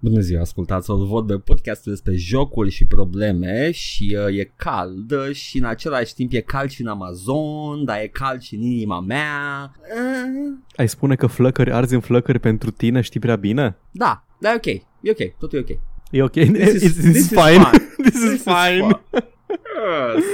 Bună ziua, ascultați o vorbe podcastul despre jocuri și probleme și uh, e cald și în același timp e cald și în Amazon, dar e cald și în inima mea. Uh, Ai spune că flăcări arzi în flăcări pentru tine știi prea bine? da, dar e ok, e ok, totul e ok. E ok? This is- This, this is fine. fine. this is fine. Yes.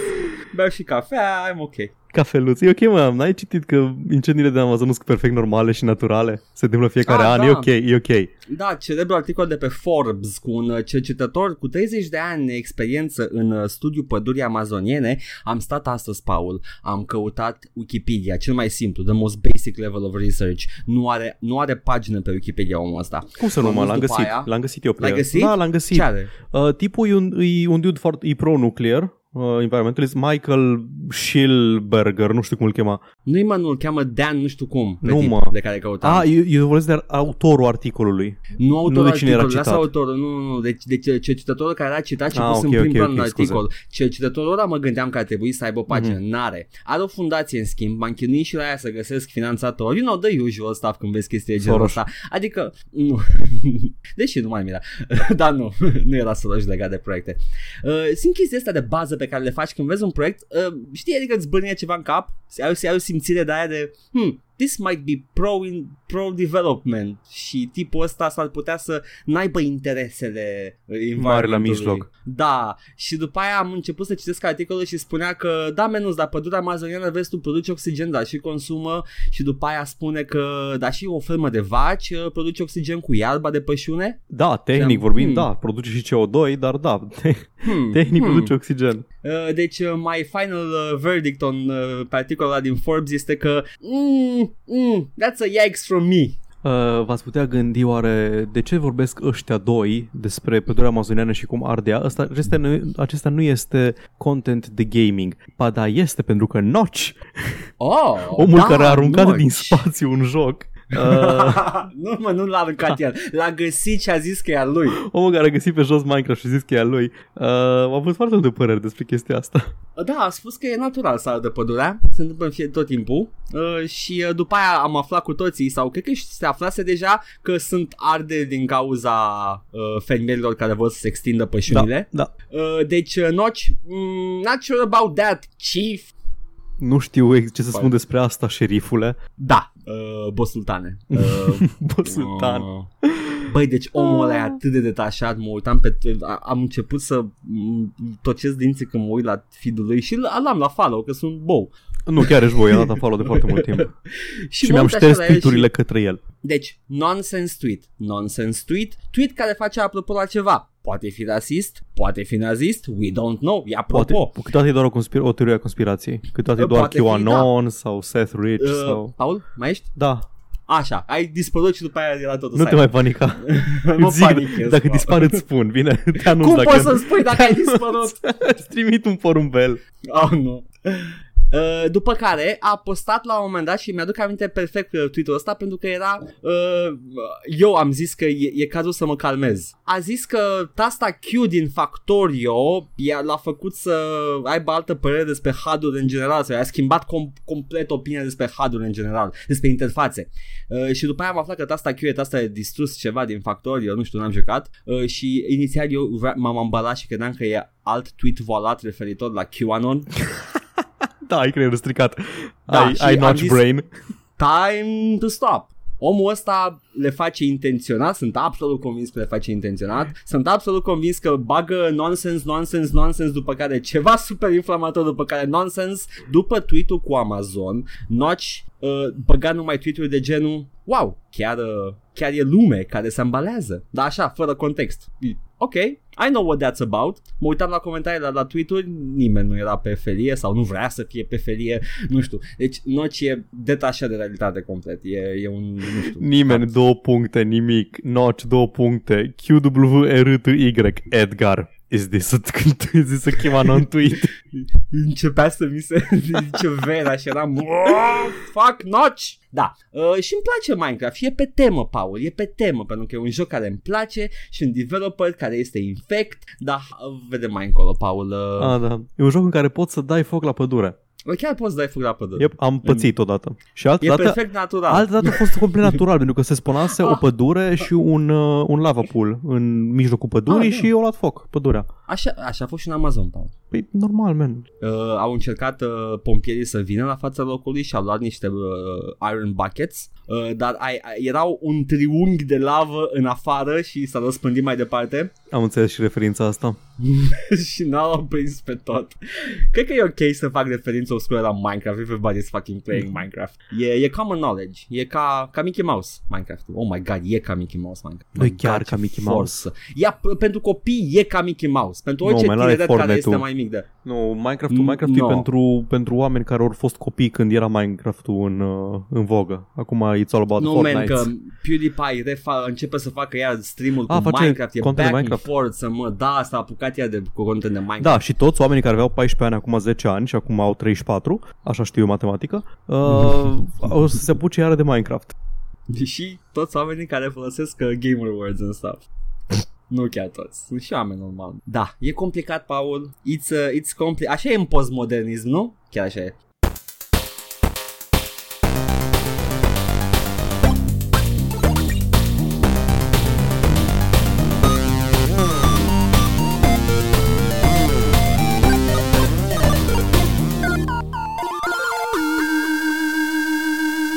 Beau și cafea, I'm ok. Cafeluț. E ok, mă. N-ai citit că incendiile de Amazon sunt perfect normale și naturale? Se întâmplă fiecare Ah, an. da. E ok, e ok. Da, celebru articol de pe Forbes cu un uh, cercetător cu 30 de ani de experiență în uh, studiu pădurii amazoniene. Am stat astăzi, Paul, am căutat Wikipedia, cel mai simplu, the most basic level of research. Nu are, nu are pagină pe Wikipedia omul ăsta. Cum să nu, M-am mă? dus L-am după găsit. aia. L-am găsit eu pe L-ai el. găsit? Da, l-am găsit. Ce are? Uh, tipul e un, e un dude foarte, e pro-nuclear. Uh, environmentalist Michael Schilberger, nu știu cum îl chema. Nu-i mă, nu-l cheamă Dan, nu știu cum, pe Nu, tip mă. de care căutam. Ah, eu, eu vorbesc de autorul articolului. nu autorul nu de cine era articolului, lasă citat. autorul, nu, nu, nu, deci, deci cercetătorul care a citat și Ah, pus ok, în prim ok, plan ok, în scuze. articol. Cercetătorul ăla mă gândeam că ar trebui să aibă o pagină, Mhm. n-are. Are o fundație în schimb, m-am chinuit și la aia să găsesc finanțator. You know, the usual stuff când vezi chestii de genul Soros. ăsta. Adică, nu. Deși nu mai mira. Dar nu, nu era Soros legat de proiecte. Uh, sunt chestii astea de bază pe care le faci când vezi un proiect, uh, știi, adică îți bănie ceva în cap, ai, ai o simțire de aia de, hmm, this might be pro, in, pro development și tipul ăsta s-ar putea să n-aibă interesele uh, Mari la environmentului. mijloc. Da, și după aia am început să citesc articolul și spunea că da, menus, dar pădurea amazoniană, vezi tu, produce oxigen, dar și consumă și după aia spune că, da, și o fermă de vaci uh, produce oxigen cu iarba de pășune. Da, tehnic Am- vorbind, hmm. da, produce și CO2, dar da, Hmm, tehnic hmm. produce oxigen. Uh, deci, uh, my final uh, verdict on uh, pe articolul ăla din Forbes este că mm, mm, that's a yikes from me. Uh, v-ați putea gândi oare de ce vorbesc ăștia doi despre pădurea amazoniană și cum ardea? Asta, acesta, nu, acesta nu este content de gaming. Ba da, este pentru că Notch, Oh, omul da, care a aruncat Notch. din spațiu un joc, uh, nu, mă, nu l-a aruncat el. L-a găsit și a zis că e al lui. omul care a găsit pe jos Minecraft și a zis că e a lui, uh, a avut foarte multe păreri despre chestia asta. Da, a spus că e natural să ardă pădurea, se întâmplă în fie tot timpul uh, și uh, după aia am aflat cu toții, sau cred că și se aflase deja că sunt arde din cauza uh, fermierilor care vor să se extindă pășunile. Da, Uh, deci, uh, Notch, mm, not sure about that, chief. nu știu ex- ce să spun despre asta, șerifule. Da, uh, bosultane. Uh, Bă, sultan. Uh, Băi, deci omul ăla e atât de detașat, mă uitam pe... a- Am început să m, tocesc dinții când mă uit la feed-ul lui și l- l-am la follow, că sunt bou. Nu, chiar ești voi, am dat follow de foarte mult timp. Și, mă mi-am uit așa șters la el tweet-urile și- către el. Deci, nonsense tweet. Nonsense tweet. Tweet care face apropo la ceva. Poate fi rasist, poate fi nazist, we don't know. E apropo. Poate, câteodată e doar o, conspir- o teorie a conspirației. Câteodată e Uh, doar poate fi, QAnon sau Seth Rich Uh, sau... Paul, mai ești? Da, Așa, ai dispărut și după aia era totul nu te mai panica. nu Îți zic, panichez, dacă bă. dispar îți spun, bine? Te anunț Cum dacă... poți să-mi spui dacă ai dispărut? Îți trimit un porumbel. Oh, nu. Uh, după care a postat la un moment dat și mi-aduc aminte perfect uh, tweet-ul ăsta pentru că era uh, eu am zis că e, e cazul să mă calmez. A zis că tasta Q din Factorio i-a, l-a făcut să aibă altă părere despre HUD-uri în general, să a schimbat com- complet opinia despre HUD-uri în general, despre interfațe. Uh, și după aia am aflat că tasta Q e tasta de distrus ceva din Factorio, nu știu, n-am jucat uh, și inițial eu vre- m-am ambalat și credeam că e alt tweet voalat referitor la QAnon Da, ai creierul stricat. Da, ai, și ai am notch zis- brain. time to stop. Omul ăsta le face intenționat, sunt absolut convins că le face intenționat, sunt absolut convins că bagă nonsense, nonsense, nonsense, după care ceva super inflamator, după care nonsense, după tweet-ul cu Amazon, Notch uh, băga numai tweet-uri de genul, wow, chiar, uh, chiar e lume care se ambalează, dar așa, fără context. Ok, I know what that's about. Mă uitam la comentarii la, la tweet-uri, nimeni nu era pe felie sau nu vrea să fie pe felie, nu știu. Deci Notch e detașat de realitate complet. E, e un, nu știu. Nimeni, două puncte, nimic. Notch, două puncte. QWRTY, Edgar. Is this a, is this a QAnon tweet? Începea să mi se zice vera și eram "Oh, fuck Notch! Da, uh, și îmi place Minecraft și e pe temă, Paul, e pe temă, pentru că e un joc care îmi place și un developer care este infect, dar uh, vedem mai încolo, Paul. Uh, Ah, da. E un joc în care poți să dai foc la pădure. Bă, chiar poți să dai foc la pădure. Yep, am pățit odată. Și altă E dată, perfect natural. altă dată a fost complet natural, pentru că se sponase o pădure și un, uh, un lava pool în mijlocul pădurii Ah, da. și eu luat foc, pădurea. Așa, așa a fost și în Amazon, Paul. Păi normal, man. Uh, au încercat uh, pompierii să vină la fața locului și au luat niște uh, iron buckets, uh, dar ai, ai, erau un triunghi de lavă în afară și s-a răspândit mai departe Am înțeles și referința asta. și n-au prins pe tot. Cred că e ok să fac referință obscură la Minecraft, everybody's fucking playing Minecraft. E, e common knowledge, e ca, ca Mickey Mouse Minecraft. Oh my god, e ca Mickey Mouse Minecraft. Nu e My chiar God, ca ce Mickey forță. Ia, p- pentru copii e ca Mickey Mouse, pentru Nu, orice mai n-are tineret care Fortnite-ul. este mai mic de... Nu, Minecraft-ul, Mm, Minecraft no. e pentru, pentru oameni care au fost copii când era Minecraft-ul în, uh, în vogă. Acum it's all about Nu, Fortnite. man, că PewDiePie refa, începe să facă iar stream-ul A, cu face Minecraft, e content de back and Minecraft. forth, să mă, da, s-a apucat ea de cu content de Minecraft. Da, și toți oamenii care aveau 14 ani, acum 10 ani și acum au 34, așa știu eu matematică, uh, o să se apuce iară de Minecraft. Și toți oamenii care folosesc uh, gamer words and stuff. Nu chiar toți, sunt și oameni normal. Da, e complicat, Paul. It's, uh, it's compli- Așa e în postmodernism, nu? Chiar așa e.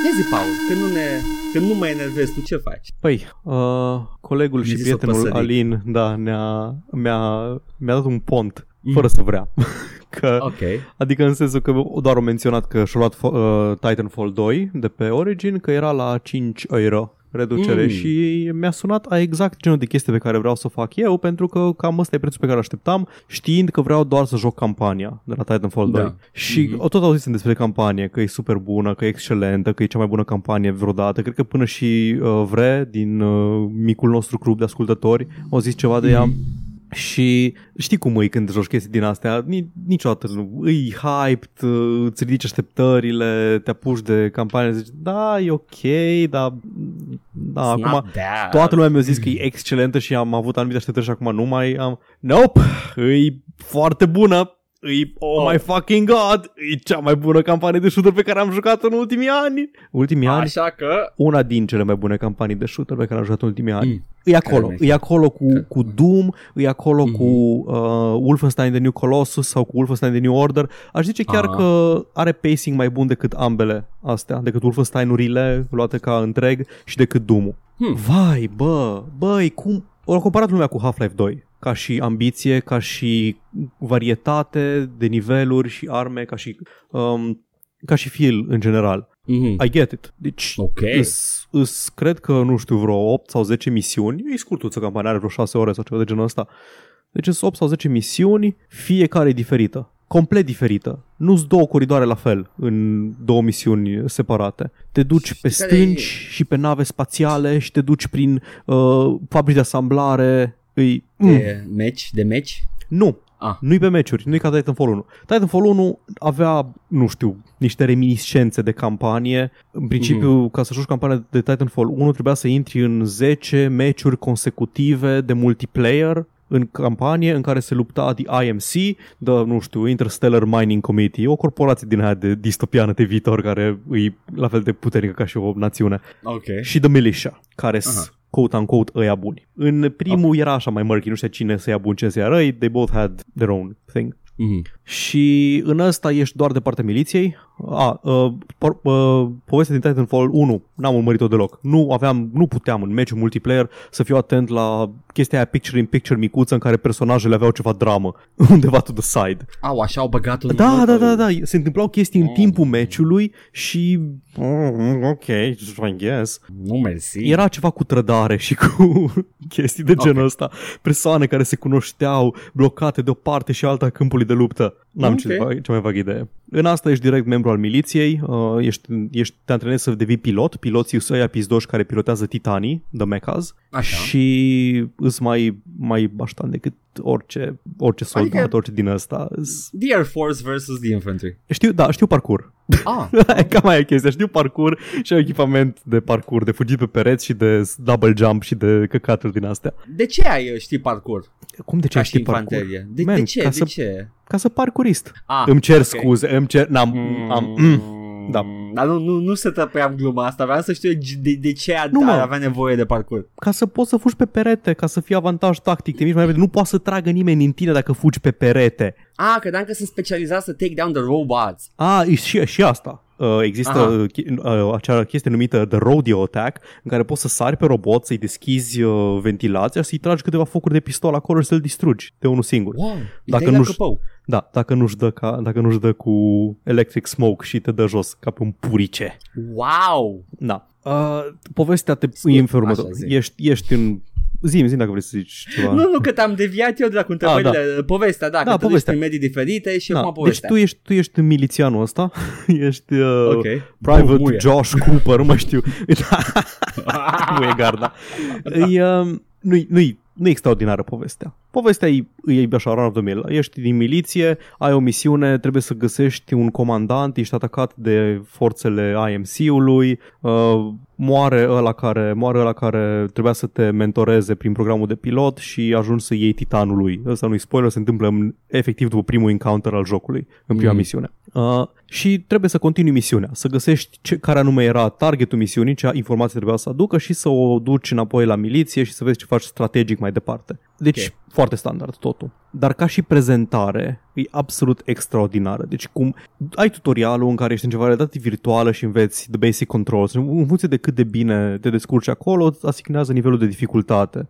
Ia zi, Paul, când nu, ne, când nu mă enervezi, tu ce faci? Păi, uh, colegul Mi-a și zis o prietenul păsărică. Alin, da, ne-a, mi-a, mi-a dat un pont, Mm. fără să vrea. că, Ok. Adică în sensul că doar au menționat că și-a luat uh, Titanfall 2 de pe Origin, că era la 5 euro reducere Mm. și mi-a sunat a exact genul de chestie pe care vreau să o fac eu pentru că cam ăsta e prețul pe care așteptam știind că vreau doar să joc campania de la Titanfall 2 Da. și Mhm. mm-hmm. tot auzisem despre campanie că e super bună, că e excelentă, că e cea mai bună campanie vreodată cred că până și uh, Vre din uh, micul nostru club de ascultători au zis ceva de ea Mhm. Și știi cum e când joci chestii din astea, Ni, niciodată nu, îi hyped, uh, îți ridici așteptările, te apuci de campanie, zici, da, e ok, dar da, It's acum not bad. toată lumea mi-a zis că e excelentă și am avut anumite așteptări și acum nu mai am. Nope, e foarte bună. E, oh, Oh. my fucking god, e cea mai bună campanie de shooter pe care am jucat în ultimii ani. Ultimii ani, Așa că... una din cele mai bune campanii de shooter pe care am jucat în ultimii ani. Mm. E acolo, Care mai e acolo cu, Care- cu Doom, e acolo Mhm. cu uh, Wolfenstein The New Colossus sau cu Wolfenstein The New Order. Aș zice chiar Ah. că are pacing mai bun decât ambele astea, decât Wolfenstein-urile luate ca întreg și decât Doom-ul. Hmm. Vai, bă, băi, cum... O comparat lumea cu Half-Life 2 ca și ambiție, ca și varietate de niveluri și arme, ca și, um, ca și feel în general. Mm-hmm. I get it. Deci, Ok. îs, îs, cred că, nu știu, vreo 8 sau 10 misiuni. E scurtuță campania, are vreo 6 ore sau ceva de genul ăsta. Deci sunt 8 sau 10 misiuni, fiecare e diferită. Complet diferită. Nu-s două coridoare la fel în două misiuni separate. Te duci Și pe care stânci e- și pe nave spațiale și te duci prin uh, fabrici de asamblare. Îi, mm, De meci, de meci. nu, Ah. nu-i pe meciuri, nu-i ca Titanfall 1. Titanfall 1 avea, nu știu, niște reminiscențe de campanie. În principiu, Mhm. mm-hmm. ca să joci campania de Titanfall 1, trebuia să intri în 10 meciuri consecutive de multiplayer în campanie în care se lupta The IMC, The, nu știu, Interstellar Mining Committee, o corporație din aia de distopiană de viitor care e la fel de puternică ca și o națiune, Ok. și The Militia, care Aha. sunt quote-unquote ăia buni. În primul okay. era așa mai murky, nu știa cine să ia bun, cine să ia răi, they both had their own thing. Mm-hmm. Și în ăsta ești doar de partea miliției. A, uh, por, uh, povestea din Titanfall 1 n-am urmărit-o deloc. Nu aveam, nu puteam în meciul multiplayer să fiu atent la chestia aia picture-in-picture micuță în care personajele aveau ceva dramă undeva to the side. Au, așa au băgat un Da, da, da, da, se întâmplau chestii în Oh. timpul meciului și mm, ok, I guess. Nu mersi. Era ceva cu trădare și cu chestii de genul Ok. ăsta. Persoane care se cunoșteau blocate de o parte și alta a câmpului de luptă. N-am Ok. ce, ce mai vag idee. În asta ești direct membru al miliției, uh, ești, ești, te antrenezi să devii pilot. Piloții sunt ăia pizdoși care pilotează titanii, the mechas. Așa. Și îs mai, mai baștan decât orice, orice soldat, Adică- orice din ăsta. Îs- The Air Force versus the Infantry. Știu, da, știu parcur. Ah, Cam aia e chestia. Știu parcur și au echipament de parcur, de fugit pe pereți și de double jump și de căcaturi din astea. de ce ai uh, știi parcur? Cum de ce Ca ai și ști parcurs? infanterie. De, Man, de ce? Ca De să, ce? ca să parcurist. Ah, îmi cer ok. scuze, îmi cer... N-am... Am, mm, da. Dar nu, nu, nu se tăpeam gluma asta, vreau să știu de, de ce ar, Nu, mă. ar avea nevoie de parcurs. ca să poți să fugi pe perete, ca să fie avantaj tactic, te miști mai repede. Nu poate să tragă nimeni în tine dacă fugi pe perete. Ah, credeam că sunt specializați să take down the robots. A, e și, și asta. Uh, există Aha. uh, chi- uh, acea chestie numită The Rodeo Attack, în care poți să sari pe robot, să-i deschizi uh, ventilația și să-i tragi câteva focuri de pistol acolo și să-l distrugi de unul singur. Wow, Dacă ideea nu- căpău. Da, dacă nu-și dă, ca, dacă nu-și dă cu electric smoke și te dă jos ca pe un purice. Wow! Da. Uh, povestea te Scurt, e în felul următor. așa, zi. Ești, ești în... Zi, zi dacă vrei să zici ceva. Nu, nu, că te-am deviat eu de la cu întrebările, povestea, da, Da, că tu povestea. ești în medii diferite și da. acum Deci povestea. tu ești, tu ești milițianul ăsta, ești uh, Ok. Private Bun, muie. Josh Cooper, nu mai știu. Da. nu e garda. E, uh, nu-i, nu-i, nu e extraordinară povestea. Povestea e, e așa, run of the mill. Ești din miliție, ai o misiune, trebuie să găsești un comandant, ești atacat de forțele IMC-ului, uh, moare ăla care, moare ăla care trebuia să te mentoreze prin programul de pilot și ajungi să iei titanul lui. Ăsta nu-i spoiler, se întâmplă în- efectiv după primul encounter al jocului, în prima Mm. misiune. Uh, și trebuie să continui misiunea, să găsești ce, care anume era targetul misiunii, ce informații trebuia să aducă și să o duci înapoi la miliție și să vezi ce faci strategic mai departe. Deci, Ok. foarte standard totul. Dar ca și prezentare, e absolut extraordinară. Deci cum ai tutorialul în care ești în ceva realitate virtuală și înveți the basic controls. În funcție de cât de bine te descurci acolo, îți asignează nivelul de dificultate.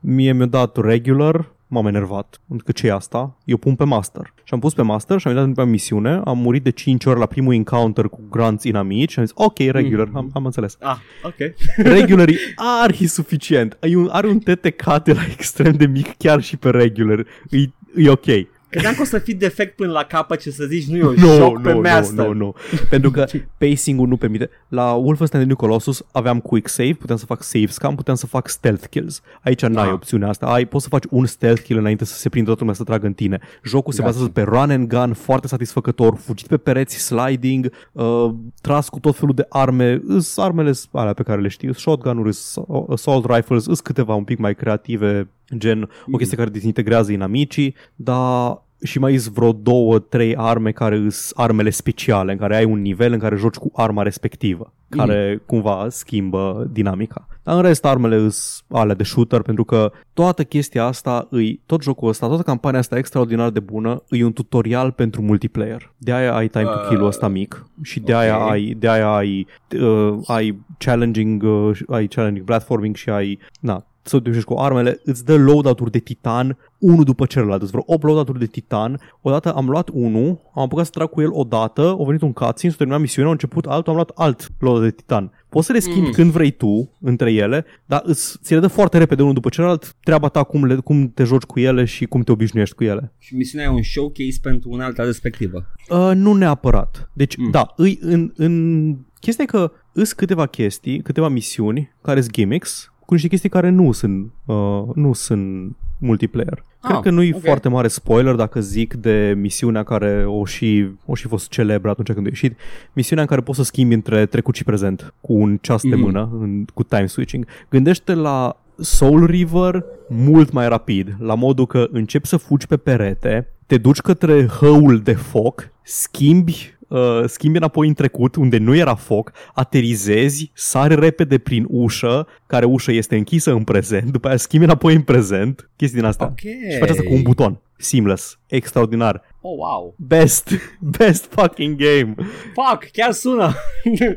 Mie mi-a dat regular, m-am enervat. Că ce e asta? Eu pun pe master. Și am pus pe master și am intrat în misiune, am murit de 5 ori la primul encounter cu grunts inamici și am zis, ok, regular, am, am înțeles. Ah, ok. Regular e arhi suficient. Ai un, are un TTK de la extrem de mic chiar și pe regular. E, e ok. Credeam că o să fii defect până la capăt ce să zici nu e un Nu, joc pe nu, master. nu, nu, nu. Pentru că pacing-ul nu permite. La Wolfenstein The New Colossus aveam quick save, puteam să fac save scam, puteam să fac stealth kills. Aici n-ai Ah. opțiunea asta. Ai, poți să faci un stealth kill înainte să se prindă toată lumea să tragă în tine. Jocul se Gotcha. bazează pe run and gun, foarte satisfăcător, fugit pe pereți, sliding, uh, tras cu tot felul de arme. Îs armele s- alea pe care le știi, îs shotgun-uri, îs assault rifles, îs câteva un pic mai creative, gen o chestie care dezintegrează inamicii, dar și mai sunt vreo două, trei arme care sunt armele speciale, în care ai un nivel în care joci cu arma respectivă, care cumva schimbă dinamica. Dar în rest armele sunt alea de shooter, pentru că toată chestia asta, îi, tot jocul ăsta, toată campania asta extraordinar de bună, e un tutorial pentru multiplayer. De aia ai time to kill-ul ăsta mic și de aia ok. ai, de aia ai, uh, ai challenging, uh, ai challenging platforming și ai, na, să te cu armele, îți dă loadout-uri de titan unul după celălalt. Îți vreo 8 loadout-uri de titan. Odată am luat unul, am apucat să trag cu el odată, a venit un cutscene, s-a terminat misiunea, a început altul, am luat alt loadout de titan. Poți să le schimbi Mm. când vrei tu între ele, dar îți, ți le dă foarte repede unul după celălalt, treaba ta cum, le, cum te joci cu ele și cum te obișnuiești cu ele. Și misiunea e un showcase pentru una alta respectivă. Uh, nu neapărat. Deci, mm. Mm. da, îi, în, în chestia e că îs câteva chestii, câteva misiuni care sunt gimmicks, cu niște chestii care nu sunt, uh, nu sunt multiplayer. Ah, Cred că nu e ok. foarte mare spoiler dacă zic de misiunea care o și, o și fost celebră atunci când a ieșit. Misiunea în care poți să schimbi între trecut și prezent cu un ceas de Mhm. mână, în, cu time switching. Gândește la Soul River mult mai rapid, la modul că începi să fugi pe perete, te duci către hăul de foc, schimbi Uh, schimbi înapoi în trecut unde nu era foc, aterizezi, sari repede prin ușă, care ușă este închisă în prezent, după aia schimbi înapoi în prezent, chestii din astea. Ok. Și faci asta cu un buton. Seamless. Extraordinar. Oh, wow. Best. Best fucking game. Fuck, chiar sună.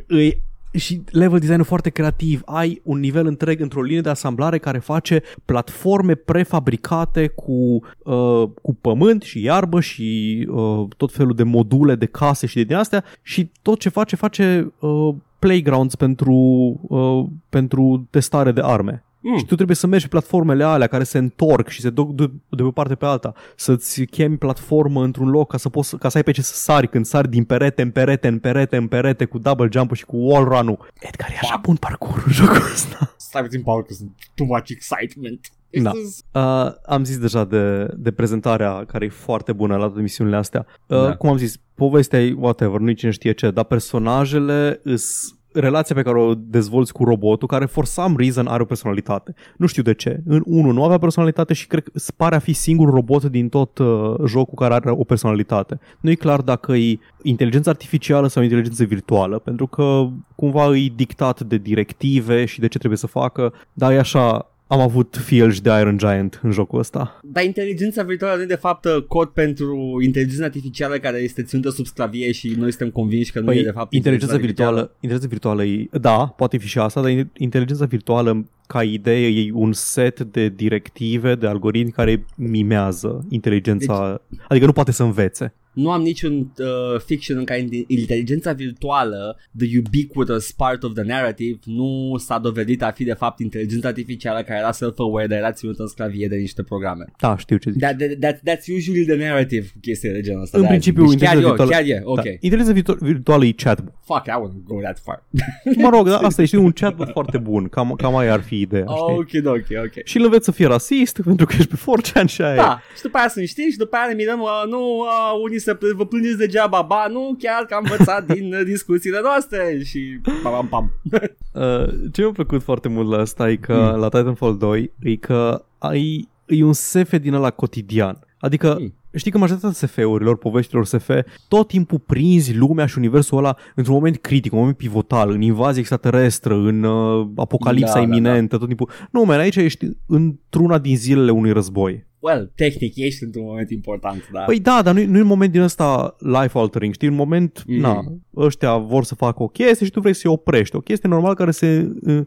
Îi și level design foarte creativ. Ai un nivel întreg într-o linie de asamblare care face platforme prefabricate cu, uh, cu pământ și iarbă și uh, tot felul de module de case și de din astea și tot ce face, face uh, playgrounds pentru, uh, pentru testare de arme. Mm. Și tu trebuie să mergi pe platformele alea care se întorc și se duc de, de pe o parte pe alta. Să-ți chemi platformă într-un loc ca să, poți, ca să ai pe ce să sari când sari din perete în perete în perete în perete cu double jump și cu wall run-ul. Edgar, e așa bun parcurs în jocul ăsta. Stai puțin, Paul, că sunt too much excitement. Da. This is- Uh, am zis deja de, de prezentarea care e foarte bună la toate misiunile astea. Uh, Da. Cum am zis, povestea e whatever, nu cine știe ce, dar personajele îs relația pe care o dezvolți cu robotul, care for some reason are o personalitate. Nu știu de ce. În unul nu avea personalitate și cred că pare a fi singurul robot din tot uh, jocul care are o personalitate. Nu e clar dacă e inteligență artificială sau inteligență virtuală, pentru că cumva e dictat de directive și de ce trebuie să facă, dar e așa am avut fielgi de Iron Giant în jocul ăsta. Dar inteligența virtuală nu e de fapt cod pentru inteligența artificială care este ținută sub sclavie și noi suntem convinși că nu Păi, e de fapt inteligența virtuală, inteligența virtuală e, da, poate fi și asta, dar inteligența virtuală ca idee e un set de directive, de algoritmi care mimează inteligența, deci, adică nu poate să învețe. Nu am niciun uh, fiction în care inteligența virtuală, the ubiquitous part of the narrative, nu s-a dovedit a fi de fapt inteligența artificială care era self-aware, dar era ținută în sclavie de niște programe. Da, știu ce zici. That, that, that's usually the narrative cu chestii de genul ăsta. În principiu, deci chiar, inteligența eu, virtuală, chiar e, ok. Da. Inteligența virtu- virtuală e chatbot. Fuck, I wouldn't go that far. mă rog, da, asta e știi, un chatbot foarte bun, cam, cam aia ar fi ideea, știi? Ok, ok, ok. Și îl înveți să fie rasist pentru că ești pe 4chan și aia Da, și după aia sunt știri și după aia ne mirăm, uh, nu, uh, unii se vă plângeți degeaba, ba, nu, chiar că am învățat din uh, discuțiile noastre și pam, pam. Uh, ce mi-a plăcut foarte mult la asta e că Mm. la Titanfall 2 e că ai, e un SF din ăla cotidian. Adică Mm. Știi că majoritatea SF-urilor, poveștilor SF, tot timpul prinzi lumea și universul ăla într-un moment critic, un moment pivotal, în invazie extraterestră, în uh, apocalipsa Da, da, iminentă, tot timpul. Nu, man, aici ești într-una din zilele unui război. Well, tehnic ești într-un moment important, da. Păi da, dar nu, nu e un moment din ăsta life-altering, știi? Un moment, Mhm. na, ăștia vor să facă o chestie și tu vrei să-i oprești. O chestie normal care se, uh,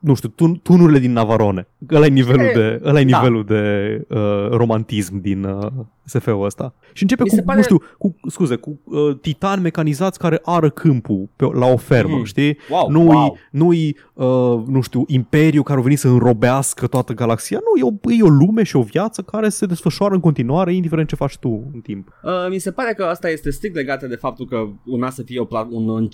nu știu, tun, tunurile din Navarone. Ăla e nivelul E, de, ăla e da. nivelul de uh, romantism din uh, SF-ul ăsta. Și începe Mi cu, se pare- nu știu, cu, scuze, cu uh, titani mecanizați care ară câmpul pe, la o fermă, Mhm. știi? Wow, nu-i, wow. nu-i uh, nu știu, imperiu care a venit să înrobească toată galaxia. Nu, e o, e o lume și o viață care se desfășoară în continuare, indiferent ce faci tu în timp. Uh, mi se pare că asta este strict legată de faptul că urma să fie o pla- un uh,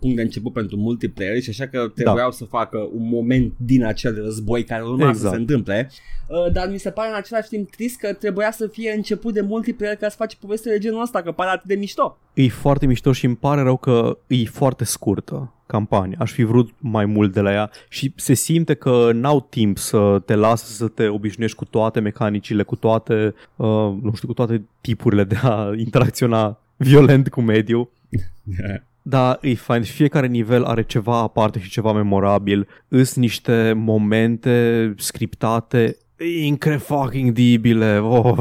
punct de început pentru multiplayer și așa că trebuiau să facă un moment din acel război care urma Exact. să se întâmple. Uh, dar mi se pare în același timp trist că trebuia să fie început de multiplayer ca să faci poveste de genul ăsta, că pare atât de mișto. E foarte mișto și îmi pare rău că e foarte scurtă campania. Aș fi vrut mai mult de la ea și se simte că n-au timp să te lasă să te obișnuiești cu toate mecanicile, cu toate, uh, nu știu, cu toate tipurile de a interacționa violent cu mediul. Da, e fain și fiecare nivel are ceva aparte și ceva memorabil. Îs niște momente scriptate incre-fucking-dibile. Oh,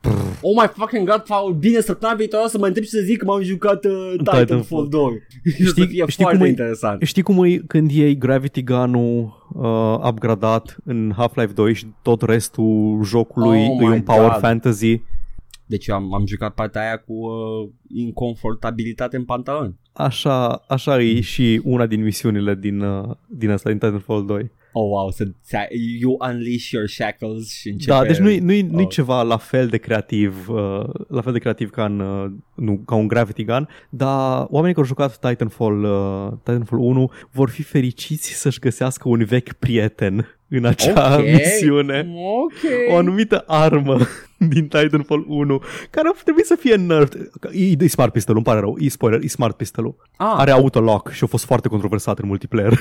brr. Oh my fucking god, Paul, bine, săptămâna viitoare o să mă întreb și să zic că m-am jucat uh, Titanfall Titanfall. 2. Știi, să fie știi foarte cum e- interesant. Știi cum e când iei Gravity Gun-ul uh, upgradat în Half-Life 2 și tot restul jocului Oh e my un power God. fantasy? Deci eu am, am jucat partea aia cu uh, inconfortabilitate în pantaloni. Așa, așa e și una din misiunile din, uh, din asta, din Titanfall 2. Oh, wow, să, să, you unleash your shackles și începe... Da, deci nu-i, nu-i, nu-i Oh. ceva la fel de creativ, uh, la fel de creativ ca, în, uh, nu, ca un Gravity Gun, dar oamenii care au jucat Titanfall, uh, Titanfall 1 vor fi fericiți să-și găsească un vechi prieten în acea Ok, misiune. Ok. o anumită armă din Titanfall 1 care ar trebui să fie nerfed. E, e smart pistol îmi pare rău. E spoiler, e smart pistol Ah, Are autolock și a fost foarte controversat în multiplayer.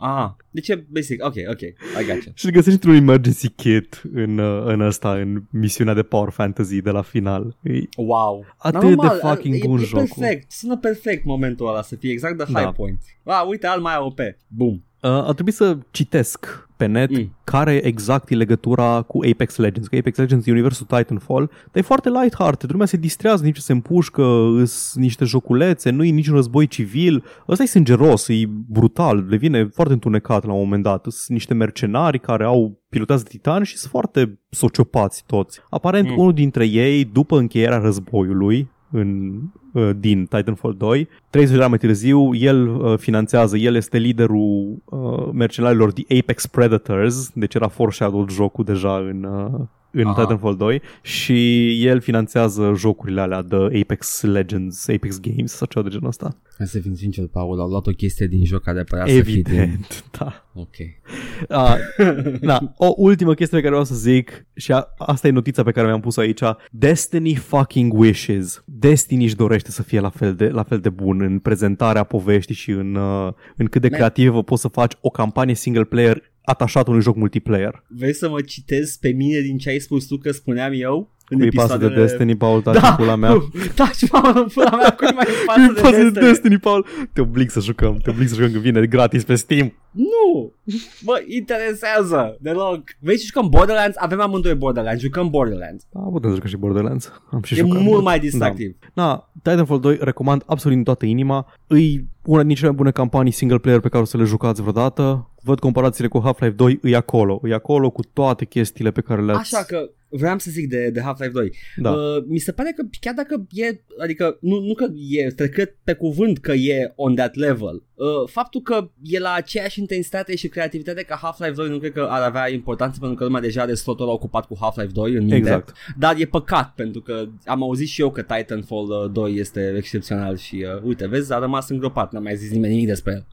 ah, deci e basic, ok, ok, I gotcha. și îl găsești într-un emergency kit în, uh, în ăsta, în misiunea de Power Fantasy de la final. E, Wow. Atât Dar normal, de fucking e, bun e jocul. perfect, sună perfect momentul ăla să fie exact the Da. high point. Ah, uite, al mai OP. Boom. Uh, a trebuit să citesc pe net Mm. mm. care exact e legătura cu Apex Legends. Că Apex Legends e universul Titanfall, dar e foarte light-hearted. Lumea se distrează, nici se împușcă, îs niște joculețe, nu e niciun război civil. Ăsta e sângeros, e brutal, devine foarte întunecat la un moment dat. Sunt niște mercenari care au pilotați de titani și sunt foarte sociopați toți. Aparent, Mm. mm. unul dintre ei, după încheierea războiului, în, uh, din Titanfall 2. 30 de ani mai târziu, el uh, finanțează, el este liderul uh, mercenarilor The Apex Predators, deci era foreshadowed jocul deja în, uh, în Aha. Titanfall 2 și el finanțează jocurile alea de Apex Legends, Apex Games sau ceva de genul ăsta. Ca să fim sincer, Paul, au luat o chestie din joc care părea să fie din... Evident, da. Ok. A, da, o ultimă chestie pe care vreau să zic și a, asta e notița pe care mi-am pus aici. Destiny fucking wishes. Destiny își dorește să fie la fel de, la fel de bun în prezentarea poveștii și în, uh, în cât de Man. creativă poți să faci o campanie single player atașat unui joc multiplayer. Vrei să mă citez pe mine din ce ai spus tu că spuneam eu? În Cui pasă de Destiny, Paul, taci Da, în pula mea. Taci, Paul, în pula mea, cui mai Cui pasă de pasă de Destiny? Destiny, Paul? Te oblig să jucăm, te oblig să jucăm că vine gratis pe Steam. Nu, mă interesează deloc. Vrei să jucăm Borderlands? Avem amândoi Borderlands, jucăm Borderlands. Da, putem să jucăm și Borderlands. Am și E jucat. mult mai distractiv. Da, Titanfall 2 recomand absolut din toată inima. Îi una din cele mai bune campanii single player pe care o să le jucați vreodată. Văd comparațiile cu Half-Life 2, îi acolo. Îi acolo cu toate chestiile pe care le-ați... Așa că vreau să zic de, de Half-Life 2. Da. Uh, mi se pare că chiar dacă e, adică nu, nu că e trecut pe cuvânt că e on that level, uh, faptul că e la aceeași intensitate și creativitate ca Half-Life 2 nu cred că ar avea importanță pentru că lumea deja de totul ocupat cu Half-Life 2 în minte. Exact. Dar e păcat pentru că am auzit și eu că Titanfall uh, 2 este excepțional și uh, uite, vezi, a rămas îngropat, n-a mai zis nimeni nimic despre el.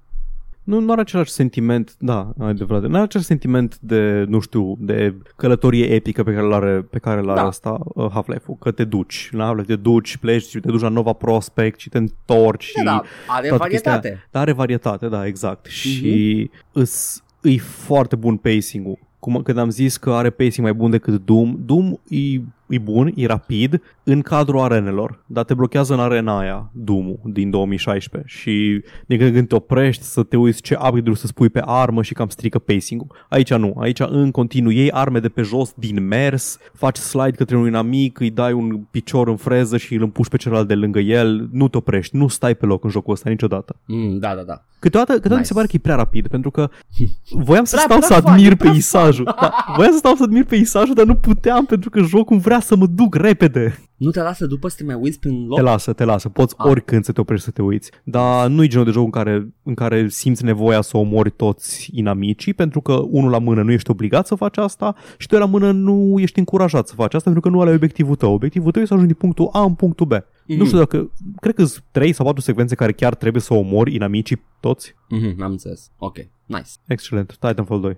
Nu, nu are același sentiment, da, adevărat, nu are același sentiment de, nu știu, de călătorie epică pe care l-are, pe care l-are Da. asta uh, Half-Life-ul, că te duci, la Half-Life te duci, pleci și te duci la Nova Prospect și te întorci Da, și da, are toată chestia varietate. Dar are varietate, da, exact. Și îs, îi foarte bun pacing-ul. Cum, când am zis că are pacing mai bun decât Doom, Doom e, e bun, e rapid în cadrul arenelor, dar te blochează în arena aia, Doom-ul din 2016 și din când în când te oprești să te uiți ce upgrade să spui pe armă și cam strică pacing-ul. Aici nu, aici în continuu iei arme de pe jos din mers, faci slide către un inamic, îi dai un picior în freză și îl împuși pe celălalt de lângă el, nu te oprești, nu stai pe loc în jocul ăsta niciodată. Mm, da, da, da. Câteodată, câteodată mi Nice. se pare că e prea rapid, pentru că voiam să Prea- stau prea să fun, admir prea peisajul. Da, voiam să stau să admir peisajul, dar nu puteam pentru că jocul vrea să mă duc repede. Nu te lasă după să te mai uiți prin loc? Te lasă, te lasă, poți Ah. oricând să te oprești să te uiți. Dar nu e genul de joc în care, în care simți nevoia să omori toți inamicii, pentru că unul la mână nu ești obligat să faci asta și doi la mână nu ești încurajat să faci asta pentru că nu ăla e obiectivul tău. Obiectivul tău e să ajungi din punctul A în punctul B. Mhm. Nu știu dacă, cred că sunt 3 sau 4 secvențe care chiar trebuie să omori inamicii toți. Mhm, am înțeles. Ok, nice. Excelent, Titanfall 2.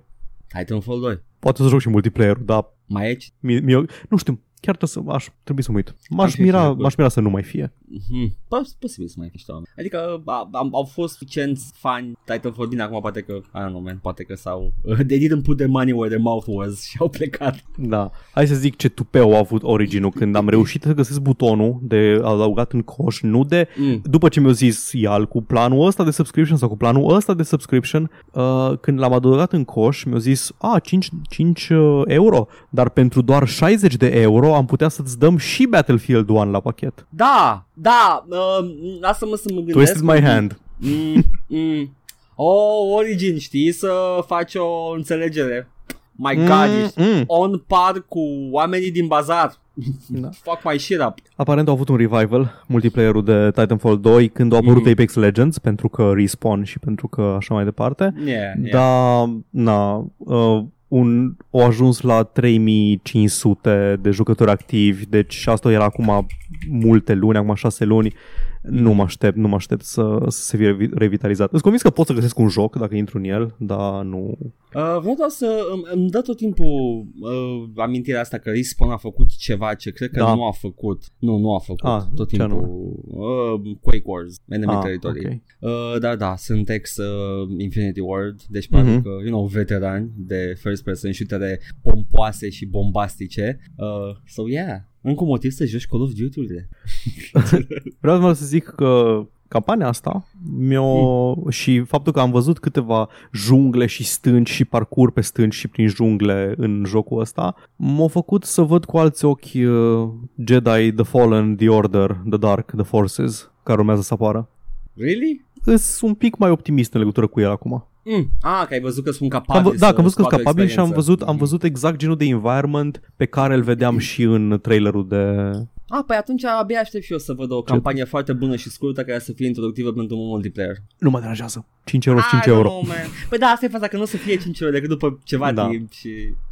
Titanfall 2. Poate să joc și multiplayer, dar Mai aici? mi, mi, nu știu, chiar trebuie să, aș, trebuie să mă uit. M-aș fi mira, trecut. m-aș mira să nu mai fie. Mhm. Pos- posibil să mai fie niște oameni. Adică a, am, au fost suficienți fani Titanfall bine acum poate că, I don't know man, poate că s-au they didn't put their money where their mouth was și au plecat. Da. Hai să zic ce tupeu a avut Origin-ul când am reușit să găsesc butonul de adăugat în coș, nu de Mm. după ce mi-a zis Ial cu planul ăsta de subscription sau cu planul ăsta de subscription, uh, când l-am adăugat în coș, mi-a zis, a, 5, 5 uh, euro, dar pentru doar 60 de euro am putea să-ți dăm și Battlefield 1 la pachet. Da, da, uh, lasă-mă să mă gândesc. Twisted my hand. Mm, mm. Oh, Origin, știi să faci o înțelegere. My god, ești mm. on par cu oamenii din bazar. Da. Fuck my shit up. Aparent au avut un revival, multiplayerul de Titanfall 2, când a apărut Mhm. Apex Legends, pentru că Respawn și pentru că așa mai departe. Yeah, yeah. Dar, na, uh, un, au ajuns la 3500 de jucători activi, deci asta era acum multe luni, acum 6 luni. Nu mă aștept, nu mă aștept să, să se fie revi- revitalizat. Sunt convins că pot să găsesc un joc dacă intru în el, dar nu... Uh, vreau doar să îmi, îmi dă tot timpul uh, amintirea asta că Respawn a făcut ceva ce cred că Da. nu a făcut. Nu, nu a făcut. Ah, tot ce timpul uh, Quake Wars, Enemy Ah, Territory. ok. Uh, dar da, sunt ex uh, Infinity Ward, deci probabil Mhm. că, you know, veterani de first person shootere pompoase și bombastice. Uh, so yeah, încă un motiv să joci Call of Duty-urile. Vreau doar să zic că campania asta mi-o... și faptul că am văzut câteva jungle și stânci și parcur pe stânci și prin jungle în jocul ăsta m-a făcut să văd cu alți ochi uh, Jedi, The Fallen, The Order, The Dark, The Forces care urmează să apară. Really? Sunt un pic mai optimist în legătură cu el acum. Mm. Ah, că ai văzut că sunt Am capabili vă- da, că am văzut că sunt scoată o capabil și am experiență. văzut, am văzut exact genul de environment pe care îl vedeam și în trailerul de, Ah, păi atunci abia aștept și eu să văd o campanie foarte bună și scurtă care să fie introductivă pentru un multiplayer. Nu mă deranjează. 5 euro, 5 I don't euro. know, man. Păi da, asta e faza, că nu o să fie 5 euro decât după ceva Da. timp și...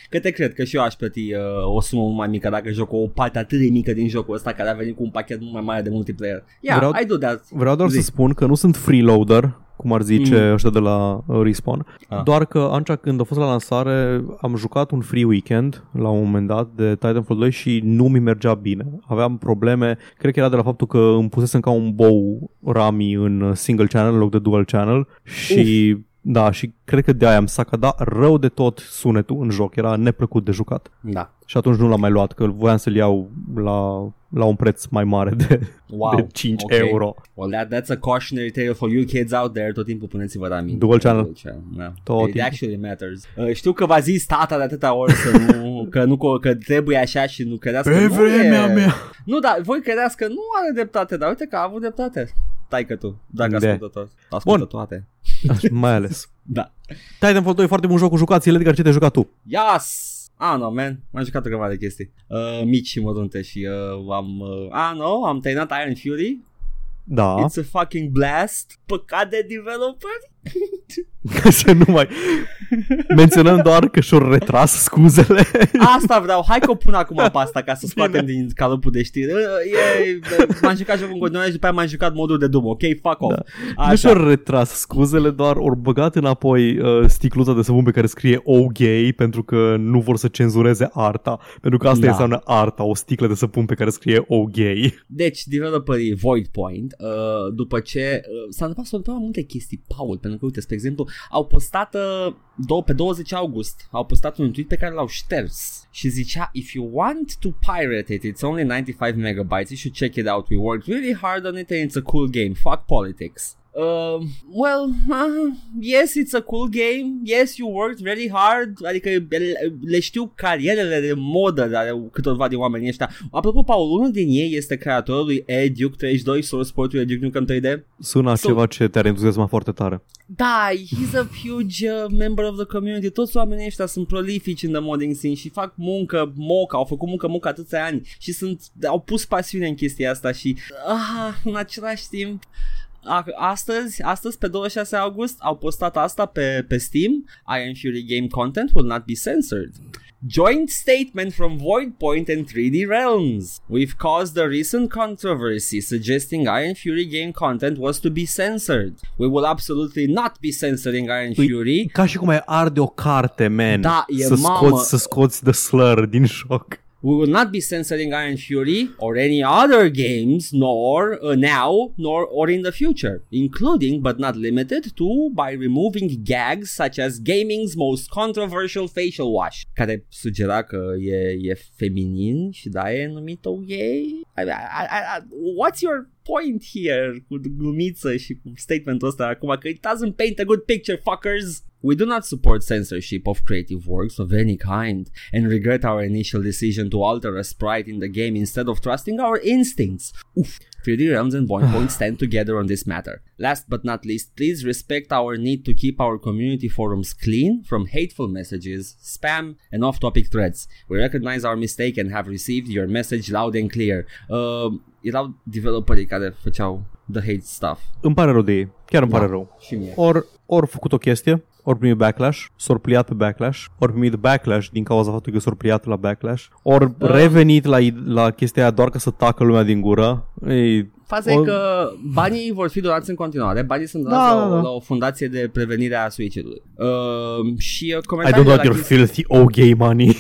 Că te cred că și eu aș plăti uh, o sumă mult mai mică dacă joc o parte atât de mică din jocul ăsta care a venit cu un pachet mult mai mare de multiplayer. Yeah, Vreau- I do that. Vreau doar Zi. să spun că nu sunt freeloader, cum ar zice Mm. ăștia de la uh, Respawn, Ah. doar că atunci când a fost la lansare am jucat un free weekend la un moment dat de Titanfall 2 și nu mi mergea bine. Aveam probleme, cred că era de la faptul că îmi pusesem ca un bow Rami în single channel în loc de dual channel și da, și cred că de aia am sacadat rău de tot sunetul în joc, era neplăcut de jucat. Da. Și atunci nu l-am mai luat, că voiam să-l iau la, la un preț mai mare de, Wow. de 5 ok. euro. Well, that, that's a cautionary tale for you kids out there. Tot timpul puneți-vă la mine. Dual channel. Dual channel. Da. Tot It timpul. actually matters. Uh, știu că v-a zis tata de atâta ori să nu, că, nu, că trebuie așa și nu credeți că Pe nu vremea e... mea. Nu, dar voi credeți că nu are dreptate, dar uite că a avut dreptate. Tai că tu, dacă De. ascultă tot. Ascultă Bun. toate. Așa, mai ales. Da. Titanfall 2 e foarte bun joc cu jucați, Edgar, ce te-ai jucat tu? Yes! Ah, no, man. M-am jucat o grămadă de chestii. Uh, mici și mărunte și uh, am... Uh, ah, no, am terminat Iron Fury. Da, It's a fucking blast. Păcat de developeri. Să nu mai... Menționăm doar că și-au retras scuzele. Asta vreau, hai că o pun acum pe asta ca să scoatem din calupul de știri. E, m-am jucat jocul în continuare și după aia m-am jucat modul de Doom, ok? Fuck off. Nu Așa. și-au retras scuzele, doar ori băgat înapoi uh, sticluța de săpun pe care scrie oh gay pentru că nu vor să cenzureze arta. Pentru că asta Da. înseamnă arta, o sticlă de săpun pe care scrie oh gay. Deci, developerii Void Point, uh, după ce uh, s-a întâmplat, s-au întâmplat multe chestii, Paul, pentru că, uite, spre exemplu, au postat uh, două, pe 20 august, au postat un tweet pe care l-au șters și zicea, if you want to pirate it, it's only 95 megabytes, you should check it out, we worked really hard on it and it's a cool game, fuck politics. Uh, well, uh, yes, it's a cool game. Yes, you worked very hard. Adică le, le știu carierele de modă ale câtorva din oamenii ăștia. Apropo, Paul, unul din ei este creatorul lui Eduke 32, source portul Eduke Nukem 3D. Sună So- ceva ce te-ar entuziasma foarte tare. Da, he's a huge uh, member of the community. Toți oamenii ăștia sunt prolifici în the modding scene și fac muncă moca, au făcut muncă moca atâția ani și sunt, au pus pasiune în chestia asta și ah, în același timp a- astăzi, astăzi pe 26 august au postat asta pe, pe Steam Iron Fury game content will not be censored Joint statement from Void Point and 3D Realms. We've caused a recent controversy suggesting Iron Fury game content was to be censored. We will absolutely not be censoring Iron Păi, Fury. Ca și cum ai arde o carte, man. Da, e să mamă. scoți, să scoți the slur din joc. We will not be censoring Iron Fury or any other games, nor uh, now, nor or in the future, including but not limited to by removing gags such as gaming's most controversial facial wash, care sugera că e, e feminin și da e numit-o gay. I, I, I, I, what's your point here cu glumiță și cu statementul ăsta acum că it doesn't paint a good picture, fuckers. We do not support censorship of creative works of any kind and regret our initial decision to alter a sprite in the game instead of trusting our instincts. Oof. 3D Realms and Point Point stand together on this matter. Last but not least, please respect our need to keep our community forums clean from hateful messages, spam, and off-topic threads. We recognize our mistake and have received your message loud and clear. Uh, erau developerii care făceau the hate stuff. Îmi pare rău de ei. Chiar îmi Da. pare rău. Și mie. Ori, ori făcut o chestie, ori primit backlash, s-or pliat pe backlash, ori primit backlash din cauza faptului că s-or pliat la backlash, ori Da. revenit la, la chestia aia doar ca să tacă lumea din gură. Ei, Faza O- e că banii vor fi donați în continuare, banii sunt donați Da, la, da, o, da. la o fundație de prevenire a suicidului. Uh, și uh, I don't comentariile want la your chestii- filthy oh gay money.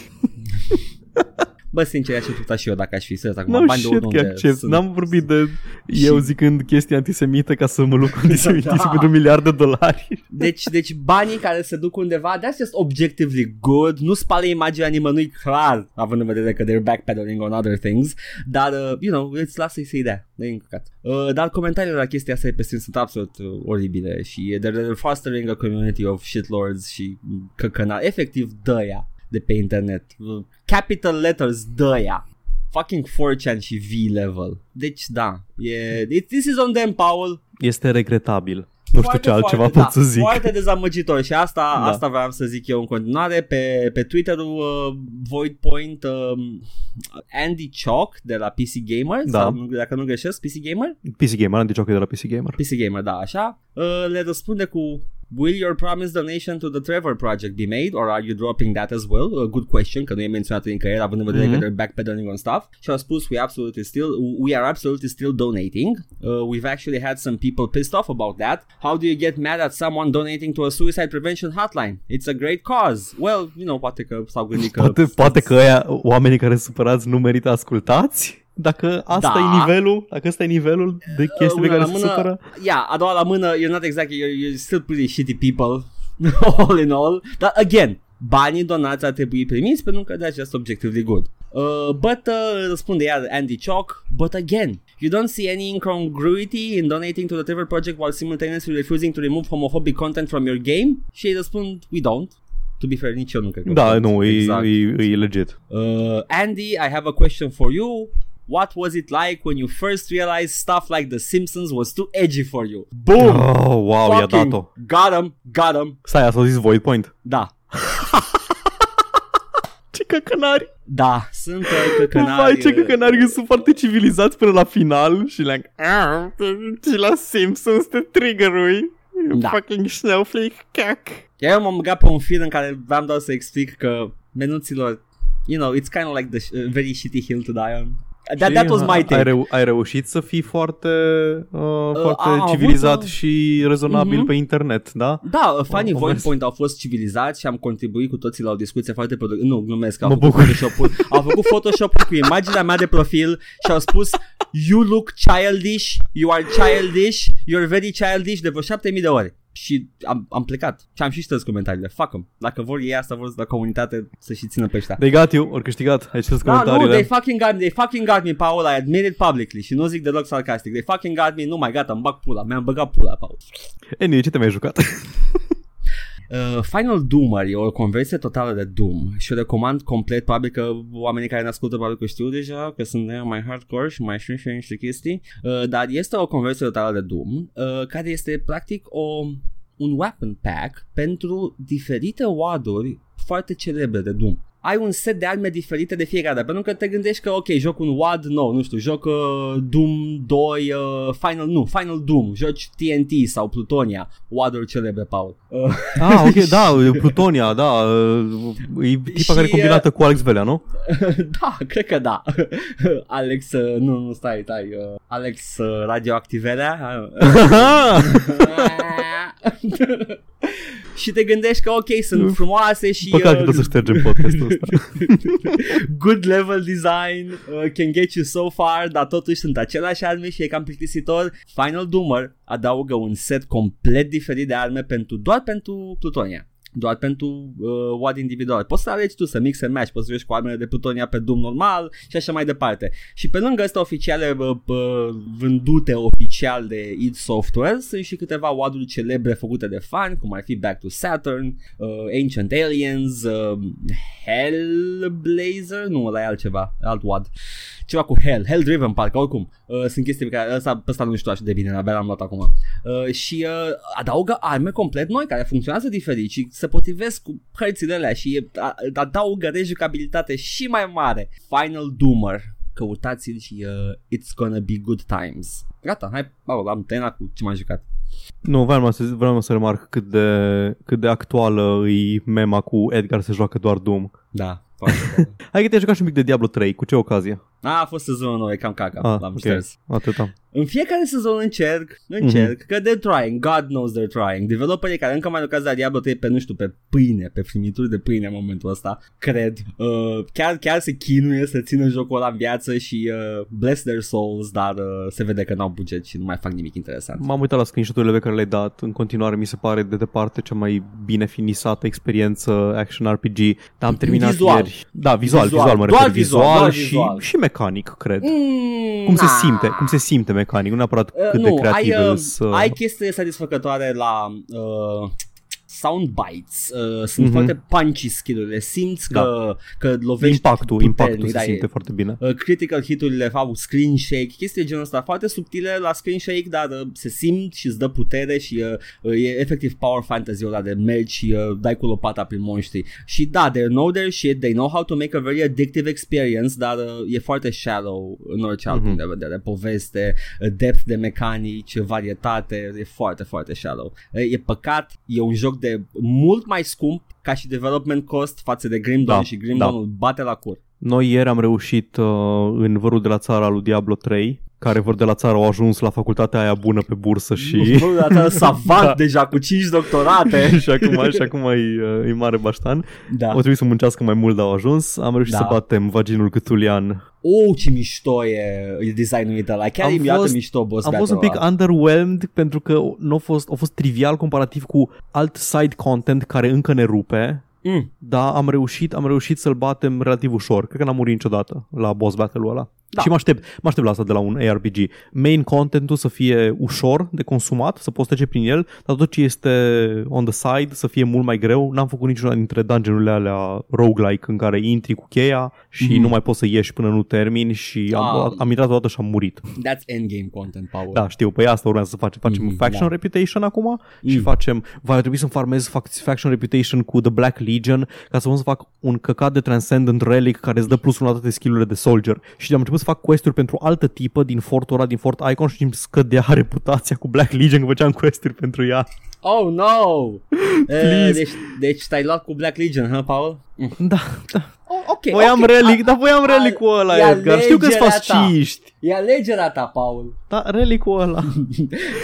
Bă, sincer, aș accepta și eu dacă aș fi serios acum. No bani de shit, unde că accept. sunt. N-am vorbit de Și- eu zicând chestii antisemită ca să mă luc cu antisemitism Da. pentru un miliard de dolari. Deci, deci banii care se duc undeva, that's just objectively good, nu spală imaginea nimănui clar, având în vedere că they're backpedaling on other things, dar, uh, you know, îți lasă să-i dea, de încăcat. Uh, dar comentariile la chestia asta pe stream sunt absolut uh, oribile și they're, they're fostering a community of shitlords și căcăna, efectiv dă de pe internet. Uh, capital letters dă Fucking 4chan și V-level. Deci da, e, it, this is on them, Paul. Este regretabil. Nu știu ce altceva foarte, pot da, să zic. Foarte dezamăgitor și asta, Da. asta vreau să zic eu în continuare. Pe, pe Twitter-ul uh, Void Point uh, Andy Chalk de la PC Gamer, Da. sau, nu- dacă nu greșesc, PC Gamer? PC Gamer, Andy Jockey de la PC Gamer. PC Gamer, da, așa. Uh, le răspunde cu Will your promised donation to the Trevor Project be made or are you dropping that as well? A good question, că nu e menționat încă el, având în vedere Mhm. că they're backpedaling on stuff. Și au spus we absolutely still we are absolutely still donating. Uh, we've actually had some people pissed off about that. How do you get mad at someone donating to a suicide prevention hotline? It's a great cause. Well, you know, poate că s-au gândit că Poate, poate că aia, oamenii care sunt supărați nu merită ascultați? Dacă asta Da. e nivelul, dacă ăsta e nivelul de chestii pe una care la se mână, supără. Yeah, a doua la mână, you're not exactly, you're, you're still pretty shitty people, all in all. Dar, again, banii donați ar trebui primiți pentru că that's just objectively good. Uh, but, uh, răspunde iar Andy Chalk, but again, you don't see any incongruity in donating to the Trevor Project while simultaneously refusing to remove homophobic content from your game? Și ei răspund, we don't. To be fair, nici eu nu cred că Da, sunt. nu, exact. e, e, e legit. Uh, Andy, I have a question for you. What was it like when you first realized stuff like The Simpsons was too edgy for you? Boom! Oh, wow, i-a Fucking dat-o. Got him, got him. Stai, asta a zis Void Point. Da, Ce căcănari! da, sunt uh, căcănari. Vai, ce uh, căcănari că sunt foarte civilizați până la final și le și la Simpsons te trigger-ui. Da. Fucking snowflake cac. Eu m-am băgat pe un film în care vreau doar să explic că menuților, you know, it's kind of like the sh- uh, very shitty hill to die on. That, that was my Ai, take. reu- ai reușit să fii foarte, uh, foarte am avut, civilizat uh, și rezonabil mhm. pe internet, da? Da, uh, Funny Am Void mers. Point au fost civilizați și am contribuit cu toții la o discuție foarte productivă. Nu, glumesc, au Mă făcut bucur. Photoshop-ul, au făcut Photoshop cu imaginea mea de profil și au spus You look childish, you are childish, you're very childish de vreo 7000 de ore. Și am, am plecat și am și șters comentariile. Fuck 'em. Dacă vor ei asta, vor la comunitate să și țină pe ăștia. They got you, ori câștigat, ai citit Da, nu, comentariile. they fucking got me, they fucking got me, Paul, I admit it publicly și nu zic deloc sarcastic. They fucking got me, nu mai gata, îmi bag pula, mi-am băgat pula, Paul. Anyway, ce te mai jucat? Uh, Final Doomer e o conversie totală de Doom și o recomand complet, probabil că oamenii care ne ascultă probabil că știu deja, că sunt uh, mai hardcore și mai știu și niște chestii, uh, dar este o conversie totală de Doom uh, care este practic o, un weapon pack pentru diferite WAD-uri foarte celebre de Doom. Ai un set de arme diferite de fiecare dată, pentru că te gândești că, ok, joc un WAD nou, nu știu, joc uh, Doom 2, uh, Final, nu, Final Doom, joci TNT sau Plutonia, WAD-uri celebre, Paul. Uh, ah, ok, da, Plutonia, da, uh, e tipa Și, care e combinată cu Alex Velea, nu? da, cred că da. Alex, uh, nu, nu, stai, stai. Uh, Alex uh, radioactivelea. și te gândești că ok, sunt frumoase și Păcat că uh, tot să ștergem podcastul ăsta. good level design uh, can get you so far, dar totuși sunt aceleași arme și e cam plictisitor. Final Doomer adaugă un set complet diferit de arme pentru doar pentru Plutonia doar pentru uh, WAD individual. Poți să alegi tu să mix and match, poți să joci cu armele de plutonia pe Doom normal și așa mai departe. Și pe lângă astea oficiale uh, uh, vândute oficial de id Software, sunt și câteva WAD-uri celebre făcute de fani, cum ar fi Back to Saturn, uh, Ancient Aliens, uh, Hellblazer, nu, ăla e altceva, alt WAD. Ceva cu Hell, Hell Driven parcă, oricum. Uh, sunt chestii pe care ăsta, pe ăsta nu știu așa de bine, abia l-am luat acum. Uh, și uh, adaugă arme complet noi care funcționează diferit și se potrivesc cu hărțile alea și uh, adaugă rejucabilitate și mai mare. Final Doomer. Căutați-l și uh, it's gonna be good times. Gata, hai, Paul, am terminat cu ce m-am jucat. Nu, vreau să, vreau să remarc cât de, cât de actuală e mema cu Edgar se joacă doar Doom. Da, foarte Hai că te-ai jucat și un pic de Diablo 3, cu ce ocazie? A, a fost sezonul nou, e cam caca, Ah, l-am ok, șters. atâta. În fiecare sezon încerc, încerc, mm-hmm. că they're trying, God knows they're trying. Developerii care încă mai lucrează la Diablo 3 pe, nu știu, pe pâine, pe frimituri de pâine în momentul ăsta, cred. Uh, chiar, chiar se chinuie să țină jocul ăla în viață și uh, bless their souls, dar uh, se vede că n-au buget și nu mai fac nimic interesant. M-am uitat la screenshot-urile pe care le-ai dat. În continuare mi se pare de departe cea mai bine finisată experiență action RPG. Dar am terminat Vizual. ieri. Da, vizual, Vizual. vizual, mă Doar refer vizual, vizual, doar și, vizual. și mecanic, cred. Mm, Cum se na. simte, cum se simte mecanic, nu neapărat Uh, cât nu, de creativ ai, uh, să... ai chestii satisfăcătoare la uh, soundbites, uh, sunt Mhm. foarte punchy skill-urile, simți Da. că, că lovești Impactul, puternic, impactul se da, e- simte foarte bine. Uh, critical hit-urile au screen shake, chestii de genul ăsta foarte subtile la screen shake, dar uh, se simt și îți dă putere și uh, uh, e efectiv power fantasy-ul ăla de mergi și uh, dai cu lopata prin monștri. Și da, they know their shit, they know how to make a very addictive experience, dar uh, e foarte shallow în orice alt Mhm. punct de vedere. Poveste, uh, depth de mecanici, varietate, e foarte, foarte shallow. Uh, e păcat, e un joc de mult mai scump ca și development cost față de Grim Dawn Da, și Grim da. Dawn îl bate la cur. Noi ieri am reușit uh, în vărul de la țara lui Diablo 3, care vor de la țară au ajuns la facultatea aia bună pe bursă și... Bă, dată savant Da. deja cu 5 doctorate. și acum, și acum e, uh, e mare baștan. da. O trebuie să muncească mai mult, dar au ajuns. Am reușit Da. să batem vaginul cătulian. Oh, ce mișto e, e designul ăla. Chiar Am e iată fost- mișto boss Am fost un battle-ul pic ăla. underwhelmed pentru că nu a fost, a fost trivial comparativ cu alt side content care încă ne rupe. Mm. Dar am reușit, am reușit să-l batem relativ ușor. Cred că n-am murit niciodată la boss battle-ul ăla. Da. Și mă aștept, mă aștept la asta de la un ARPG. Main contentul să fie ușor de consumat, să poți trece prin el, dar tot ce este on the side să fie mult mai greu. N-am făcut niciuna dintre dungeon-urile alea roguelike în care intri cu cheia și Mhm. nu mai poți să ieși până nu termini și am, Ah. am intrat odată și am murit. That's endgame content, Paul. Da, știu, păi asta urmează să facem. Facem Mhm, faction da. reputation acum și Mm. facem, va trebui să-mi farmez fac- faction reputation cu The Black Legion ca să pot să fac un căcat de Transcendent Relic care îți dă plus la toate skill-urile de soldier. Și am început să fac quest-uri pentru altă tipă din fortul ăla, din Fort Icon și îmi scădea reputația cu Black Legion că făceam quest-uri pentru ea. Oh, no! Eh, Please. deci, deci te-ai luat cu Black Legion, huh, Paul? Mm. Da, da. Oh, ok, Voiam ok. relic, A- dar voiam a- relicul ăla, e Edgar. Știu că-s alegerea ta. fasciști. E alegerea ta, Paul. Da, relicul ăla.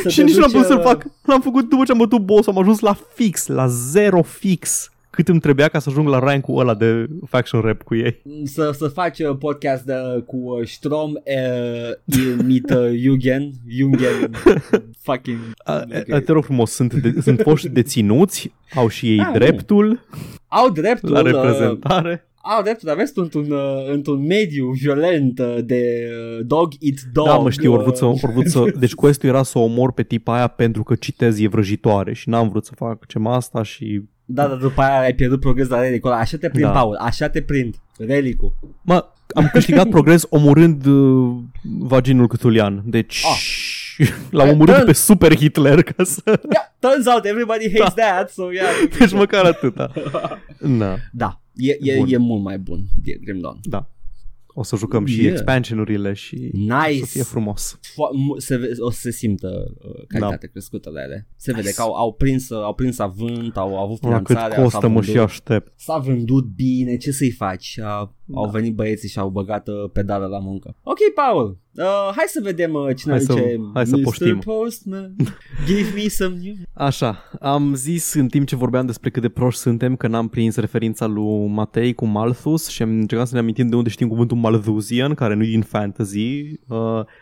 Să și te nici nu am duci, putut să-l uh, fac. L-am făcut după ce am bătut boss, am ajuns la fix, la zero fix. Cât îmi trebuia ca să ajung la rank-ul ăla de faction rep cu ei. să, să faci uh, podcast de, cu uh, Strom uh, mit uh, Jungen, Jungen fucking A, Ok. a, te rog frumos, sunt, de, sunt foști deținuți, au și ei Ah, dreptul au dreptul la uh, reprezentare. au dreptul, dar vezi tu într-un, uh, într-un mediu violent uh, de uh, dog eat dog. Da, mă știu, ori vrut să, uh, ori vrut să... Deci quest era să o omor pe tipa aia pentru că citez e vrăjitoare și n-am vrut să fac ce asta și... Da, dar după aia ai pierdut progres la relic Așa te prind, Da. Paul, așa te prind. Relicul. Mă, am câștigat progres omorând uh, vaginul cătulian. Deci... L-am omorât pe Super Hitler ca să... Yeah, turns out everybody hates that, so yeah. Deci măcar atâta. Da, Da, e, e, Bun. e mult mai bun, e Grim Dawn. da. O să jucăm și Yeah. expansionurile și Nice. să fie frumos. Fo- mu- se, ve- o să se simtă uh, calitate crescută la ele. Se vede Nice. că au, au prins uh, au prins avânt, au, au avut La cât finanțare. s-a costă mă vândut, și aștept. S-a vândut bine, ce să-i faci? Uh, Au Da. venit băieții și au băgat uh, pedală la muncă. Ok, Paul, uh, hai să vedem uh, cine Hai să- zice hai să Mr. poștim." Postman, give me some news. Așa, am zis în timp ce vorbeam despre cât de proști suntem că n-am prins referința lui Matei cu Malthus și am încercat să ne amintim de unde știm cuvântul Malthusian, care nu e din fantasy. Uh,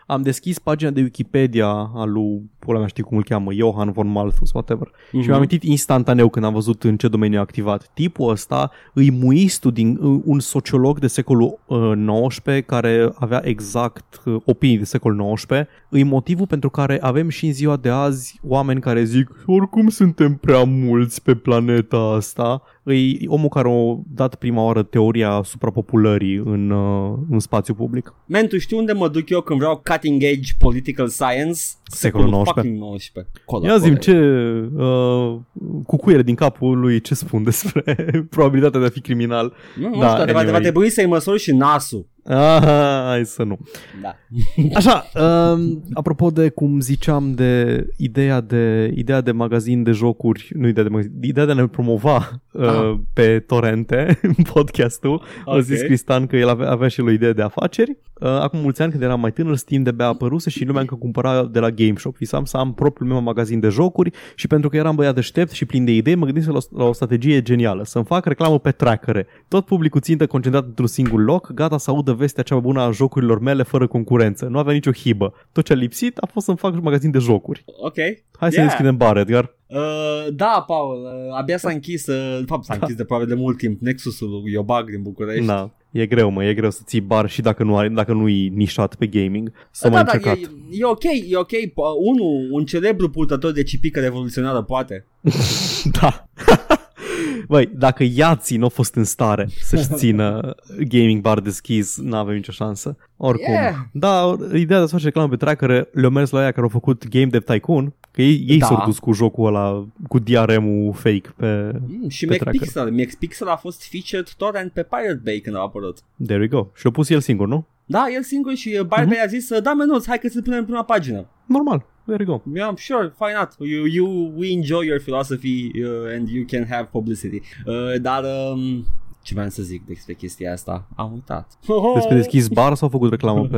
am deschis pagina de Wikipedia a lui, pula mea știi cum îl cheamă, Johann von Malthus, whatever. Mhm. Și mi-am amintit instantaneu când am văzut în ce domeniu e activat. Tipul ăsta îi muistul din uh, un sociolog de secolul uh, XIX care avea exact uh, opinii de secolul XIX. Îi motivul pentru care avem și în ziua de azi oameni care zic oricum suntem prea mulți pe planeta asta. Îi omul care a dat prima oară teoria suprapopulării în, uh, în spațiu public. Man, tu știi unde mă duc eu când vreau cutting edge political science? Secolul XIX. fucking 19. Colo, Ia zim acolo. ce uh, cucuiere din capul lui ce spun despre probabilitatea de a fi criminal. Nu, nu Da, știu, va, anyway. va trebui să-i măsori și nasul. Ah, hai să nu. Da. Așa, um, apropo de cum ziceam de ideea de ideea de magazin de jocuri, nu ideea de magazin, ideea de a ne promova uh, Ah. pe torrente în podcastul. A Ok. zis Cristian că el avea, avea și el o idee de afaceri. Uh, acum mulți ani când eram mai tânăr, Steam de bea apăruse și lumea încă cumpăra de la Game Shop. Visam să am propriul meu magazin de jocuri și pentru că eram băiat deștept și plin de idei, mă gândisem la, o- la o strategie genială. Să-mi fac reclamă pe trackere. Tot publicul țintă concentrat într-un singur loc, gata să audă vestea cea bună a jocurilor mele fără concurență. Nu avea nicio hibă. Tot ce a lipsit a fost să-mi fac un magazin de jocuri. Ok. Hai să Yeah. deschidem bar, Edgar. Uh, da, Paul, uh, abia s-a închis, uh, de fapt s-a închis de probabil de mult timp, Nexusul lui Iobag din București. Da. E greu, mă, e greu să ții bar și dacă nu, ai, dacă nu e nișat pe gaming. Să da, mă da, încercat. e, e ok, e ok. Po- Unul, un celebru purtător de cipică revoluționară poate. Da. Băi, dacă Iații nu a fost în stare să-și țină gaming bar deschis, nu avem nicio șansă. Oricum. Yeah. Da, ideea de a face reclamă pe tracker le-au mers la ea care au făcut Game Dev Tycoon, că ei, ei Da. s-au dus cu jocul ăla, cu DRM-ul fake pe... Mm, și Pe tracker. MacPixel. MacPixel a fost featured torrent pe Pirate Bay când a apărut. There we go. Și l-a pus el singur, nu? Da, el singur și uh, Pirate Bay a zis, da, menuț, hai că să punem în prima pagină. Normal. There we go. Yeah, sure, why not? You, you, we enjoy your philosophy uh, and you can have publicity. Uh, dar, um, ce vreau să zic despre chestia asta? Am uitat. Despre deschis bar sau au făcut reclamă pe...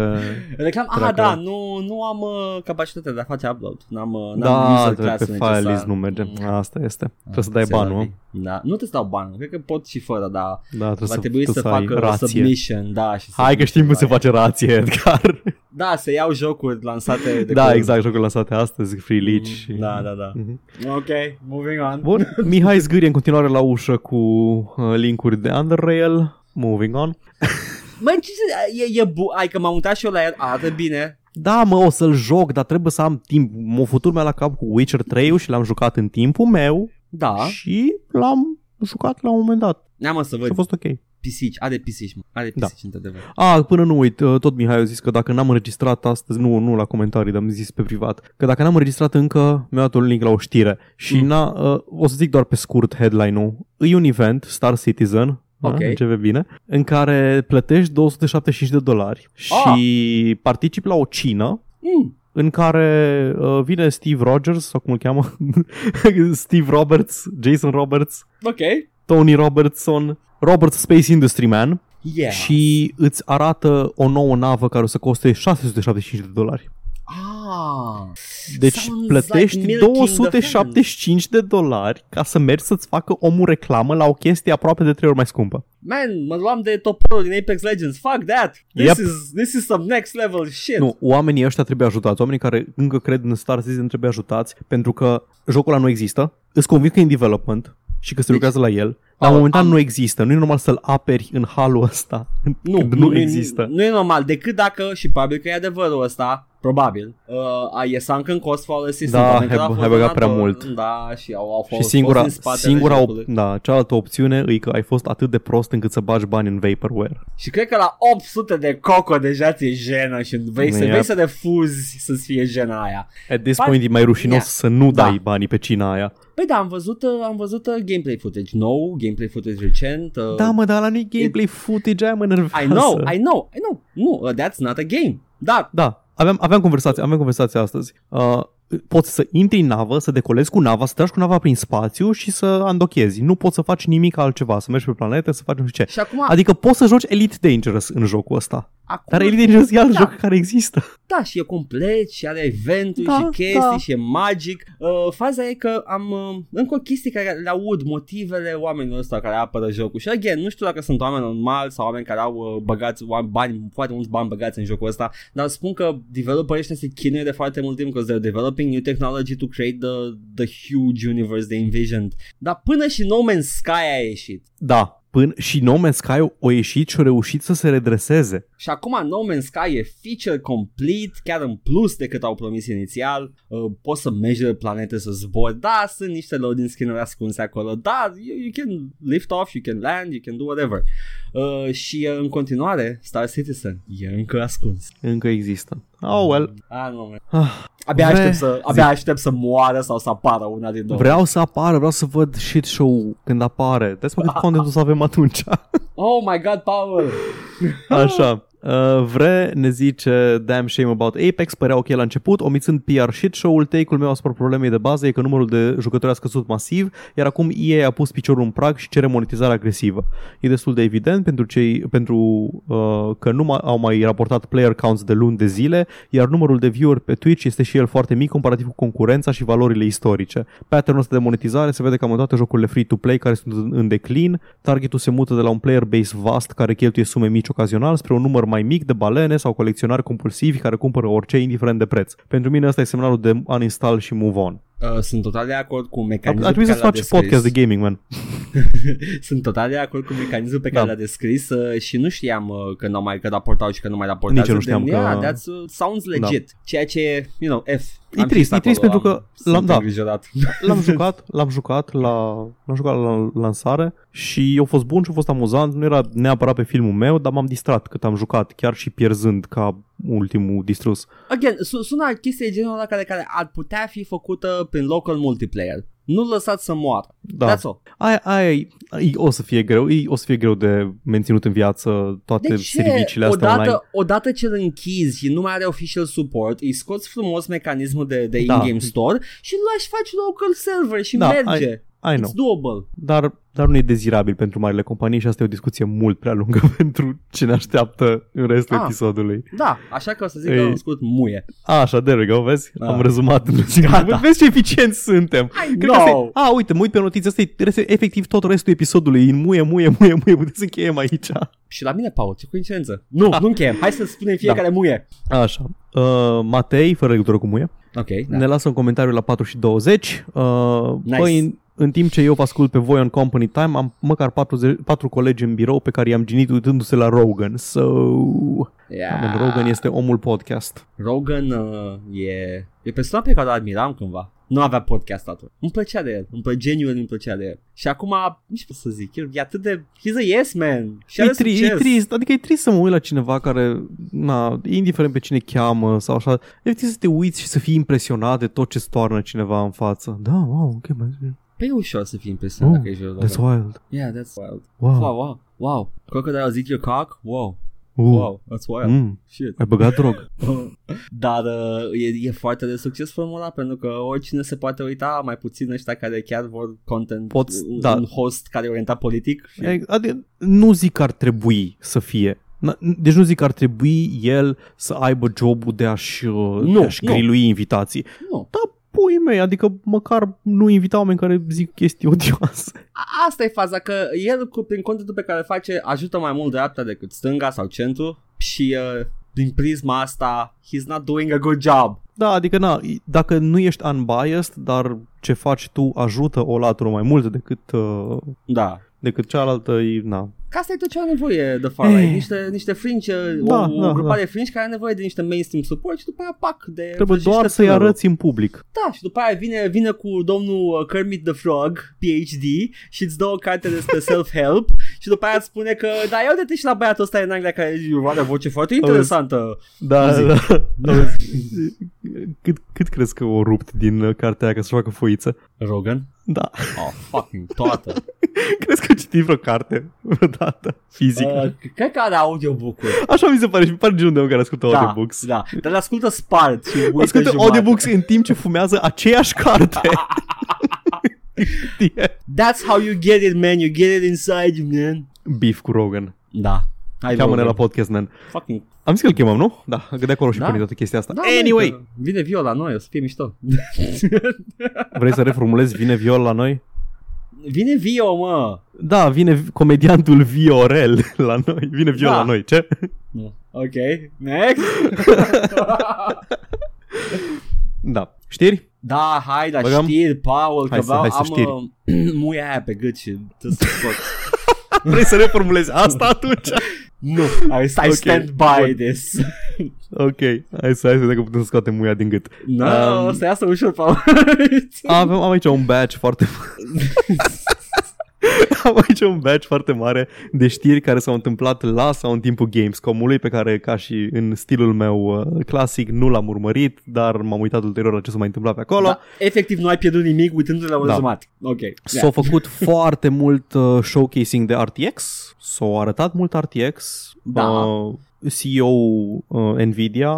Reclam, ah, Tracker. da, nu, nu am uh, capacitatea de a face upload. N-am, uh, n-am Da, user pe class file necesar. list nu merge. Asta este. Trebuie să dai Se banul. va nu? fi. Da, nu te stau bani, cred că pot și fără, dar Da, trebuie va să, trebui să, trebuie fac ai uh, rație. submission, da. Și să Hai că știm cum se face rație, Edgar. Da, să iau jocuri lansate de da, curând. exact, jocul lansate astăzi, free leech. și- Da, da, da. Mhm. Ok, moving on. Bun, Mihai zgârie în continuare la ușă cu uh, linkuri de Underrail. Moving on. Măi, ce se- e, e bu- Ai că m-am mutat și eu la el, arată bine. Da, mă, o să-l joc, dar trebuie să am timp. M-a futut mea la cap cu Witcher 3 și l-am jucat în timpul meu Da. și l-am jucat la un moment dat. Neamă să Și văd a fost ok. Pisici, are pisici, mă. Are Da. pisici, într-adevăr. A, până nu uit, uh, tot Mihai a zis că dacă n-am înregistrat astăzi, nu, nu la comentarii, dar am zis pe privat, că dacă n-am înregistrat încă, mi-a dat un link la o știre și Mm. n-a, uh, o să zic doar pe scurt headline-ul. E un event, Star Citizen, Ok. da, începe bine, în care plătești 275 de dolari și participi la o cină Mm. în care uh, vine Steve Rogers, sau cum îl cheamă, Steve Roberts, Jason Roberts, Ok. Tony Robertson, Robert Space Industry Man, Yeah. și îți arată o nouă navă care o să coste 675 de dolari. Ah. Deci Sounds plătești like milking the 275 de dolari ca să mergi să-ți facă omul reclamă la o chestie aproape de trei ori mai scumpă. Man, mă luam de toporul din Apex Legends. Fuck that. This, Yep. is, this is some next level shit. Nu, oamenii ăștia trebuie ajutați, oamenii care încă cred în Star Citizen trebuie ajutați pentru că jocul ăla nu există. Îți convins că e în development și că se Deci- lucrează la el, dar Am- momentan am- nu există. Nu e normal să-l aperi în halul ăsta Nu, când nu, există. Nu, nu e normal, decât dacă, și probabil că e adevărul ăsta, probabil, uh, a e sunk în cost fallacy, Da, sunt oameni care hai- au hai fost băgat prea donatori, mult. Da, și au, au fost, Și singura, fost în spatele singura op- jocului. da, cealaltă opțiune e că ai fost atât de prost încât să bagi bani în vaporware. Și cred că la 800 de coco deja ți-e jenă și vrei, să, Yep. vrei să refuzi să-ți fie jena aia. At this Bani- point e mai rușinos Yeah. să nu Da. dai banii pe cina aia. Păi da, am văzut, uh, am văzut uh, gameplay footage nou, gameplay footage recent. Uh, Da, mă, dar la nu gameplay footage aia mă enervează. I know, I know, I know. Nu, uh, that's not a game. Da, Da, aveam, aveam conversație, aveam conversație astăzi. Uh, poți să intri în navă, să decolezi cu nava, să tragi cu nava prin spațiu și să andochezi. Nu poți să faci nimic altceva, să mergi pe planete, să faci nu știu ce. și acum, Adică poți să joci Elite Dangerous în jocul ăsta. acum Dar Elite Dangerous e alt Da. joc care există. Da, și e complet și are eventuri Da, și chestii da. și e magic. Uh, faza e că am uh, încă o chestie care le aud, motivele oamenilor ăsta care apără jocul. Și again, nu știu dacă sunt oameni normali sau oameni care au uh, băgați oameni- bani, foarte mulți bani băgați în jocul ăsta, dar spun că developerii ăștia se chinuie de foarte mult timp because they're developing new technology to create the, the huge universe they envisioned. Dar până și No Man's Sky a ieșit. Da, până și No Man's Sky a ieșit și a reușit să se redreseze. Și acum No Man's Sky e feature complete, chiar în plus decât au promis inițial. Uh, poți să measure planete să zbori. Da, sunt niște loading screen-uri ascunse acolo. Da, you, you can lift off, you can land, you can do whatever. Uh, și uh, în continuare, Star Citizen e încă ascuns. Încă există. Oh, well. Ah, nu, man. Ah, Abia, Vre- aștept să, abia aștept să moară sau să apară una din două. vreau să apară, vreau să văd shit show când apare. Dați mă cât content o să avem atunci. Oh my god, Paul! Așa. Uh, vre ne zice Damn shame about Apex, părea ok la început, omițând PR shit show-ul, take-ul meu asupra problemei de bază e că numărul de jucători a scăzut masiv, iar acum EA a pus piciorul în prag și cere monetizare agresivă. E destul de evident pentru, cei, pentru uh, că nu mai, au mai raportat player counts de luni de zile, iar numărul de viewer pe Twitch este și el foarte mic comparativ cu concurența și valorile istorice. Patternul ăsta de monetizare se vede cam în toate jocurile free-to-play care sunt în- în declin, targetul se mută de la un player base vast care cheltuie sume mici ocazional spre un număr mai mic de balene sau colecționari compulsivi care cumpără orice indiferent de preț. Pentru mine ăsta e semnalul de uninstall și move on. Uh, sunt total de acord cu Ar, mecanismul ar trebui pe să care l-a faci descris. podcast de gaming, man. Sunt total de acord cu mecanismul pe care Da. l-a descris uh, și nu știam uh, că nu mai că raportau și că nu mai raportează. Nici eu nu știam Then, că- Yeah, that sounds legit. Ceea ce, you know, F. E Am trist, citit e trist acolo, pentru am- că sunt l-am- da. îngrijorat. L-am jucat, l-am jucat la, l-am jucat la lansare și a fost bun și a fost amuzant. Nu era neapărat pe filmul meu, dar m-am distrat cât am jucat, chiar și pierzând ca ultimul distrus. Again, su- sună chestie de genul ăla care, care ar putea fi făcută prin local multiplayer. Nu lăsați să moară. Da. That's all. Aia, aia e, e, o să fie greu, e, o să fie greu de menținut în viață toate De ce? serviciile astea online. odată, odată ce îl închizi și nu mai are official support, îi scoți frumos mecanismul de, de Da. in-game store și îl lași faci local server și Da, merge. I know. It's doable. Dar, dar nu e dezirabil pentru marile companii și asta e o discuție mult prea lungă pentru ce ne așteaptă în restul Ah. episodului. Da, așa că o să zic Ei. că am scurt muie. A, așa, there we go, vezi? Da. Am rezumat în singur. Gata. Vezi ce eficienți suntem. I Cred că asta e... know. A, uite, mă uit pe notițe, asta e rest- efectiv tot restul episodului. În muie, muie, muie, muie. Putem să încheiem aici. Și la mine, Paul, ce coincidență. Nu, nu încheiem. Hai să spunem fiecare muie. Așa. Uh, Matei, fără legătură cu muie, Ok, da. da. ne lasă un comentariu la 4 și 20. Uh, Nice. Băi, în, în timp ce eu vă ascult pe voi on Company Time, am măcar 4, 4 colegi în birou pe care i-am ginit uitându-se la Rogan. So, Yeah. yeah. Rogan este omul podcast. Rogan uh, e, e persoana pe care o admiram cândva. Nu avea podcast atunci. Îmi plăcea de el. Îmi plăcea, genuine îmi plăcea de el. Și acum, nu știu ce să zic, el e atât de... He's a yes man. Și E, are tri- e succes. trist, adică e trist să mă uit la cineva care, na, indiferent pe cine cheamă sau așa, e trist să te uiți și să fii impresionat de tot ce stoarnă cineva în față. Da, wow, ok, mai Păi e ușor să fii impresionat Oh, dacă ești that's Rogan. wild. Yeah, that's wild. Wow. Wow, wow, wow. Crocodile zic your cock? Wow. Uh, Wow, that's wild. Mm, Shit. ai băgat drog. Dar uh, e, e foarte de succes formula pentru că oricine se poate uita, mai puțin ăștia care chiar vor content, Poți- un, da. un host care e orientat politic. Și, E, Adică, nu zic că ar trebui să fie. Na- Deci nu zic că ar trebui el să aibă jobul de a-și, uh, Nu, de a-și nu. grilui invitații. nu. Da, pui mei, adică măcar nu invita oameni care zic chestii odioase. A- Asta e faza, că el cu, prin contentul pe care îl face ajută mai mult dreapta decât stânga sau centru și uh, din prisma asta he's not doing a good job. Da, adică na, dacă nu ești unbiased, dar ce faci tu ajută o latură mai mult decât, uh, Da. Decât cealaltă, e, na. Ca asta e tot ce au nevoie de far right. Eh. Niște, niște fringe, Da, o, da, o grupare da. de fringe care are nevoie de niște mainstream support și după aia pac de Trebuie vrăjește doar să-i tânărul. arăți în public. Da, și după aia vine, vine cu domnul uh, Kermit the Frog, PhD, și îți dă o carte despre self-help și după aia îți spune că, da, ia uite și la băiatul ăsta în Anglia care are o voce foarte interesantă. Da, Zi. da. cât, cât crezi că o rupt din uh, cartea aia ca să facă foiță? Rogan? Da. Oh, fucking toată. crezi că citi vreo carte vreodată? Fizică? uh, cred că are audiobook-uri. Așa mi se pare și mi pare genul de om care ascultă Da, audiobooks. da, dar le ascultă spart și uită Ascultă jumate. audiobooks în timp ce fumează aceeași carte. Știe? That's how you get it, man. You get it inside you, man. Beef cu Rogan. Da. Hai, Cheamă-ne Rogan. la podcast, man. Fucking Am zis că îl chemăm, nu? Da, că de acolo și Da. porni toată chestia asta. Da, anyway, mă, că Vine Vio la noi, o să fie mișto. vrei să reformulezi? Vine Viol la noi? Vine Vio, mă. Da, vine vi- comediantul Viorel la noi. Vine Viol Da. la noi, ce? Ok, next. Da. Știri? da, hai, la Băgăm? știri, Paul, Hai că să- vreau, hai să am știri. uh, muia aia pe gât și trebuie să scot. Vrei să reformulezi asta atunci? Nu, I, I Ok, stand by bun. this. ok, hai să, hai să vedem că putem să scoatem muia din gât. No, Um, o să iasă ușor, Paul. Avem, am aici un badge foarte Am aici un badge foarte mare de știri care s-au întâmplat la sau în timpul Gamescom-ului pe care, ca și în stilul meu uh, clasic, nu l-am urmărit, dar m-am uitat ulterior la ce s-a mai întâmplat pe acolo. da, efectiv, nu ai pierdut nimic uitându-te la un Da. rezumat. Ok. S-a făcut foarte mult uh, showcasing de RTX, s-au arătat mult RTX. Da. Uh, CEO uh, Nvidia,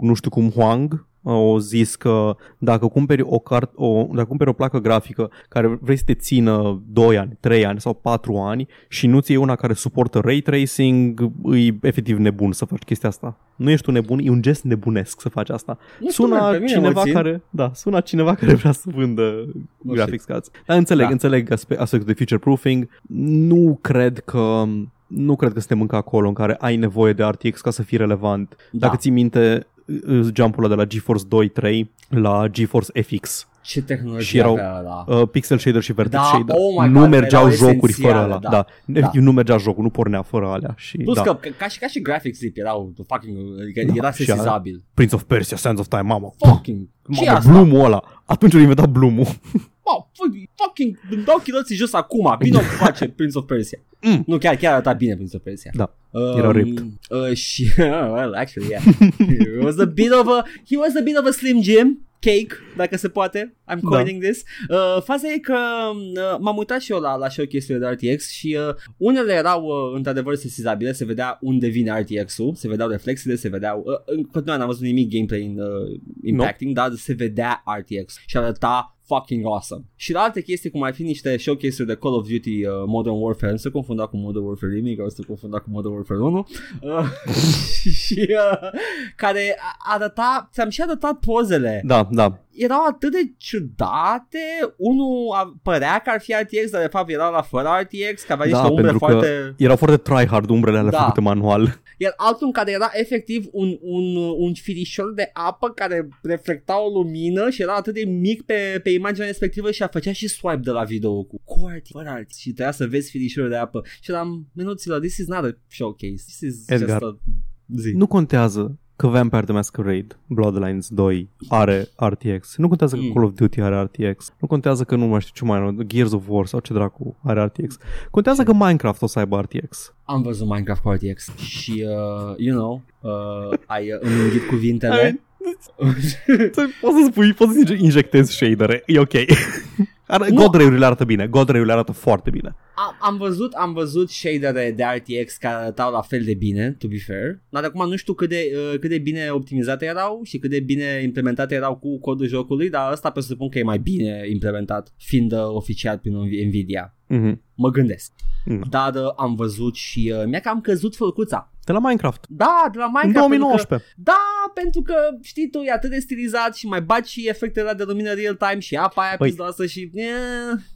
nu știu cum Huang, uh, au zis că dacă cumperi o, cart- o, dacă cumperi o placă grafică care vrei să te țină 2 ani, 3 ani sau 4 ani și nu ți una care suportă ray tracing, e efectiv nebun să faci chestia asta. Nu ești un nebun, e un gest nebunesc să faci asta. Nu știu, man, Sună pe mine mă cineva țin. care, da, sună cineva care vrea să vândă Nu graphics cards. Dar înțeleg, Da. înțeleg aspe- aspectul de future proofing. Nu cred că nu cred că suntem încă acolo în care ai nevoie de RTX ca să fii relevant. Da. Dacă ții minte uh, jump-ul ăla de la GeForce 2.3 la GeForce FX. Ce tehnologie Și erau- avea ăla? Uh, pixel shader și vertex Da, shader. oh my nu God, mergeau erau jocuri fără esențiale, ăla. da. Da. Da. Efectiv, nu mergea jocul, nu pornea fără alea. Și, Plus da. că ca, ca și, ca și graphics zip erau fucking, adică Da, era și sesizabil. Prince of Persia, Sands of Time, mamă. Fucking, ce Mamă, asta? Bloom-ul ăla. Atunci au inventat Bloom-ul. Wow, fucking, fucking, îmi dau chiloții jos acum, bine o face Prince of Persia. Mm. Nu, chiar, chiar arăta bine Prince of Persia. Da, Um, era ripped. Uh, și, well, actually, yeah. he was a bit of a, he was a bit of a Slim Jim cake, dacă se poate. I'm Da. coining this. Uh, faza e că uh, m-am uitat și eu la, la showcase-urile de RTX și uh, unele erau uh, într-adevăr sesizabile, se vedea unde vine RTX-ul, se vedeau reflexele, se vedeau, uh, în continuare n-am văzut nimic gameplay in, uh, impacting, dar se vedea RTX și arăta fucking awesome. Și la alte chestii cum ar fi niște showcase-uri de Call of Duty uh, Modern Warfare, nu se confunda cu Modern Warfare Remake, nu se confunda cu Modern Warfare 1 uh, și uh, care a- arăta, ți-am și arătat pozele Da, da. erau atât de ciudate Unul a, părea că ar fi RTX Dar de fapt era la fără RTX Că avea Da, niște umbre pentru că foarte Erau foarte tryhard umbrele alea Da. făcute manual. Iar altul în care era efectiv un, un, un firișor de apă Care reflecta o lumină Și era atât de mic pe, pe imaginea respectivă Și a făcea și swipe de la video Cu, cu RTX, fără RTX Și trebuia să vezi firișorul de apă. Și eram minuților This is not a showcase. This is Edgar. just a zi. Nu contează că Vampire the Masquerade Bloodlines 2 are RTX. Nu contează că Mm. Call of Duty are RTX. Nu contează că nu mai știu ce mai are, Gears of War sau ce dracu are RTX. Contează că Minecraft o să aibă RTX. Am văzut Minecraft cu RTX Și uh, you know uh, Ai uh, îmi înghit cuvintele Poți să spui, poți să injectezi shadere, e ok. Ar- Nu. God Ray-urile arată bine, God Ray-urile arată foarte bine. Am, am văzut, am văzut shadere de RTX care arătau la fel de bine, to be fair, dar acum nu știu cât de, uh, cât de bine optimizate erau și cât de bine implementate erau cu codul jocului, dar asta presupun că e mai bine implementat, fiind uh, oficial prin Nvidia. Mhm. Mă gândesc. Mm. Dar uh, am văzut și uh, mi-a cam căzut fălcuța. De la Minecraft. Da, de la În Minecraft. pentru că- 2019. da, pentru că știi tu, e atât de stilizat și mai baci și efectele alea de lumină real time și apa aia Păi- pizdoasă și... eh,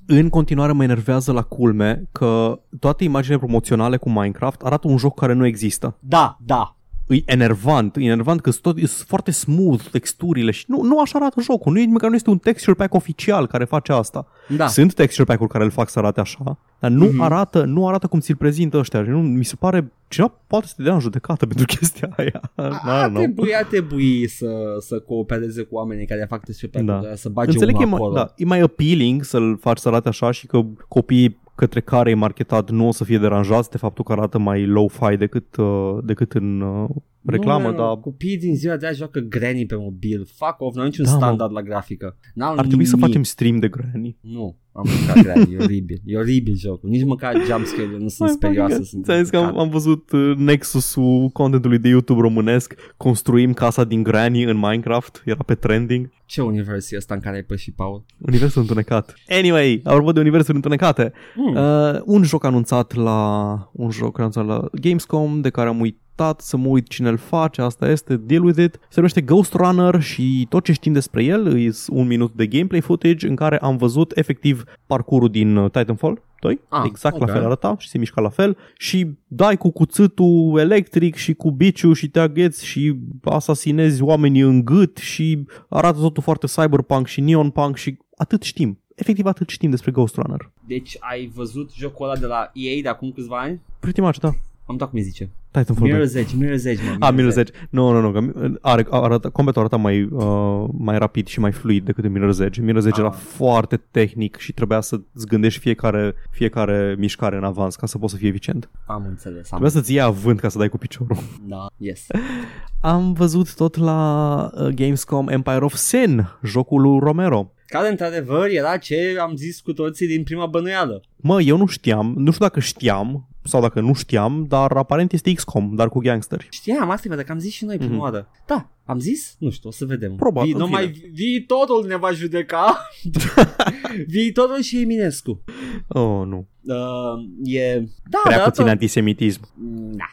În continuare mă enervează la culme că toate imaginile promoționale cu Minecraft arată un joc care nu există. Da, da, E enervant, e enervant că sunt tot, sunt foarte smooth texturile și nu, nu așa arată jocul. Nu e, măcar nu este un texture pack oficial care face asta. da. Sunt texture pack-uri care îl fac să arate așa, dar nu Mhm. arată, nu arată cum ți-l prezintă ăștia. Și Nu, mi se pare cineva poate să te dea în judecată pentru chestia aia. A, I ar don't know. trebui, ar trebui să, să coopereze cu oamenii care fac texture Da. pack să bage Înțeleg că e unul mai, acolo. da, e mai appealing să-l faci să arate așa și că copiii către care e marketat nu o să fie deranjați de faptul că arată mai low-fi decât, uh, decât în uh, reclamă, nu, dar Copiii din ziua de azi joacă Granny pe mobil. Fuck off, n-au niciun Da, mă. standard la grafică. N-au ar trebui să nimic. facem stream de Granny. Nu, am mâncat Granny, e oribil. E oribil jocul. Nici măcar jumpscare nu sunt sperioase. Sunt Ți-am zis că am, am văzut uh, nexusul contentului de YouTube românesc Construim casa din Granny în Minecraft Era pe trending Ce univers e ăsta în care ai pășit, Paul? Universul întunecat Anyway, apropo de universuri întunecate Hmm. uh, Un joc anunțat la Un joc anunțat la Gamescom De care am uitat să mă uit cine îl face Asta este, deal with it Se numește Ghost Runner și tot ce știm despre el E un minut de gameplay footage În care am văzut efectiv parcurul din uh, Titanfall 2 Ah, Exact ok. la fel arăta și se mișca la fel Și dai cu cuțitul electric și cu biciu și te agheți Și asasinezi oamenii în gât Și arată totul foarte cyberpunk și neon punk Și atât știm Efectiv atât știm despre Ghost Runner Deci ai văzut jocul ăla de la EA de acum câțiva ani? Pretty much, da Am dat cum îi zice. Titanfall 2 Mirror's Edge, Mirror's Edge, mă. A, Mirror's Edge. Nu, nu, nu, că are, arată, combatul arată mai, uh, mai rapid și mai fluid decât în Mirror's Edge. Mirror's Edge Ah. era foarte tehnic și trebuia să-ți gândești fiecare, fiecare mișcare în avans ca să poți să fii eficient. Am înțeles. Am Trebuia să-ți iei avânt ca să dai cu piciorul. Da, yes. Am văzut tot la uh, Gamescom Empire of Sin, jocul lui Romero. Care într-adevăr era ce am zis cu toții din prima bănuială. Mă, eu nu știam, nu știu dacă știam sau dacă nu știam, dar aparent este XCOM, dar cu gangsteri. Știam, asta e, dacă am zis și noi prima Mhm. oară. Da, am zis? Nu știu, o să vedem. Probabil, în numai vi- viitorul ne va judeca. viitorul și Eminescu. Oh, nu. Uh, e... Da, Prea da, puțin da. antisemitism. Da.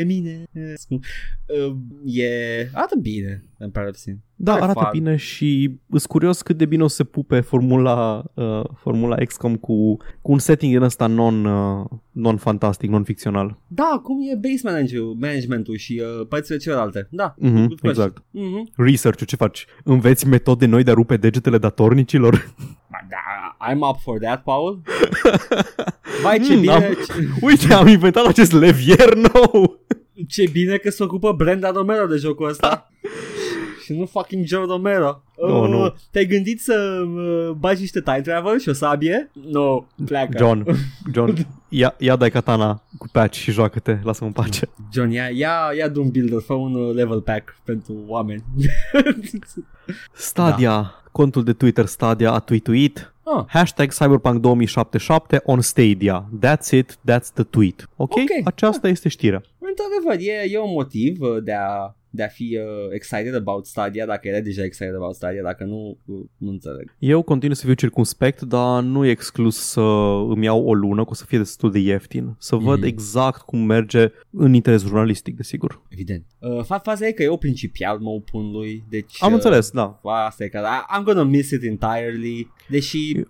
Eminescu. Uh, e... Arată bine, Empire of Sin. Da, Are arată fun. bine și sunt curios cât de bine o să se pupe formula, uh, formula XCOM cu, cu un setting din ăsta non, uh, non-fantastic, non-ficțional. Da, cum e base manager, managementul și uh, părțile celelalte. Da, Mhm, good question. exact. Mhm. Research-ul, ce faci? Înveți metode noi de a rupe degetele datornicilor? Ba, Da, I'm up for that, Paul. Vai, ce Mm, bine, am- ce, Uite, am inventat acest levier nou! ce bine că se ocupă Brenda Romero de jocul ăsta. și nu fucking Joe Romero. Nu, Uh, nu. Te-ai gândit să uh, bagi niște time travel și o sabie? Nu, no, pleacă. John, John, ia, ia dai katana cu patch și joacă-te, lasă-mă în pace. John, ia, ia, ia de un builder, fă un uh, level pack pentru oameni. Stadia, da. contul de Twitter Stadia a tweetuit ah, Hashtag Cyberpunk 2077 on Stadia. That's it, that's the tweet. Ok? Ok. Aceasta este știrea. într-adevăr, e, e un motiv uh, de a, de a fi uh, excited about Stadia, dacă era deja excited about Stadia, dacă nu, uh, nu înțeleg. Eu continui să fiu circunspect, dar nu e exclus să îmi iau o lună, că o să fie destul de ieftin. Să văd Mhm. exact cum merge în interes jurnalistic, desigur. Evident. Uh, fa- faza e că eu principial mă opun lui, deci... Am uh, înțeles, da. Asta e că I- I'm gonna miss it entirely, deși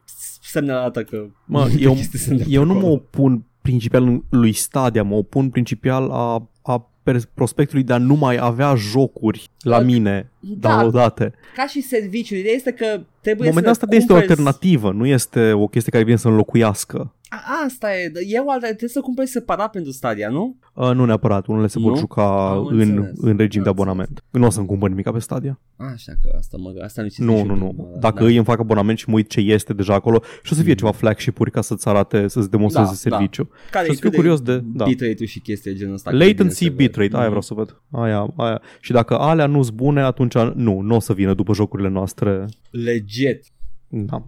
semne arată că Mă, multe eu, chestii sunt de eu nu mă acolo. opun principial lui Stadia, mă opun principial a, a pers- prospectului de a nu mai avea jocuri la Da. mine Da. downloadate. Ca și serviciul, ideea este că trebuie Momentan să asta este o cumperi- alternativă, nu este o chestie care vine să înlocuiască. A, asta e, e o altă, trebuie să cumperi separat pentru Stadia, nu? Uh, nu neapărat, unele se pot Nu? juca Am în, înțeles. în regim de Am abonament. Nu o să-mi cumpăr nimic pe Stadia. Așa că asta mă asta nu știu Nu, și nu, eu nu. prima, Dacă da. îi îmi fac abonament și mă uit ce este deja acolo și o să fie Mm. ceva flagship-uri ca să-ți arate, să-ți demonstreze Da, serviciu. Care și e o să fiu cât curios de- da. bitrate-ul și chestii de genul ăsta. cât de Latency, bine se vede. bitrate, aia Mhm. vreau să văd. Aia, aia. Și dacă alea nu-s bune, atunci nu, nu o să vină după jocurile noastre. Legit. Da.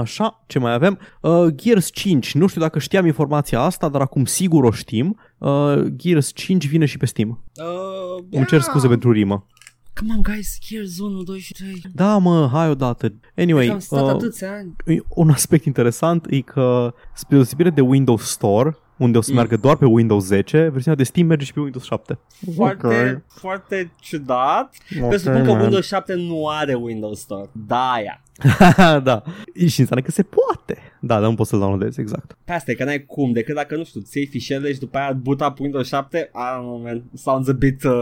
Așa, ce mai avem? Uh, Gears 5, nu știu dacă știam informația asta, dar acum sigur o știm. Uh, Gears 5 vine și pe Steam. Uh, Îmi cer scuze pentru rimă. Come on, guys, Gears 1, 2 și 3. Da, mă, hai odată. Anyway, Am stat uh, atâția ani. un aspect interesant e că, spre deosebire de Windows Store, unde o să Mm. meargă doar pe Windows 10, versiunea de Steam merge și pe Windows 7. Foarte, foarte ciudat. Ok, Presupun că man. Windows 7 nu are Windows Store. Da, aia. da. Și înseamnă că se poate. Da, dar nu poți să-l downloadezi, exact. Pe asta e că n-ai cum, decât dacă, nu știu, ți iei fișierele și după aia boot up Windows 7, I don't know, man, sounds a bit uh,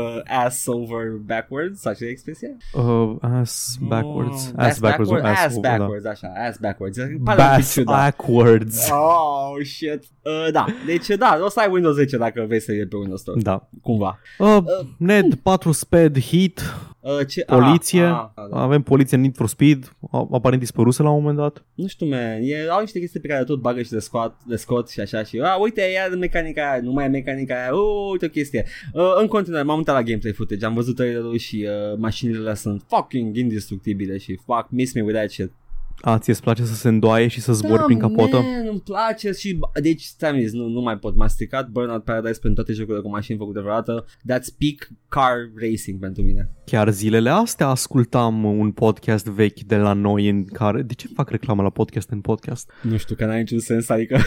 ass over backwards, așa e expresia? Uh, ass backwards. Oh, ass backwards. backward- ass, ass over, da. backwards, așa, ass backwards. Pare un pic Bass ciudat. backwards. Oh, shit. Uh, da, deci da, o să ai Windows 10 dacă vrei să iei pe Windows Store, Da. cumva. Uh, Ned, 4 speed, hit, Uh, ce, poliție. Ah, ah, da. Avem poliție în Need for Speed. A- Aparent dispăruse la un moment dat. Nu știu, man, e, au niște chestii pe care tot bagă și le scot, le scot și așa și, a, uite, ia mecanica aia, nu mai e mecanica aia, uh, uite o chestie. Uh, în continuare, m-am uitat la gameplay footage, am văzut trailerul și uh, mașinile alea sunt fucking indestructibile și fuck, miss me with that shit. A, ție îți place să se îndoaie și să zbori prin capotă? man, îmi place și, deci, stai zis, nu, nu mai pot, m-a stricat Burnout Paradise pentru toate jocurile cu mașini făcute vreodată, that's peak car racing pentru mine. Chiar zilele astea ascultam un podcast vechi de la noi în care... De ce fac reclamă la podcast în podcast? Nu știu, că n-are niciun sens, adică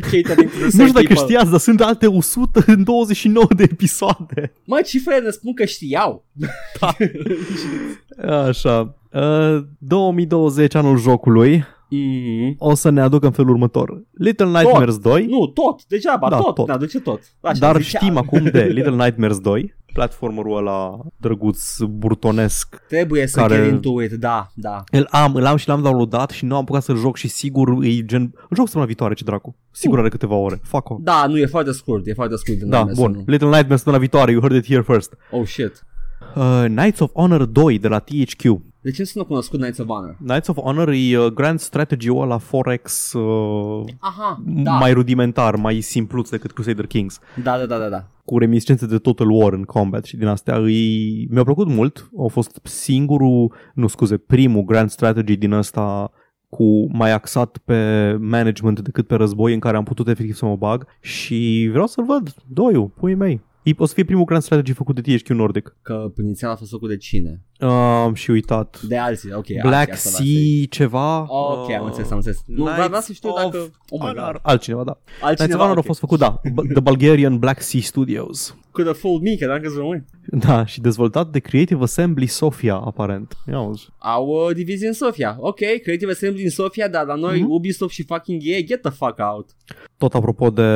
catering to the Nu same știu dacă people. știați, dar sunt alte 129 de episoade. Mă, cifrele ne spun că știau. Așa. Uh, 2020, anul jocului, mm-hmm. o să ne aducă în felul următor. Little Nightmares 2, Nu, tot, degeaba, Da, tot, tot. ne aduce tot. Așa, dar zicea, știm acum de Little Nightmares 2, platformerul ăla drăguț, burtonesc. Trebuie să care- get into it, da, da. Îl am, îl am și l-am downloadat și nu am apucat să-l joc și sigur e gen... Îl joc săptămâna viitoare, ce dracu. Sigur are câteva ore. Fuck o. Da, nu, e foarte scurt, e foarte scurt. din Da, Nightmares bun. 1. Little Nightmares săptămâna viitoare, you heard it here first. Oh, shit. Uh, Knights of Honor 2 de la THQ. De ce nu cunoscut Knights of Honor? Knights of Honor e uh, grand strategy-ul ăla Forex uh, Aha, da. mai rudimentar, mai simpluț decât Crusader Kings. Da, da, da, da, da. cu reminiscențe de Total War în combat și din astea îi... mi-a plăcut mult. A fost singurul, nu scuze, primul grand strategy din ăsta cu mai axat pe management decât pe război în care am putut efectiv să mă bag și vreau să-l văd, doiul, puii mei. E- O să fie primul grand strategy făcut de THQ Nordic. Că inițial a fost făcut de cine? Uh, și uitat. De alții, ok. Black alții, asta Sea lasă-i. ceva. Ok, am uh, înțeles, am înțeles. Nu, vreau vreau să știu Knights dacă... of Oh my Honor. god. Altcineva, da. Knights of Altcineva, Honor ok. a fost făcut, da. B- The Bulgarian Black Sea Studios. Could have fooled me, că dacă sunt români. Da, și dezvoltat de Creative Assembly Sofia, aparent. Ia auzi. Au uh, divizie în Sofia. Ok, Creative Assembly în Sofia, dar la noi Mhm. Ubisoft și fucking EA, get the fuck out. Tot apropo de,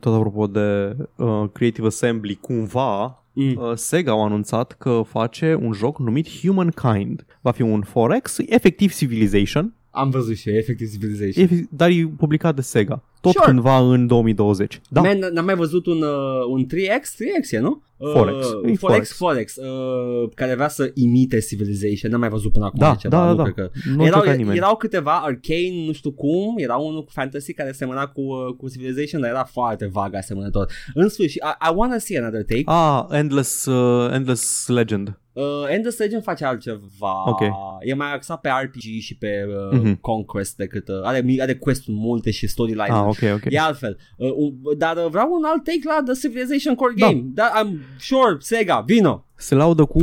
tot apropo de uh, Creative Assembly, cumva Mm. uh, Sega au anunțat că face un joc numit Humankind. Va fi un 4X, efectiv Civilization, Am văzut și eu, efectiv Civilization. efectiv, dar e publicat de Sega. Tot Sure. cândva în 2020. Da, Man, n-am mai văzut un, uh, un 3X? 3X e, nu? 4X. E Uh, 4X, 4X. 4X, uh, care vrea să imite Civilization. N-am mai văzut până acum da, ceva, da, nu da, cred da. că... Nu a erau, încercat nimeni. erau câteva arcane, nu știu cum, era unul cu fantasy care semăna cu, uh, cu Civilization, dar era foarte vag asemănător. În sfârșit, I, I wanna see another take. Ah, Endless, uh, Endless Legend. Uh, Endless Legend face altceva. Ok. E mai axat pe RPG și pe uh, Mhm. conquest decât... Uh, are, are quest-uri multe și storyline. Ah, ok, ok. E altfel. Uh, un- dar uh, vreau un alt take la The Civilization Core Da. Game. Da. I'm sure, Sega, vino. Se laudă cu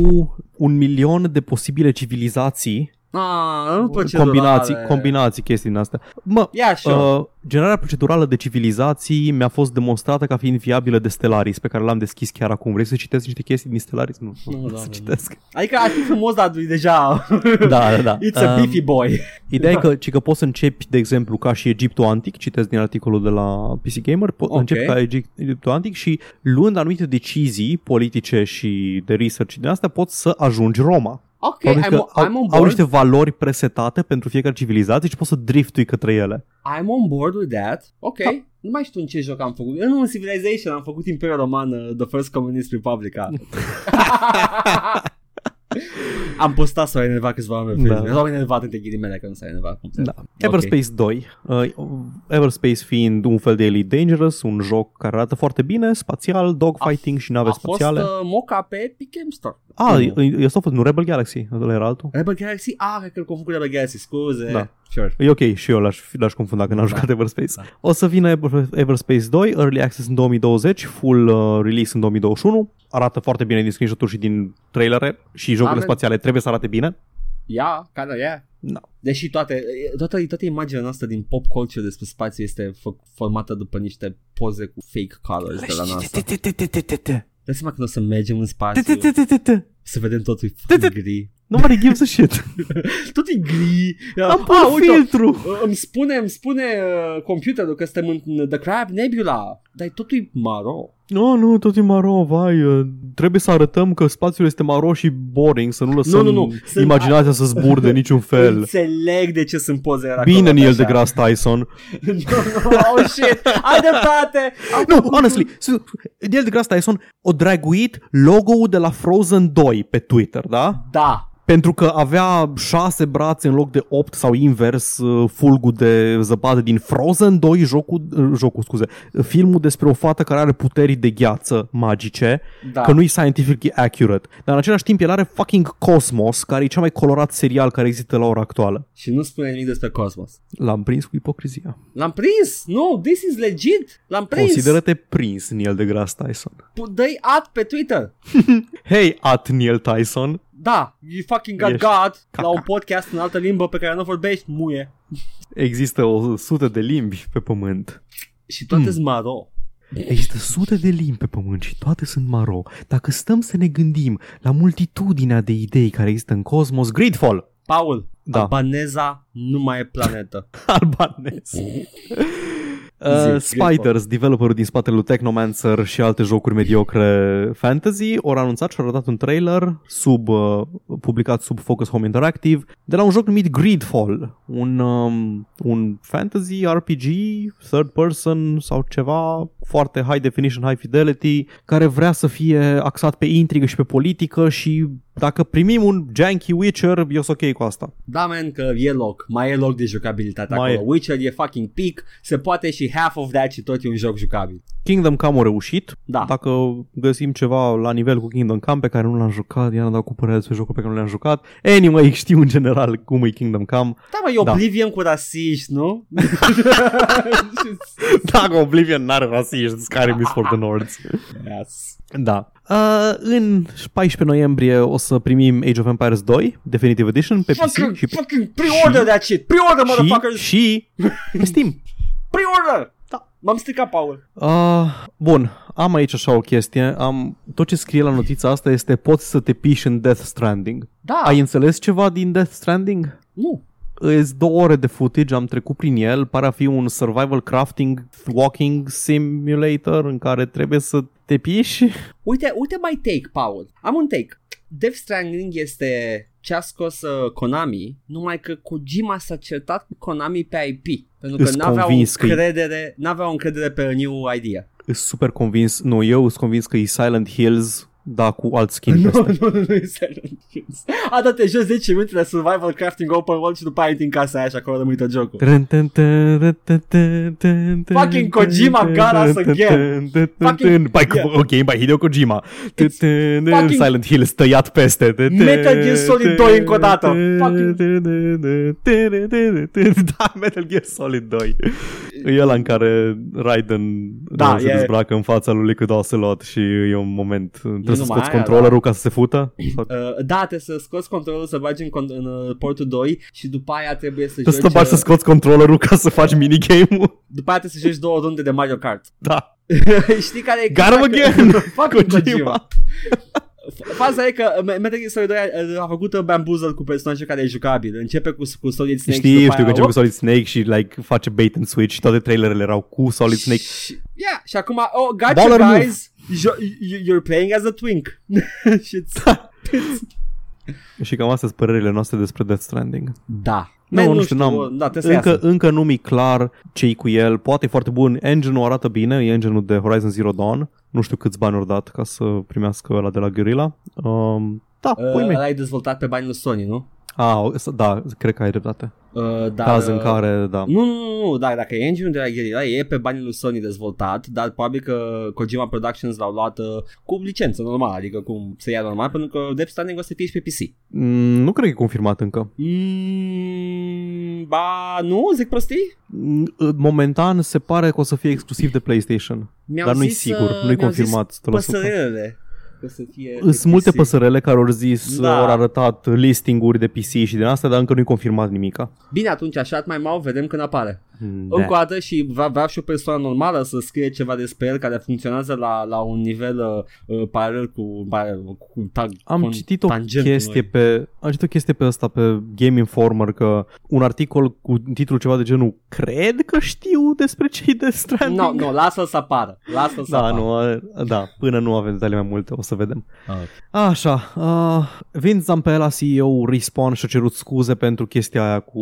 un milion de posibile civilizații, Ah, nu procedurale. combinații, combinații chestii din astea. Mă, Yeah, sure. Uh, generarea procedurală de civilizații mi-a fost demonstrată ca fiind viabilă de Stellaris, pe care l-am deschis chiar acum. Vrei să citesc niște chestii din Stellaris? Nu, Nu, nu da, să da. citesc. Adică ar fi frumos, dar e deja... Da, da, da. It's a Um, beefy boy. Ideea e că, ci că poți să începi, de exemplu, ca și Egiptul Antic, citesc din articolul de la PC Gamer, po- Ok. începi ca Egi- Egiptul Antic și luând anumite decizii politice și de research din astea, poți să ajungi Roma. Ok, Probabil I'm, că I'm on au, au board. niște valori presetate pentru fiecare civilizație și poți să driftui către ele. I'm on board with that. Ok. Da. Nu mai știu în ce joc am făcut. În un Civilization am făcut Imperiul Roman, uh, The First Communist Republic. am postat să o enervat câțiva oameni. Da. Da. S-au enervat între ghilimele că nu s-a enervat. Da. Everspace 2. Uh, Everspace fiind un fel de Elite Dangerous, un joc care arată foarte bine, spațial, dogfighting și nave A spațiale. fost uh, moca pe Epic Games Store. Ah, Nu. e, e fost nu Rebel Galaxy, ăla era altul. Rebel Galaxy? Ah, cred că îl confund cu Rebel Galaxy, scuze. Da. Sure. E ok, și eu l-aș, l-aș confunda că n-am Da. jucat Everspace. Da. O să vină Ever- Everspace 2, Early Access în 2020, full uh, release în 2021. Arată foarte bine din screenshot-uri și din trailere și jocurile Amen. spațiale trebuie să arate bine. Ia, kind of, yeah. Da. Deși toate, toată, toată imaginea noastră din pop culture despre spațiu este fă- formată după niște poze cu fake colors de la NASA. Dă seama când o să mergem în spațiu, să vedem totul e fucking gri. Nobody gives a shit. Totul e gri. Am pus uite, filtru. uh, îmi spune, îmi spune uh, computerul că suntem în The Crab Nebula, dar totul e maro. Nu, nu, tot e maro, vai. uh, Trebuie să arătăm că spațiul este maro și boring, să nu lăsăm Nu, nu, nu. Sunt- imaginația să zbur de niciun fel. Înțeleg de ce sunt pozele acolo. Bine, Neil așa. deGrasse Tyson. Nu, nu, oh shit, ai dreptate. Am Nu, făcut- honestly, s- Neil deGrasse Tyson o draguit logo-ul de la Frozen 2 pe Twitter, da? Da, Pentru că avea șase brațe în loc de opt sau invers uh, fulgul de zăpadă din Frozen 2, jocul, uh, jocul scuze, filmul despre o fată care are puteri de gheață magice, da. că nu e scientifically accurate. Dar în același timp el are fucking Cosmos, care e cel mai colorat serial care există la ora actuală. Și nu spune nimic despre Cosmos. L-am prins cu ipocrizia. L-am prins! Nu, this is legit! L-am prins! Consideră-te prins, Neil deGrasse Tyson. Pu- Dă-i at pe Twitter. Hey, at Neil Tyson. Da, you fucking got Ești God caca. la un podcast în altă limbă pe care nu vorbești, muie. Există o sută de limbi pe pământ. Și toate Hmm. sunt maro. Există sute de limbi pe pământ și toate sunt maro. Dacă stăm să ne gândim la multitudinea de idei care există în cosmos, Gridfall, Paul, Da. albaneza nu mai e planetă. albanez. Uh, Zi, Spiders, developerul din spatele lui Technomancer și alte jocuri mediocre fantasy, au anunțat și au arătat un trailer sub, uh, publicat sub Focus Home Interactive de la un joc numit Greedfall, un, um, un fantasy RPG, third person sau ceva foarte high definition, high fidelity, care vrea să fie axat pe intrigă și pe politică și dacă primim un janky Witcher, eu sunt ok cu asta. Da, man, că e loc. Mai e loc de jucabilitate Mai acolo. e. Witcher e fucking peak. Se poate și half of that și tot e un joc jucabil. Kingdom Come a reușit. Da. Dacă găsim ceva la nivel cu Kingdom Come pe care nu l-am jucat, i-am dat cu părere despre jocul pe care nu l-am jucat. Anyway, știu în general cum e Kingdom Come. Da, mă, e Da. Oblivion cu rasiști, nu? Dacă Oblivion n-are rasiști, Skyrim is for the Nords. yes. Da. Uh, în 14 noiembrie o să primim Age of Empires 2 Definitive Edition pe PC Fucking, și pe, fucking pre-order that shit. Pre-order, și, motherfuckers. și pe Steam. Pre-order. Da. M-am stricat, Paul. Uh, bun, am aici așa o chestie. Am, tot ce scrie la notița asta este poți să te piși în Death Stranding. Da. Ai înțeles ceva din Death Stranding? Nu. Îs două ore de footage, am trecut prin el, pare a fi un survival crafting walking simulator în care trebuie să te piși. Uite, uite my take, Paul. Am un take. Death Stranding este ce a scos uh, Konami, numai că Kojima s-a certat cu Konami pe IP. Pentru că Îs n-aveau convins că e- încredere, n-aveau încredere pe a new idea. Sunt super convins, nu, eu sunt convins că e Silent Hills, da, cu alt skin Nu, peste. nu, nu, nu e Silent Hills. A, da, te joci 10 minute de survival crafting open world și după aia intri în casa aia și acolo rămâi tot jocul. Trân, tân, tân, tân, tân, tân, tân, tân, Fucking Kojima tân, got us tân, again. tân, tân, tân, Fucking- tân. By, yeah. Ok, by Hideo Kojima. Tân, It's tân, tân, fucking- Silent Hill tăiat peste. Tân, Metal tân, Gear Solid tân, 2 încă o dată. tân, Fucking- tân, tân, tân, tân, tân, tân. Da, Metal Gear Solid 2. E ăla în care Raiden Da, se e- dezbracă în fața lui Liquid Ocelot și e un moment trebuie să numai scoți aia, controllerul ca să se fută. Sau Uh, da, trebuie să scoți controlul, să bagi în, con- în uh, portul 2 și după aia trebuie să Trebuie să joci... te bagi să uh, scoți controllerul ca să faci minigame-ul. după aia trebuie să joci două runde de Mario Kart. Da. Știi care e Got him chestia? again! Că- Fucking Kojima. Kojima. Faza e că uh, Metal Gear Solid 2 a- a făcut uh, Bamboozle cu personajul care e jucabil. Începe cu, cu Solid Snake și Știi, după știu că aia, începe cu op, Solid Snake și like face bait and switch și toate trailerele erau cu Solid Snake. Și, yeah, și acum, oh, gotcha Baller move. guys, Jo- you- you're playing as a twink. și Și cam astea sunt părerile noastre despre Death Stranding. da. Nu, Man, nu știu, n-am, da, trebuie să încă, iasă. încă nu mi clar ce cu el. Poate e foarte bun. Engine-ul arată bine, e engine-ul de Horizon Zero Dawn. Nu știu câți bani au dat ca să primească ăla de la Guerrilla. Um, da, Uh, pui mei. ăla e dezvoltat pe banii lui Sony, nu? Ah, da, cred că ai dreptate. Uh, dar, Caz în uh, care, da. Nu, nu, nu, nu, da, dacă e engine de la Guerrilla e pe banii lui Sony dezvoltat, dar probabil că Kojima Productions l-au luat uh, cu licență normal, adică cum se ia normal, pentru că Death Stranding o să fie și pe PC. Mm, nu cred că e confirmat încă. Mm, ba, nu, zic prostii? Mm, Momentan se pare că o să fie exclusiv de PlayStation. Mi-au Dar nu-i zis, sigur, uh, nu-i mi-au zis confirmat 100%. Păsărelele. Că să fie Sunt pe multe PC. păsărele care au zis, Da. da. au arătat listinguri de PC și din asta, dar încă nu-i confirmat nimica. Bine, atunci așa mai mau, vedem când apare. Da. Încă o dată și vreau, vreau și o persoană normală să scrie ceva despre el care funcționează la, la un nivel uh, uh, paralel cu, paralel, cu tag, Am cu citit o tangentul chestie noi. pe am citit o chestie pe asta pe Game Informer că un articol cu titlul ceva de genul cred că știu despre ce e de Nu, Stranding. no, nu, no, lasă-l să apară. Lasă-l să Da, apară. nu, a- da, până nu avem detalii mai multe, o să vedem. Ah. Așa, uh, Vince Zampella, CEO Respawn, și-a cerut scuze pentru chestia aia cu,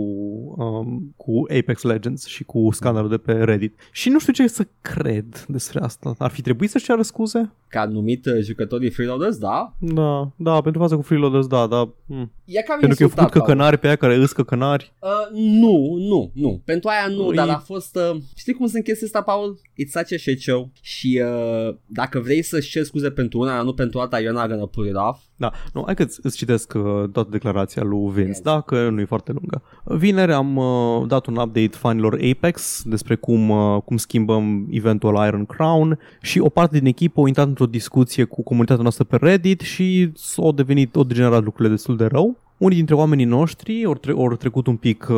um, cu Apex Legends și cu scandalul de pe Reddit. Și nu știu ce să cred despre asta. Ar fi trebuit să-și ceară scuze? Ca numit uh, jucătorii freeloaders, da? Da, da, pentru faza cu freeloaders, da, da. Mm. E cam Pentru că eu insultat, făcut Paul. căcănari pe aia care îs căcănari. Uh, nu, nu, nu. Pentru aia nu, Ui. dar a fost... Uh, știi cum sunt chestia asta, Paul? It's such a shit show. Și uh, dacă vrei să-și ceri scuze pentru una, dar nu pentru alta, you're not gonna pull it off. Da, nu, hai că îți, îți citesc uh, toată declarația lui Vince, Yes. da, că nu e foarte lungă. Vineri am uh, dat un update fanilor Apex despre cum, uh, cum schimbăm eventul Iron Crown și o parte din echipă a intrat într-o discuție cu comunitatea noastră pe Reddit și s-au devenit, au degenerat lucrurile destul de rău. Unii dintre oamenii noștri au, tre- au trecut un pic uh,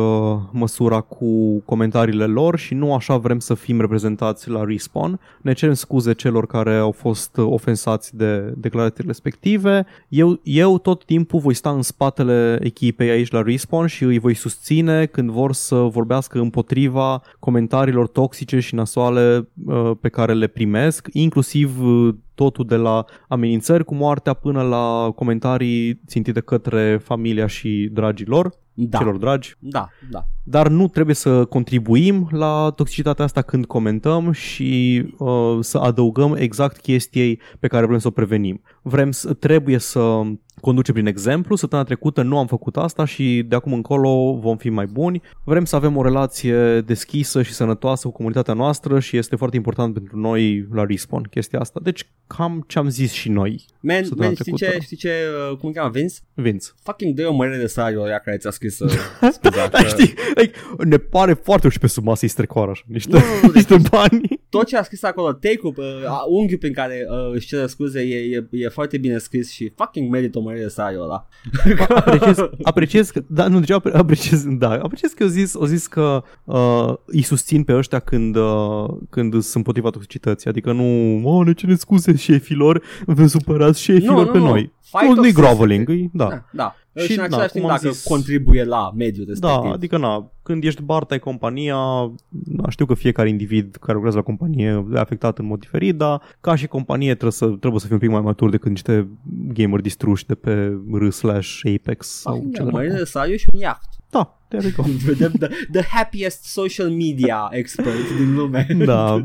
măsura cu comentariile lor și nu așa vrem să fim reprezentați la Respawn. Ne cerem scuze celor care au fost uh, ofensați de declarațiile respective. Eu, eu tot timpul voi sta în spatele echipei aici la Respawn și îi voi susține când vor să vorbească împotriva comentariilor toxice și nasoale uh, pe care le primesc, inclusiv uh, totul de la amenințări cu moartea până la comentarii țintite către familia și dragii lor, Da. celor dragi. Da, da. Dar nu trebuie să contribuim la toxicitatea asta când comentăm și uh, să adăugăm exact chestiei pe care vrem să o prevenim. Vrem să, trebuie să conducem prin exemplu. Săptămâna trecută nu am făcut asta și de acum încolo vom fi mai buni. Vrem să avem o relație deschisă și sănătoasă cu comunitatea noastră și este foarte important pentru noi la Respawn chestia asta. Deci cam ce am zis și noi. Man, Săptămâna man știi, ce, trecută. știi ce, uh, cum îl cheamă, Vince? Vince. Fucking dă o mărire de salariu ăia care ți-a scris uh, scuza, Da, că- știi, like, ne pare foarte ușor pe sub masă să-i strecoară așa, niște, Nu, nu, nu, deci- niște bani. tot ce a scris acolo, take-ul, uh, unghiul prin care uh, își cere scuze e, e, e foarte bine scris și fucking merită o mărire să ai ăla. apreciez, apreciez că, da, nu, deci apreciez, da, apreciez că au zis, au zis că uh, îi susțin pe ăștia când, uh, când sunt împotriva toxicității, adică nu, oh, ne cere scuze șefilor, vă supărați șefilor Nu, nu, pe nu. noi. Fight Nu, nu-i of groveling, e, da. Da, da. Și, Și, în da, același cum timp am dacă zis- contribuie la mediul respectiv. Da, adică na, când ești barta ai compania, na, știu că fiecare individ care lucrează la companie e afectat în mod diferit, dar ca și companie trebuie să, trebuie să fii un pic mai matur decât niște gamer distruși de pe R slash Apex sau Fucking ce da, dracu. mărire de salariu și un iaht. Da, there we go. the, the, the happiest social media expert din lume. Da.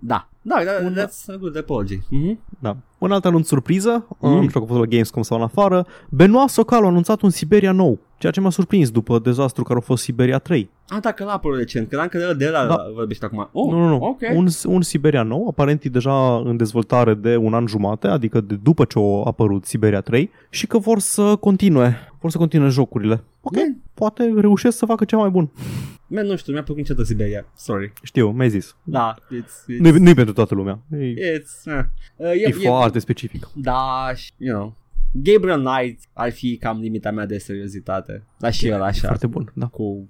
da. Da, da, that's a good apology. Mm-hmm. Da. Un alt anunț surpriză, Mm. mm. nu știu dacă a fost la Gamescom sau în afară, Benoit Socal a anunțat un Siberia nou, ceea ce m-a surprins după dezastru care a fost Siberia 3. Ah, dacă l-a apărut recent, credeam că de la, de la Da. vorbești acum. Oh, nu, nu, nu. Ok. Un, un Siberia nou, aparent e deja în dezvoltare de un an jumate, adică de după ce a apărut Siberia 3 și că vor să continue, vor să continue jocurile. Ok, Man. poate reușesc să facă ceva mai bun. Man, nu știu, mi-a plăcut niciodată Siberia. Sorry. Știu, mi-ai zis. Da, it's... it's, Nu-i, nu-i pentru toată lumea. E, it's uh, uh, e, e, e, foarte specific. Da, și, you know, Gabriel Knight ar fi cam limita mea de seriozitate. Dar și el E așa, foarte bun, da. cu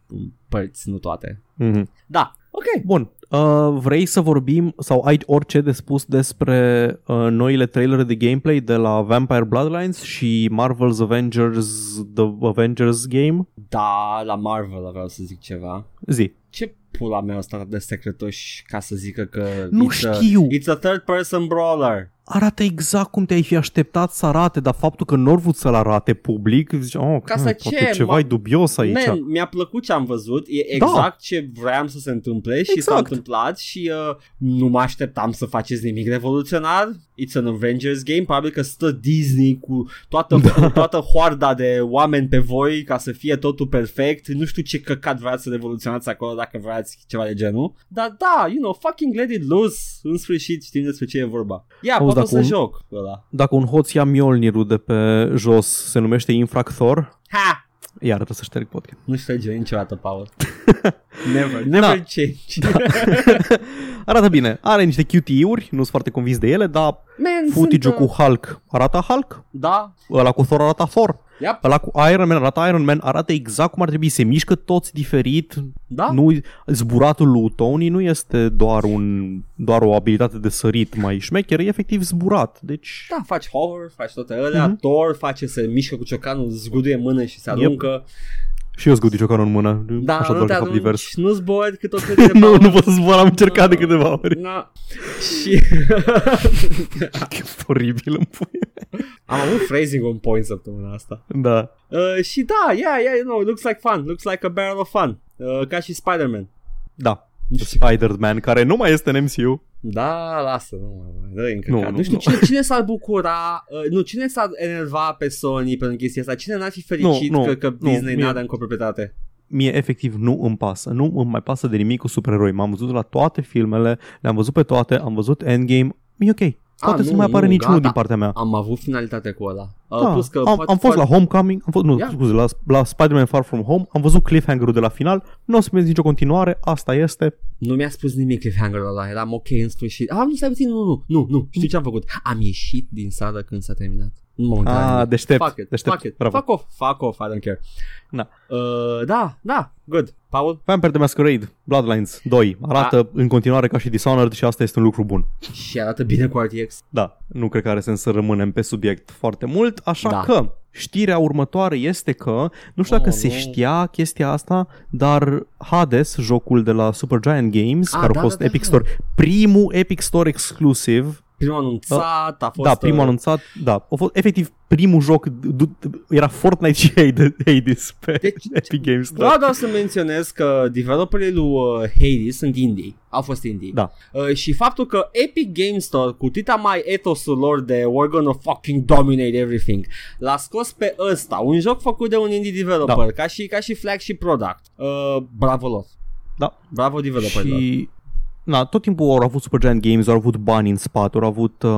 părți, nu toate. Mm-hmm. Da, ok. Bun, uh, vrei să vorbim sau ai orice de spus despre uh, noile trailere de gameplay de la Vampire Bloodlines și Marvel's Avengers The Avengers Game? Da, la Marvel vreau să zic ceva. Zi. Ce pula mea ăsta de secretoși ca să zică că Nu it's a, știu. it's a third person brawler. Arată exact cum te-ai fi așteptat să arate, dar faptul că nu vrut să-l arate public, zice, oh, Ca că, să poate ce, ceva mă- e dubios aici. Man, mi-a plăcut ce am văzut, e Da. exact ce vreau să se întâmple și s-a Exact. întâmplat și uh, nu mă așteptam să faceți nimic revoluționar. It's an Avengers game, probabil că stă Disney cu toată, Da. toată hoarda de oameni pe voi ca să fie totul perfect. Nu știu ce căcat vreați să revoluționați acolo dacă vreați ceva de genul. Dar da, you know, fucking let it loose. În sfârșit știm despre ce e vorba. Ia, Auzi, poate o dacă să un- joc ăla. Dacă un hoț ia Mjolnirul de pe jos, se numește Infractor, Ha! iar trebuie să șterg podcast. Nu șterge niciodată, Paul. never, never Da. change. Arată bine, are niște QTE-uri, nu sunt foarte convins de ele, dar Man, footage-ul sunt, uh, cu Hulk. Arată Hulk, Da, ăla cu Thor arată Thor, yep, ăla cu Iron Man arată Iron Man, arată exact cum ar trebui, se mișcă toți diferit, da. nu, zburatul lui Tony nu este doar, un, doar o abilitate de sărit mai șmecher, e efectiv zburat, deci Da, faci hover, faci toate alea, Mhm. Thor face, se mișcă cu ciocanul, zguduie mână și se Yep. Aruncă. și eu zgudi ciocanul în mână, Da, așa nu doar te de fapt arunci, divers. nu zbori cât o câte de nu, Paul. nu pot să zbor, am încercat de câteva ori. Na. Și E oribil în pui. am avut phrasing on point săptămâna asta. Da. Uh, și da, yeah, yeah, you know, looks like fun, looks like a barrel of fun. Uh, ca și Spider-Man. Da. Nu știu. Spider-Man, care nu mai este în MCU. Da, lasă, nu mai dă încă. Nu, Nu, nu, nu știu nu. cine, cine s-ar bucura, uh, nu, cine s-ar enerva pe Sony pentru chestia asta, cine n-ar fi fericit Nu, nu, că, că nu, Disney mie- n-are încă o proprietate. Mie efectiv nu îmi pasă. Nu îmi mai pasă de nimic cu supereroi. M-am văzut la toate filmele, le-am văzut pe toate, am văzut Endgame. E ok. Poate Ah, să nu, nu mai apară nu, niciunul gata. din partea mea. Am avut finalitate cu ăla. Uh, Da, plus că am, poate- am fost la poate- Homecoming, am fost, nu, Ia. scuze, la, la Spider-Man Far From Home, am văzut cliffhanger-ul de la final, nu o să vezi nicio continuare, asta este. Nu mi-a spus nimic cliffhanger-ul ăla, eram ok în sfârșit. Ah, nu stai puțin, nu, nu, nu, nu, știu ce am făcut. Am ieșit din sală când s-a terminat. Nu m-am uitat la Ah, nimic. deștept, Fuck it, deștept, fuck it, bravo. fuck off, fuck off, I don't care. Da. Uh, da, da, good. Paul? Vampire the Masquerade, Bloodlines 2, arată în continuare ca și Dishonored și asta este un lucru bun. Și arată bine cu RTX. Da, nu cred că are sens să rămânem pe subiect foarte mult, așa Da. că știrea următoare este că, nu știu dacă Oh, se nu. știa chestia asta, dar Hades, jocul de la Supergiant Games, Ah, care da, a fost da, da, Epic da. Store, primul Epic Store exclusiv, Primul anunțat a fost... da, primul uh, anunțat, da, a fost efectiv primul joc, du- era Fortnite și Hades- Hades pe Deci- Epic Games Store. Vreau doar să menționez că developerii lui uh, Hades sunt indie. Au fost indie. Da. Uh, și faptul că Epic Game Store, cu tita mai etosul lor de we're gonna fucking dominate everything, l-a scos pe ăsta, un joc făcut de un indie developer, Da. ca, și, ca și flagship product. Uh, bravo lor. Da. Bravo developerilor. Și na, tot timpul au avut Supergiant Games, au avut bani în spate, au avut, uh,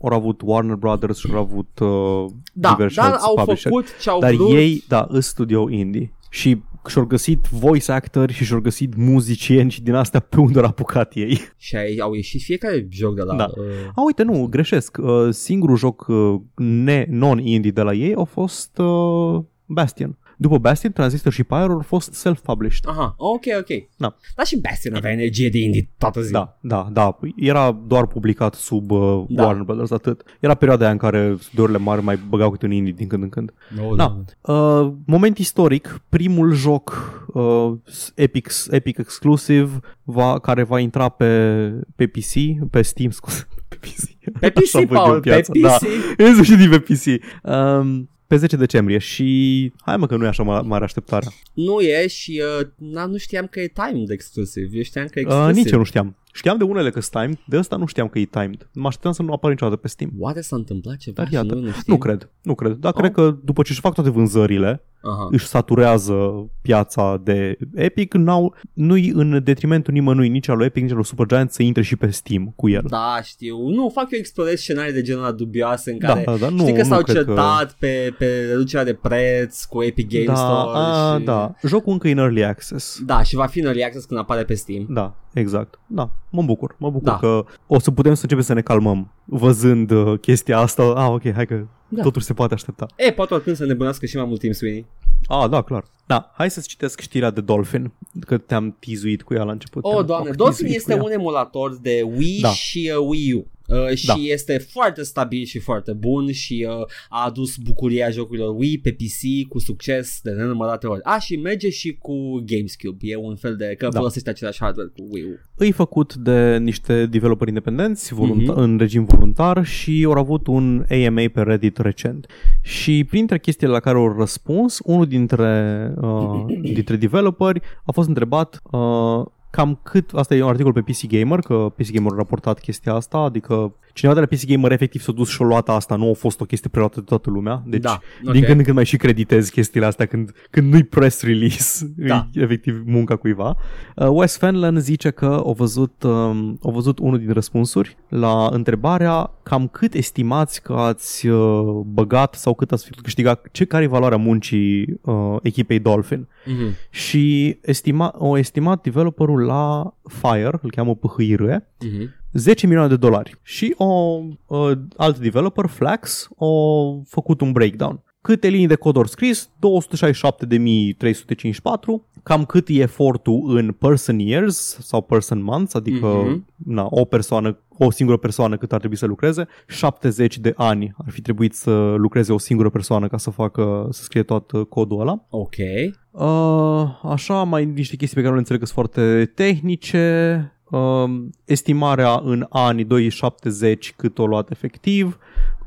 au avut Warner Brothers și au avut uh, Da, diversi dar alți au publisheri. făcut ce au Dar vrut. ei, da, îs studio indie. Și și-au găsit voice actori și și-au găsit muzicieni și din astea pe unde au apucat ei. Și ai, au ieșit fiecare joc de la... Da. Uh, A, uite, nu, greșesc. Uh, singurul joc uh, ne, non-indie de la ei a fost uh, Bastion. După Bastion, Transistor și Pyro au fost self-published. aha, ok, ok. Da. Dar și Bastion avea energie de indie toată ziua. Da, da, da. Era doar publicat sub uh, Da. Warner Brothers, atât. Era perioada aia în care studiourile mari mai băgau câte un indie din când în când. No, Da. Uh, moment istoric, primul joc uh, Epic, Epic exclusive va, care va intra pe, pe PC, pe Steam, scuze, pe PC. Pe Așa PC, văd eu Paul, pe piața, PC. Da, în sfârșit pe PC. Um, pe 10 decembrie și hai mă că nu e așa ma- mare așteptarea. Nu e și uh, na, nu știam că e timed exclusiv. Eu știam că e Uh, exclusiv. nici eu nu știam. Știam de unele că sunt timed, de ăsta nu știam că e timed. Mă așteptam să nu apară niciodată pe Steam. Oare s-a întâmplat ceva Dar și iată, noi nu știm? Nu cred, nu cred. Dar Oh. cred că după ce își fac toate vânzările, Aha. își saturează piața de Epic, n-au, nu-i în detrimentul nimănui, nici al lui Epic, nici al lui Supergiant să intre și pe Steam cu el. Da, știu. Nu, fac eu explorez scenarii de genul ăla dubioase în Da, care da, da, nu, știi că nu s-au cred că- certat pe, pe reducerea de preț cu Epic Games da, Store a, și... da. Jocul încă e în early access. Da, și va fi în early access când apare pe Steam. Da, exact. Da, mă bucur. Mă bucur Da. că o să putem să începem să ne calmăm văzând uh, chestia asta. Ah, ok, hai că Da. totul se poate aștepta. E, poate oricând să nebunească și mai mult timp Sweeney. Ah, da, clar. Da, hai să-ți citesc știrea de Dolphin, că te-am tizuit cu ea la început. Oh, Te-am doamne, fac Dolphin tizuit este cu ea. un emulator de Wii Da. și uh, Wii U. Uh, și Da. este foarte stabil și foarte bun și uh, a adus bucuria jocurilor Wii pe PC cu succes de nenumărate ori. A, și merge și cu GamesCube. E un fel de că Da. folosește același hardware cu Wii U. Îi făcut de niște developeri independenți volunta- Mhm. în regim voluntar și au avut un AMA pe Reddit recent. Și printre chestiile la care au răspuns, unul dintre, uh, dintre developeri a fost întrebat uh, cam cât, asta e un articol pe PC Gamer, că PC Gamer a raportat chestia asta, adică cineva de la PC Gamer efectiv s-a dus și a luat asta, nu a fost o chestie preluată de toată lumea, deci Da, din ok. când în când mai și creditezi chestiile astea când, când nu-i press release, Da. e efectiv munca cuiva. Uh, Wes Fenlon zice că a văzut, um, a văzut unul din răspunsuri la întrebarea cam cât estimați că ați uh, băgat sau cât ați câștigat, ce care e valoarea muncii uh, echipei Dolphin. Mhm. Și estima, o estimat developerul la Fire, îl cheamă PHIR, Mhm. 10 milioane de dolari. Și o uh, alt developer, Flax, a făcut un breakdown. Câte linii de cod ori scris? 267.354. Cam cât e efortul în person years sau person months, adică Mhm. na, o persoană, o singură persoană cât ar trebui să lucreze. 70 de ani ar fi trebuit să lucreze o singură persoană ca să facă, să scrie tot uh, codul ăla. Ok. Uh, așa, mai niște chestii pe care nu le înțeleg că sunt foarte tehnice. Uh, estimarea în ani 270 cât o luat efectiv.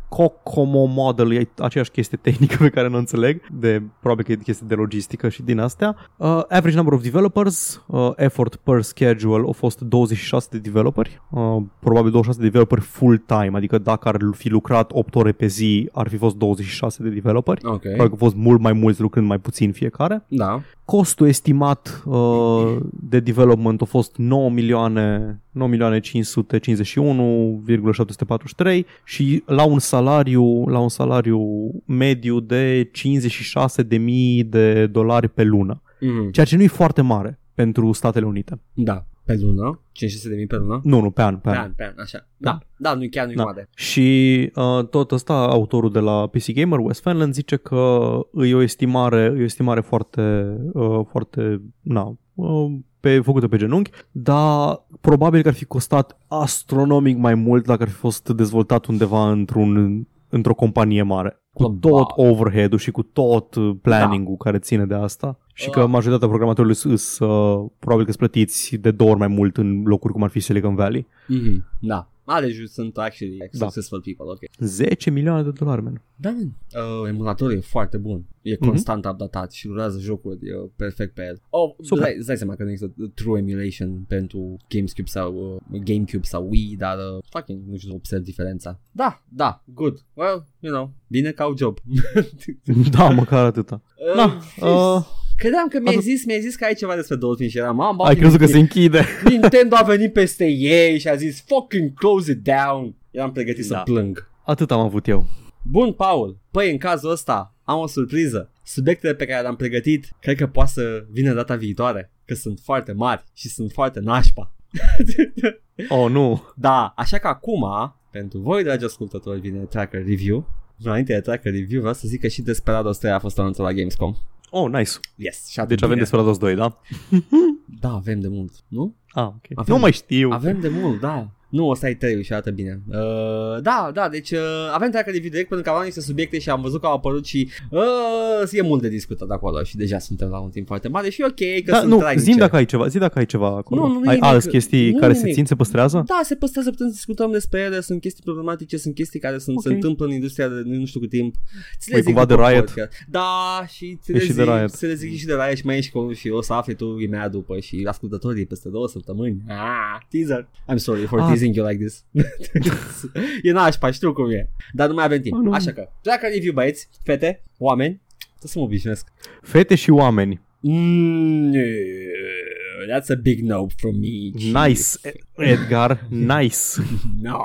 Kokomo model e aceeași chestie tehnică pe care nu o înțeleg, de, probabil că e chestie de logistică și din astea. Uh, average number of developers, uh, effort per schedule au fost 26 de developeri, uh, probabil 26 de developeri full-time, adică dacă ar fi lucrat 8 ore pe zi, ar fi fost 26 de developeri. Ok. Probabil că au fost mult mai mulți lucrând mai puțin fiecare. Da. Costul estimat uh, de development a fost 9 milioane 9 milioane 551,743 și la un salariu la un salariu mediu de 56.000 de dolari pe lună, Mhm. ceea ce nu e foarte mare pentru Statele Unite. Da. Pe lună? 500 de mii pe lună? Nu, nu, pe an, pe, Pe an. an, pe an, așa. Da, da, nu chiar nu-i Da. mare. Și uh, tot ăsta, autorul de la PC Gamer, Wes Fanland, zice că e o estimare, e o estimare foarte, uh, foarte, na, uh, pe, făcută pe genunchi, dar probabil că ar fi costat astronomic mai mult dacă ar fi fost dezvoltat undeva într-un, într-o companie mare. Cu Probabil. tot overhead-ul și cu tot uh, planning-ul care ține de asta. Și că Ah. majoritatea programatorilor sunt, sunt uh, probabil că sunt plătiți de două ori mai mult în locuri cum ar fi Silicon Valley. Mhm. Da. A, deci sunt actually Da. successful people, ok. 10 milioane de dolari, man. Da, man. Uh, emulatorul e foarte bun. E Mhm. constant updatat și durează jocuri e perfect pe el. Oh, Super. Dai, îți dai seama că nu există true emulation pentru GameCube sau uh, GameCube sau Wii, dar uh, fucking nu știu, observ diferența. Da, da, good. Well, you know, bine ca au job. Da, măcar atâta. Da, uh, Credeam că mi-ai Atât. zis, mi-ai zis că ai ceva despre Dolphin și eram, am ai crezut că se închide. Nintendo a venit peste ei și a zis fucking close it down. Eram pregătit Da. să plâng. Atât am avut eu. Bun, Paul. Păi, în cazul ăsta, am o surpriză. Subiectele pe care le-am pregătit, cred că poate să vină data viitoare, că sunt foarte mari și sunt foarte nașpa. Oh, nu. da, așa că acum, pentru voi, dragi ascultători, vine Tracker Review. Înainte de Tracker Review, vreau să zic că și Desperados 3 a fost anunțat la Gamescom. Oh, nice. Yes, și atât Deci avem bine. Desperados 2, da? Da, avem de mult, nu? Ah, ok. Avem- Nu mai știu. Avem de mult, da. Nu, ăsta e trei și arată bine. Uh, da, da, deci uh, avem treacă de video direct pentru că aveam niște subiecte și am văzut că au apărut și uh, e mult de discutat acolo și deja suntem la un timp foarte mare și e ok că Da, sunt nu, trainice. zi dacă ai ceva, zi dacă ai ceva acolo. Nu, nu, nu ai nimic. alți chestii Nu care nimic. se țin, se păstrează? Da, se păstrează, putem să discutăm despre ele, sunt chestii problematice, sunt chestii care sunt, Ok. se întâmplă în industria de nu știu cât timp. Ți le Păi, zic cumva după de Riot. podcast. Da, și ți E le și zic, de Riot. ți le zic și de Riot și mai ești cu și o să afli tu imediat după și ascultătorii peste două săptămâni. Ah, teaser. I'm sorry for Ah. Teasing you like this. e nașpa, știu cum e. Dar nu mai avem timp. Ah, nu. Așa că, dacă review băieți, fete, oameni, trebuie să mă obișnuiesc. Fete și oameni. Mm, that's a big no from me. Nice, Edgar, nice. No.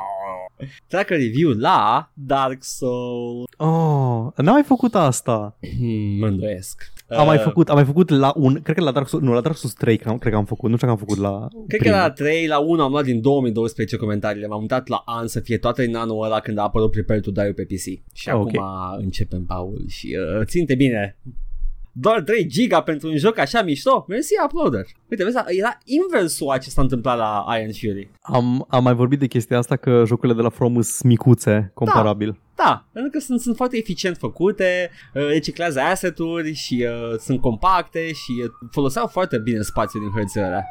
Tracker review la Dark Souls. Oh, n-am mai făcut asta. Hmm, mă îndoiesc. Am mai Uh, făcut, am mai făcut la un, cred că la Dark Souls, nu, la Dark Souls 3, cred, cred că am făcut, nu știu că am făcut la Cred că primul. la 3, la 1 am luat din 2012 comentariile, m-am mutat la an să fie toate în anul ăla când a apărut Prepare to Die pe PC. Și Ok. acum începem, Paul, și uh, ținte bine. Doar 3 giga pentru un joc așa mișto? Mersi, uploader. Uite, vezi, era inversul a ce s-a întâmplat la Iron Fury. Am, am mai vorbit de chestia asta că jocurile de la From sunt micuțe, comparabil. Da, pentru că sunt, sunt foarte eficient făcute, uh, reciclează asset-uri și uh, sunt compacte și uh, foloseau foarte bine spațiul din hărțile alea.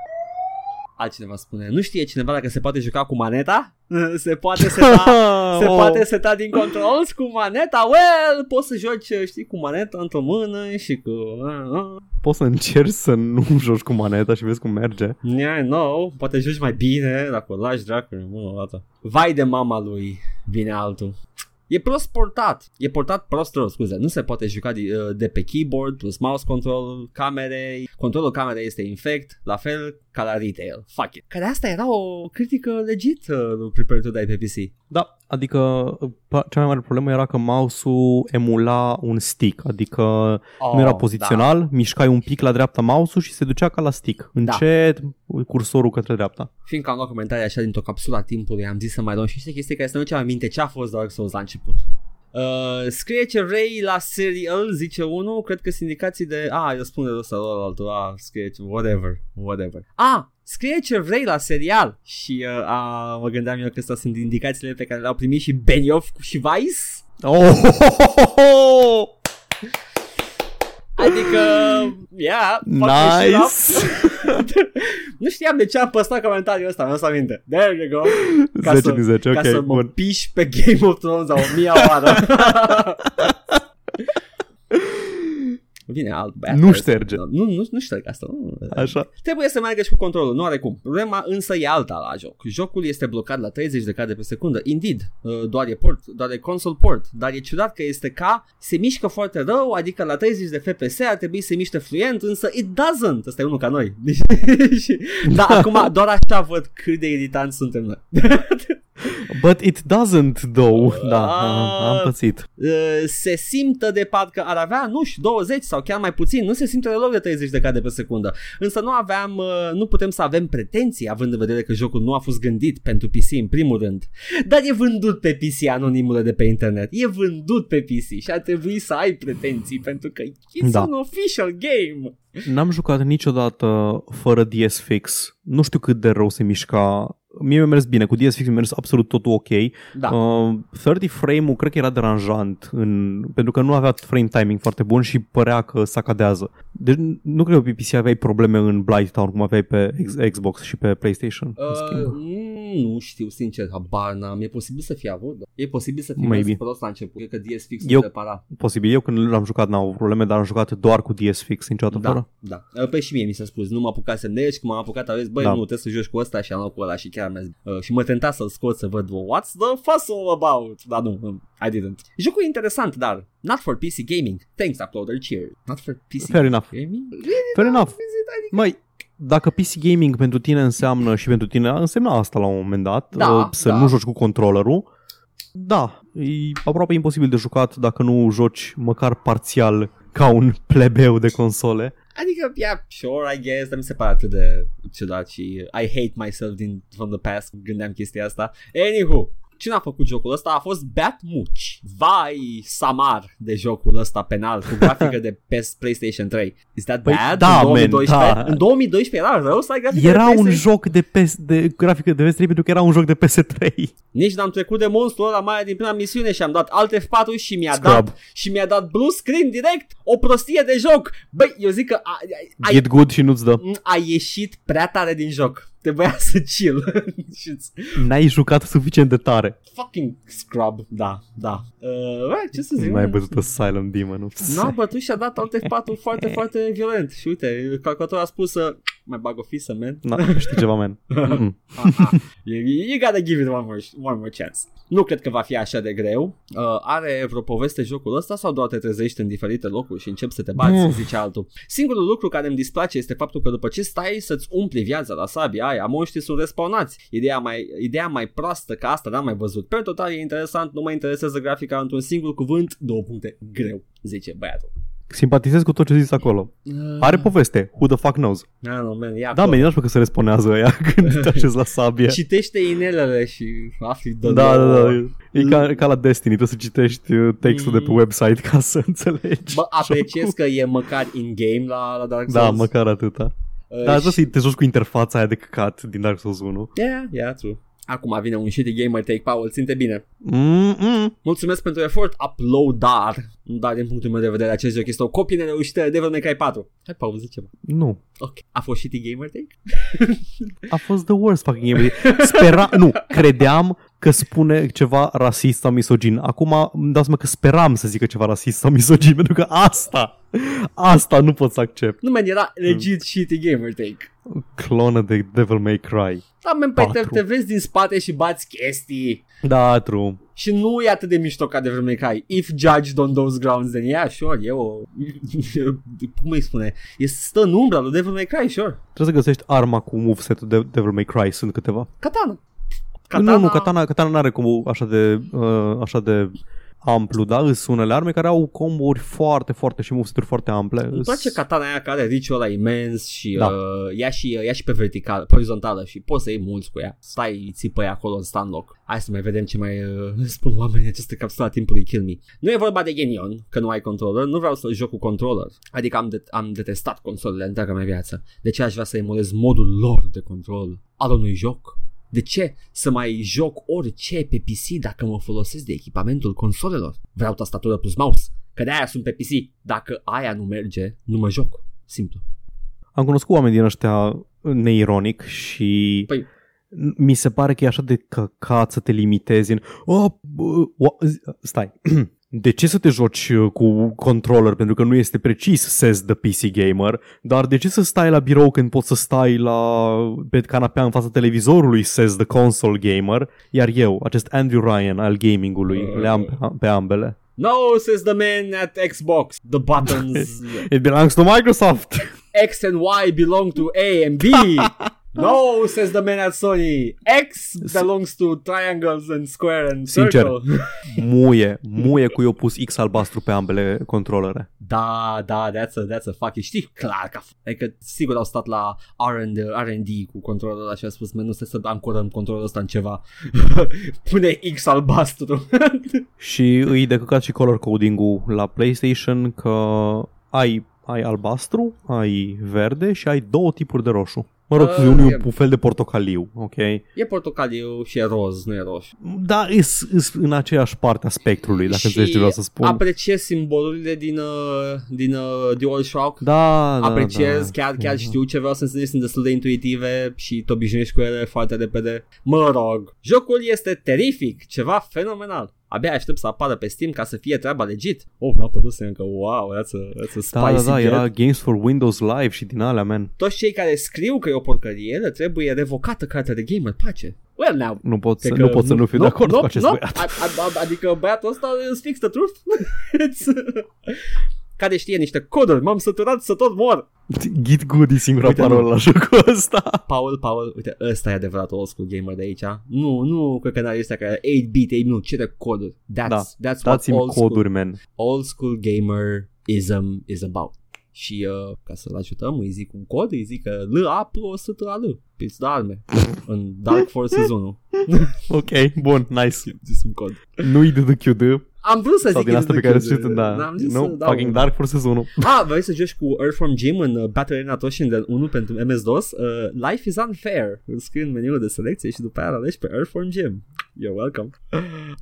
Altcineva spune, nu știe cineva dacă se poate juca cu maneta? Se poate seta, se Oh. poate seta din controls cu maneta? Well, poți să joci, știi, cu maneta într-o mână și cu... Uh, uh. Poți să încerci să nu joci cu maneta și vezi cum merge. Yeah, no, poate joci mai bine dacă o lași dracu, mă, o dată. Vai de mama lui, vine altul. E prost portat, e portat prost rău, scuze, nu se poate juca de, uh, de pe keyboard plus mouse control camerei, controlul camerei este infect, la fel ca la retail, fuck it. Care asta era o critică legit uh, lui Prepare to Die pe PC. Da, adică pa- cea mai mare problemă era că mouse-ul emula un stick, adică Oh, nu era pozițional, da. mișcai un pic la dreapta mouse-ul și se ducea ca la stick, încet cursorul către dreapta. Fiindcă am luat comentarii așa dintr-o capsulă a timpului, am zis să mai dau și niște chestii care să nu ce aminte ce a fost Dark Souls la început. Uh, scrie ce vrei la serial, zice unul, cred că sunt indicații de... Ah, răspunde ăsta la altul, ah, scrie ce... Whatever, whatever. Ah, scrie ce vrei la serial. Și uh, a, mă gândeam eu că astea sunt indicațiile pe care le-au primit și Benioff și Vice. Oh! Adică, yeah, fuck this shit Nice! up. nu știam de ce am păstrat comentariul ăsta, mi-am să aminte. There you go. Ca 10 să- din 10, ca ok, să mă bun. piși pe Game of Thrones a o mia oară. Vine alt băiat. Nu care- șterge. Nu, nu, nu șterg asta. Nu. Așa. Trebuie să meargă și cu controlul, nu are cum. Problema însă e alta la joc. Jocul este blocat la 30 de cadre pe secundă. Indeed, uh, doar e port, doar e console port, dar e ciudat că este ca se mișcă foarte rău, adică la 30 de FPS ar trebui să se miște fluent, însă it doesn't. Ăsta e unul ca noi. Și- da, acum doar așa văd cât de irritanți suntem noi. But it doesn't, though. Da, Ah. am pățit. Uh, se simtă de parcă ar avea, nu știu, 20 sau chiar mai puțin, nu se simte deloc de 30 de cadre pe secundă. Însă nu aveam, uh, nu putem să avem pretenții, având în vedere că jocul nu a fost gândit pentru PC în primul rând. Dar e vândut pe PC anonimule de pe internet. E vândut pe PC și ar trebui să ai pretenții pentru că e Da. un official game. N-am jucat niciodată fără DS fix. Nu știu cât de rău se mișca. Mie mi-a mers bine, cu DS fix mi-a mers absolut totul ok. Da. Uh, 30 frame-ul cred că era deranjant în, pentru că nu avea frame timing foarte bun și părea că sacadează. Deci nu cred că pe PC aveai probleme în Blight Town cum aveai pe X- Xbox și pe PlayStation. în schimb. Uh, mm, nu știu, sincer, habar n-am. E posibil să fie avut, da. E posibil să fie Maybe. mers prost la început. Cred că DS fix Eu- nu repara. Posibil. Eu când l-am jucat n-am avut probleme, dar am jucat doar cu DS fix niciodată fără. Da, da. Păi și mie mi s-a spus, nu mă apucasem de el și când m-am apucat a zis, băi, Da. nu, trebuie să joci cu ăsta și am luat cu ăla și chiar mi-a zis. Uh, și mă tenta să-l scot să văd, what's the fuss all about? Dar nu, um, I didn't. Jocul e interesant, dar not for PC gaming. Thanks, uploader, cheers. Not for PC Fair enough. gaming? Fair enough. Is it? Adică- Măi, dacă PC gaming pentru tine înseamnă și pentru tine însemna asta la un moment dat, Da, uh, să da. nu joci cu controllerul, da, e aproape imposibil de jucat dacă nu joci măcar parțial ca un plebeu de console. Adică, yeah, sure, I guess, dar mi se pare atât de ciudat și I hate myself din from the past, gândeam chestia asta. Anywho, Cine a făcut jocul ăsta a fost Batmuch. Vai, Samar de jocul ăsta penal cu grafică de PS PlayStation 3. Is that Păi bad? da, în, 2012? man, da. în 2012 era rău să ai grafică Era de un PS3? joc de, PS, de grafică de PS3 pentru că era un joc de PS3. Nici n-am trecut de monstrul ăla mai din prima misiune și am dat Alt F4 și mi-a Scrub. dat și mi-a dat blue screen direct. O prostie de joc. Băi, eu zic că a, a, Get good și nu-ți dă. a ieșit prea tare din joc. Trebuia să chill. Și-ți- N-ai jucat suficient de tare. Fucking scrub, da, da. Uh, bă, ce să zic? Nu ai mă? văzut Asylum Demon. N-a bătut și a dat alt F4 foarte, foarte violent. Și uite, calculatorul a spus să mai bag o fisă, man. Na, știi ceva, man. Mm-mm. Ah, ah. you, you gotta give it one more, one more chance. Nu cred că va fi așa de greu. Uh, are vreo poveste jocul ăsta sau doar te trezești în diferite locuri și începi să te bați, Mm. zice altul. Singurul lucru care îmi displace este faptul că după ce stai să-ți umpli viața la sabia aia, monștrii sunt respawnați. Ideea mai, ideea mai proastă ca asta n-am mai văzut. Pe total e interesant, nu mă interesează grafica într-un singur cuvânt, două puncte, greu, zice băiatul. Simpatizez cu tot ce zici acolo. Are poveste. Who the fuck knows? Ah, no, man, ia Da, acolo. man, că se responează ăia când te așezi la sabie. Citește inelele și afli de Da, da, nouă. da. E ca, ca la Destiny, trebuie să citești uh, textul de pe Mm. website ca să înțelegi. Bă, apreciez jocul. că e măcar in-game la, la Dark Da, Souls. măcar atâta. Uh, Dar și- trebuie să te joci cu interfața aia de căcat din Dark Souls 1. Yeah, yeah, true. Acum vine un shitty gamer take Paul, ținte bine. Mm-mm. Mulțumesc pentru efort, uploadar. Dar din punctul meu de vedere acest joc este o copie nereușită de Devil May Cry 4. Hai Paul, zi ceva. Nu. Ok. A fost shitty gamer take? A fost the worst fucking game. Spera, nu, credeam că spune ceva rasist sau misogin. Acum îmi dau seama că speram să zică ceva rasist sau misogin, pentru că asta, asta nu pot să accept. Nu, man, era legit shitty gamer take. Clonă de Devil May Cry. Da, man, păi te, Patru. te vezi din spate și bați chestii. Da, true. Și nu e atât de mișto ca Devil May Cry. If judged on those grounds, then yeah, sure, e o... Cum îi spune? E stă în umbra lui Devil May Cry, sure. Trebuie să găsești arma cu moveset-ul de Devil May Cry, sunt câteva. Katana. Nu, nu, katana, katana n-are cum așa de, uh, așa de amplu, da? Sunt unele arme care au combo-uri foarte, foarte și moveset-uri foarte ample. Îmi place katana aia care are riciul ăla imens și Da. uh, ia, și, ia și pe vertical, pe orizontală și poți să iei mulți cu ea. Stai, țipă ea acolo în stand lock. Hai să mai vedem ce mai uh, spun oamenii aceste capsula timpului Kill Me. Nu e vorba de ghenion, că nu ai controller, nu vreau să joc cu controller. Adică am, de- am detestat consolele întreaga mea viață. De ce aș vrea să emulez modul lor de control al unui joc? De ce să mai joc orice pe PC dacă mă folosesc de echipamentul consolelor? Vreau tastatură plus mouse, că de aia sunt pe PC. Dacă aia nu merge, nu mă joc. Simplu. Am cunoscut oameni din ăștia neironic și Păi- mi se pare că e așa de căcat să te limitezi în... Oh, bă, o- stai. De ce să te joci uh, cu controller? Pentru că nu este precis, says the PC gamer. Dar de ce să stai la birou când poți să stai la, pe canapea în fața televizorului, says the console gamer? Iar eu, acest Andrew Ryan al gamingului, Uh. le am pe, pe ambele. No, says the man at Xbox. The buttons It belongs to Microsoft! X and Y belong to A and B. No, says the man at Sony. X belongs to triangles and square and Sincer. circle. Muie, muie cu eu pus X albastru pe ambele controlere. Da, da, that's a, that's a fucking... Știi clar că... Adică sigur au stat la R&D, R&D cu controlul ăla și a spus, "Man, nu stai să ancorăm controlul ăsta în ceva. Pune X albastru. Și îi de căcat și color coding-ul la PlayStation că ai, ai albastru, ai verde și ai două tipuri de roșu. Mă rog, Uh, uh, unul e- e un fel de portocaliu, ok? e portocaliu și e roz, nu e roșu. Da, îs, îs în aceeași parte a spectrului, dacă înțelegi ce vreau să spun. apreciez simbolurile din, uh, din uh, DualShock. da, da, apreciez, da. chiar, chiar Da. știu ce vreau să înțeleg, sunt destul de intuitive și te obișnuiești cu ele foarte repede. Mă rog, jocul este terific, ceva fenomenal. Abia aștept să apară pe Steam ca să fie treaba legit. Oh, nu a apărut să încă, wow, that's a, that's a Da, spicy da, da, get. era Games for Windows Live și din alea, man. Toți cei care scriu că e o porcărie, le trebuie revocată cartea de gamer, pace. Well, now, Nu pot să, Cred nu, că pot să nu fiu de acord nu, cu acest nu, băiat. a- a- a- Adică băiatul ăsta is fix the truth. It's- care știe niște coduri, m-am săturat să tot mor. Git good e singura Uite, parolă nu. la jocul ăsta. Paul, Paul, uite, ăsta e adevărat old school gamer de aici. Nu, nu cred că n-are ăstea care 8-bit, 8 nu, cere coduri. That's, Da, that's what Dați-mi old school, coduri, man. old school gamerism is about. Și uh, ca să-l ajutăm, îi zic un cod, îi zic că L A P 100 la L. Piți de arme. în Dark Forces 1. Ok, bun, nice. Zis un cod. Nu-i DDQD Am vrut să sau zic din asta pe care zic știu, da. N-am zis Nu, să dau fucking un- Dark Forces 1. Ah, vrei să joci cu Earthworm Jim în uh, Battle Arena Toshinden 1 pentru MS-DOS? Uh, Life is unfair. Îl scrii în meniul de selecție și după aia îl alegi pe Earthworm Jim. You're welcome.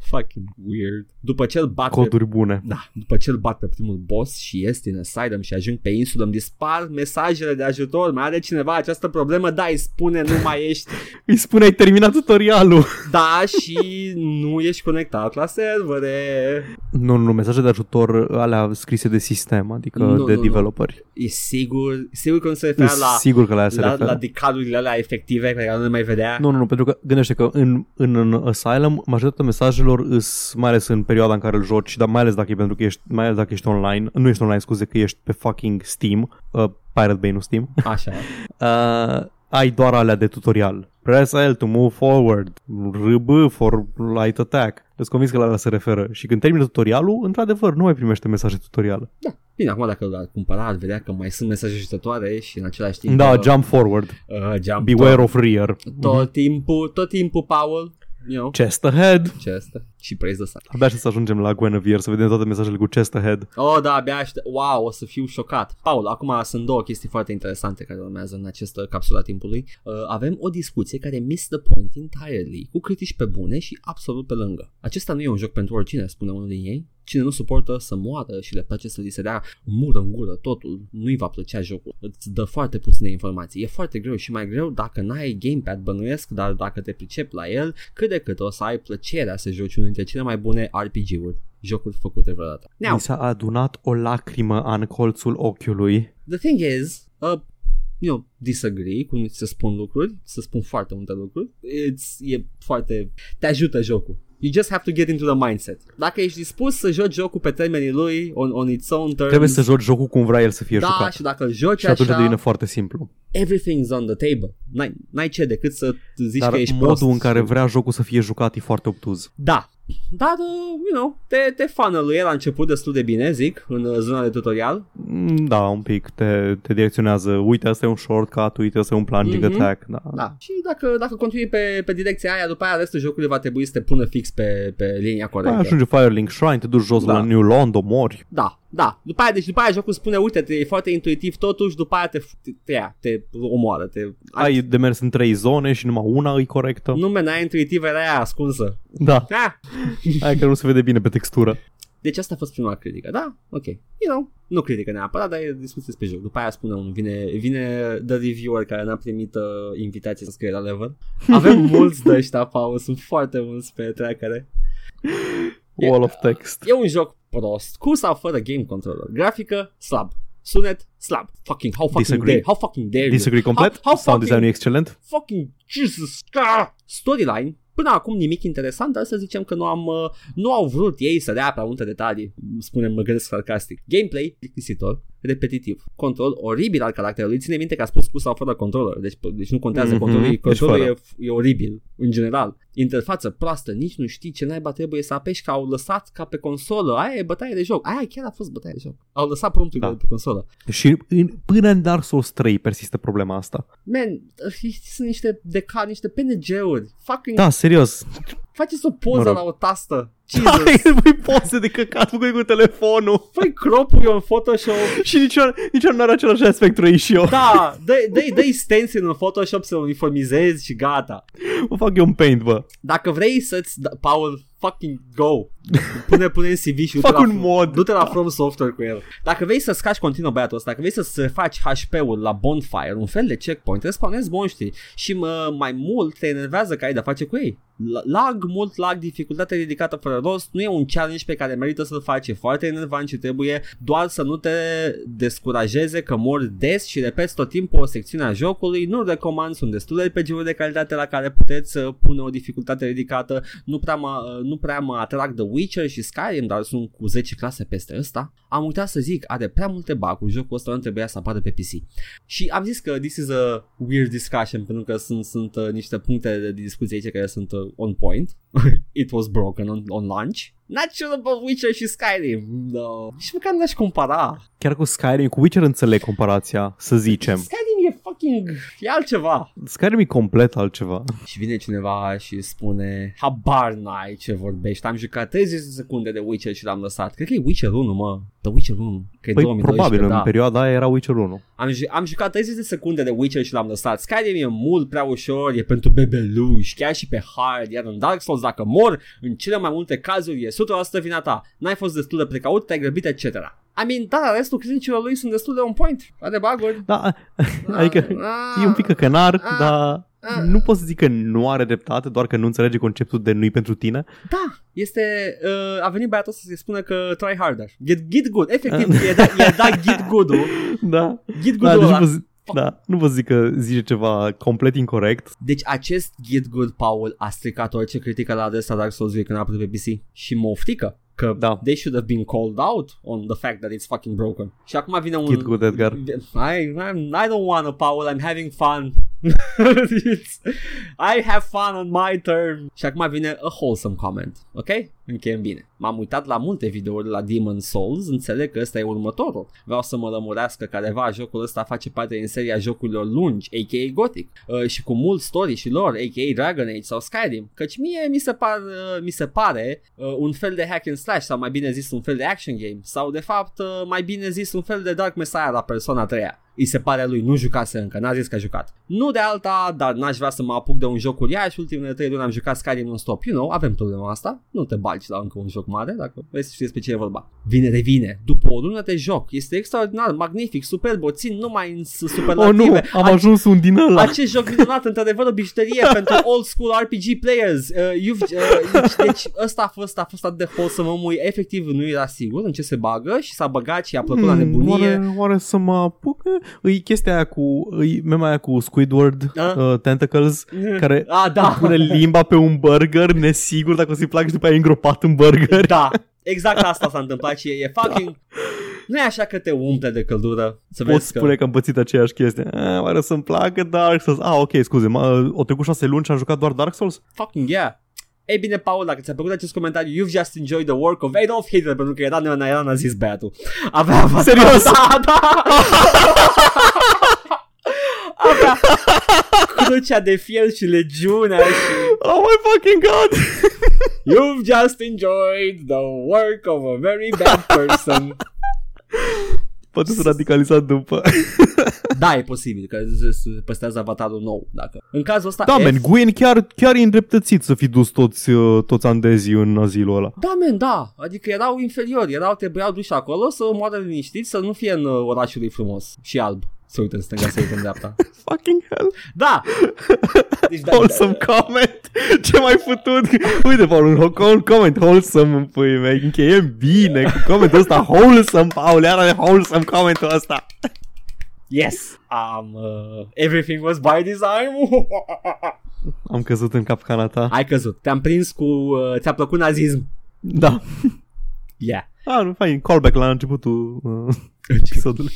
Fucking weird. După ce îl bat pe Coduri bune. Da, după ce îl bat pe primul boss și ies din Asylum și ajung pe insulă, îmi dispar mesajele de ajutor. Mai are cineva această problemă? Da, îi spune, nu mai ești. Îi spune ai terminat tutorialul. Da, și nu ești conectat la servere. Nu, nu, nu, mesaje de ajutor alea scrise de sistem, adică Nu, de nu, nu. developeri. E sigur, sigur că nu se referă la, Sigur că la aia se la, referă. la decalurile alea efective pe care nu le mai vedea. Nu, nu, nu, pentru că gândește că în, în, în Asylum majoritatea mesajelor îs, mai ales în perioada în care îl joci, dar mai ales dacă e pentru că ești, mai ales dacă ești online, nu ești online, scuze, că ești pe fucking Steam, uh, Pirate Bay, nu Steam, Așa. uh, ai doar alea de tutorial. Press L to move forward, RB for light attack. Îți convins că la alea se referă. Și când termină tutorialul, într-adevăr, nu mai primește mesaje tutorial. Bine, acum dacă l-ar cumpăra, ar vedea că mai sunt mesaje ajutătoare și în același timp... Da, uh, jump forward. uh, jump Beware tot, of rear. tot timpul, tot timpul, Paul. You know, Chest ahead. ce asta? Și praise the sun. Abia aștept să ajungem la Guinevere, să vedem toate mesajele cu chest ahead. Oh, da, abia aștept. Wow, o să fiu șocat. Paul, acum sunt două chestii foarte interesante care urmează în această capsulă a timpului. Uh, avem o discuție care miss the point entirely, cu critici pe bune și absolut pe lângă. Acesta nu e un joc pentru oricine, spune unul din ei. Cine nu suportă să moară și le place să li se dea mură în gură totul, nu-i va plăcea jocul. Îți dă foarte puține informații. E foarte greu și mai greu dacă n-ai gamepad bănuiesc, dar dacă te pricepi la el, cât de cât o să ai plăcerea să joci unul dintre cele mai bune RPG-uri jocuri făcute vreodată. Now, Mi s-a adunat o lacrimă în colțul ochiului. the thing is, uh, you know, disagree cum să spun lucruri, să spun foarte multe lucruri. It's, e foarte, te ajută jocul. You just have to get into the mindset. Dacă ești dispus să joci jocul pe termenii lui, on, on its own terms, Trebuie să joci jocul cum vrea el să fie da, jucat. și dacă îl joci Și atunci așa, devine foarte simplu. everything's on the table. N-ai, n-ai ce decât să zici Dar că ești modul prost. în care vrea jocul să fie jucat e foarte obtuz. Da. Dar, uh, you know, te, te funnel el la început destul de bine, zic, în uh, zona de tutorial. Mm, Da, un pic te, te direcționează. Uite, asta e un shortcut, uite, asta e un plunging Mhm. attack. Da. Da. Și dacă, dacă continui pe, pe direcția aia, după aia restul jocului va trebui să te pună fix pe, pe linia Păi corectă. ajunge Firelink Shrine, te duci jos Da. la New London, mori. Da, da. După aia, deci după aia jocul spune, uite, te, e foarte intuitiv totuși, după aia te, te, te ia, te omoară. Te, Ai de mers în trei zone și numai una e corectă. Nu, man, aia intuitivă era aia ascunsă. Da, Ah! aia că nu se vede bine pe textură. Deci asta a fost prima critică, da? Ok. You know, nu critică neapărat, dar e discuție despre joc. După aia spune unul, vine, vine the reviewer care n-a primit uh, invitație să scrie la level. Avem mulți de ăștia, Paul, sunt foarte mulți pe trackere. Wall of text. E un joc prost, cu sau fără game controller. Grafică, slab. Sunet, slab. Fucking, how fucking Disagree. dare, how fucking dare you. Disagree complet? How, how Sound fucking, design e excelent? fucking Jesus. Ah! Storyline, până acum nimic interesant, dar să zicem că nu am uh, nu au vrut ei să dea prea multe detalii, spunem, mă gândesc sarcastic. Gameplay, plictisitor, repetitiv. Control oribil al caracterului. Ține minte că a spus cu sau fără controller, deci, deci nu contează Mhm, controlul. deci Controlul fără. e, e oribil, în general. Interfață proastă, nici nu știi ce naiba trebuie să apeși, că au lăsat ca pe consolă. Aia e bătaie de joc. Aia chiar a fost bătaie de joc. Au lăsat promptul Da. de pe consolă. Și în, până în Dark Souls 3 persistă problema asta. Man, sunt niște deca, niște PNG-uri. Fucking Da, serios. Faceți o poză Mă rog. la o tastă. Hai, Jesus. pui poze de căcat făcut cu telefonul. Făi crop eu în Photoshop. Și nici nici nu are același aspect ratio. Da, dă-i, dă-i, dă-i stencil în Photoshop să uniformizezi și gata. Mă fac eu un paint, bă. Dacă vrei să-ți... Da, Paul, fucking go. Pune, pune în CV și du-te Fac la, un mod. Du-te la From Software cu el. Dacă vrei să scaci continuu băiatul ăsta, dacă vrei să faci HP-ul la Bonfire, un fel de checkpoint, respawnezi monștri și mă, mai mult te enervează că ai de face cu ei. La- Lag, mult lag, dificultate ridicată fără rost, nu e un challenge pe care merită să-l faci, e foarte enervant și trebuie doar să nu te descurajeze că mori des și repeți tot timpul o secțiune a jocului, nu recomand, sunt destule RPG-uri de calitate la care puteți uh, pune o dificultate ridicată, nu prea mă, uh, nu prea mă atrag The Witcher și Skyrim, dar sunt cu 10 clase peste ăsta. Am uitat să zic, are prea multe bug jocul ăsta nu trebuia să apară pe PC. Și am zis că this is a weird discussion pentru că sunt, sunt uh, niște puncte de discuție aici care sunt uh, on point. It was broken on, on launch. Not sure about Witcher și Skyrim. No. Și măcar n-aș compara. Chiar cu Skyrim, cu Witcher înțeleg comparația, să zicem. Skyrim e fucking... e altceva. Skyrim e complet altceva. Și vine cineva și spune Habar n-ai ce vorbești Am jucat 30 de secunde de Witcher și l-am lăsat Cred că e Witcher 1 mă The Witcher 1 că e Păi 2012, probabil, da. în perioada aia era Witcher 1. am, ju- am jucat 30 de secunde de Witcher și l-am lăsat Skyrim e mult prea ușor E pentru bebeluși Chiar și pe hard Iar în Dark Souls dacă mor În cele mai multe cazuri E 100% vina ta N-ai fost destul de precaut Te-ai grăbit etc I mean, da, restul criticilor lui sunt destul de on point. Are baguri. Da, adică e un pic căcănar, ah, dar ah. nu poți să zic că nu are dreptate, doar că nu înțelege conceptul de nu-i pentru tine. Da, este, uh, a venit băiatul să se spună că try harder. Get, get good, efectiv, e da, e da get good-ul. Da, Get da, good-ul deci ăla. vă zic, da, nu vă zic că zice ceva complet incorrect. Deci acest Get Good Paul a stricat orice critică la adresa Dark Souls când a apărut pe PC și mă oftică că Da. they should have been called out on the fact that it's fucking broken. Și acum vine un... Get good, Edgar. I, I'm, I don't wanna, Paul, I'm having fun. It's- I have fun on my term. Și acum vine a wholesome comment, ok? Încheiem bine. M-am uitat la multe videouri la Demon Souls, înțeleg că ăsta e următorul. Vreau să mă lămurească careva, jocul ăsta face parte din seria jocurilor lungi, a.k.a. Gothic, uh, și cu mult story și lore, a.k.a. Dragon Age sau Skyrim, căci mie mi se, par, uh, mi se pare uh, un fel de hack and slash sau mai bine zis un fel de action game sau de fapt uh, mai bine zis un fel de Dark Messiah la persoana 3 îi se pare lui, nu jucase încă, n-a zis că a jucat. Nu de alta, dar n-aș vrea să mă apuc de un joc uriaș, ultimele 3 luni am jucat Skyrim non-stop, you know, avem problema asta, nu te bagi la încă un joc mare, dacă vrei să știi despre ce e vorba. Vine, revine, după o lună de joc, este extraordinar, magnific, superb, o țin numai în s- Oh superlative. nu, am Ac- ajuns un din ăla. acest joc minunat, într-adevăr, o bijuterie pentru old school RPG players. Uh, you've, uh, deci, deci ăsta a fost, a fost atât de wholesome, omul efectiv nu era sigur în ce se bagă și s-a băgat și a plăcut la nebunie. Oare, oare să mă apuc? E chestia aia cu, e mema aia cu Squidward, Da. uh, Tentacles, care Ah, da. pune limba pe un burger, nesigur dacă o să-i placă și după aia e îngropat în burger. Da, exact asta s-a întâmplat și e, e fucking... Nu e așa că te umple de căldură să Pot vezi că... spune că am pățit aceeași chestie. Ah, oare să-mi placă Dark Souls? Ah, ok, scuze, mă, o trecut șase luni și am jucat doar Dark Souls? Fucking yeah. Ei bine, Paul, dacă ți-a plăcut acest comentariu, you've just enjoyed the work of Adolf Hitler, pentru că era, era, era nazist băiatul. Avea Serios? Da, da! Avea crucea de fier și legiunea și Oh my fucking god! You've just enjoyed the work of a very bad person. Poate să radicalizat după. da, e posibil că se se păstrează avatarul nou. Dacă. În cazul ăsta, Da, F- man, Gwyn chiar, chiar e îndreptățit să fi dus toți, uh, toți andezii în azilul ăla. Da, men, da. Adică erau inferiori, erau, trebuiau duși acolo să moară liniștiți, să nu fie în uh, orașul lui frumos și alb. Să uită în stânga, să uită în dreapta. Fucking hell. Da! Deci, da, Wholesome comment. Ce mai putut? Uite, Paul, un, ho- un comment wholesome în pui mei. Încheiem bine cu comentul ăsta wholesome, Paul. Iar are wholesome comentul ăsta. Yes! Um, uh, everything was by design. Am căzut în capcana ta. Ai căzut. Te-am prins cu... Uh, ți-a plăcut nazism. Da. Yeah. Ah, nu, fain, callback la începutul uh, episodului.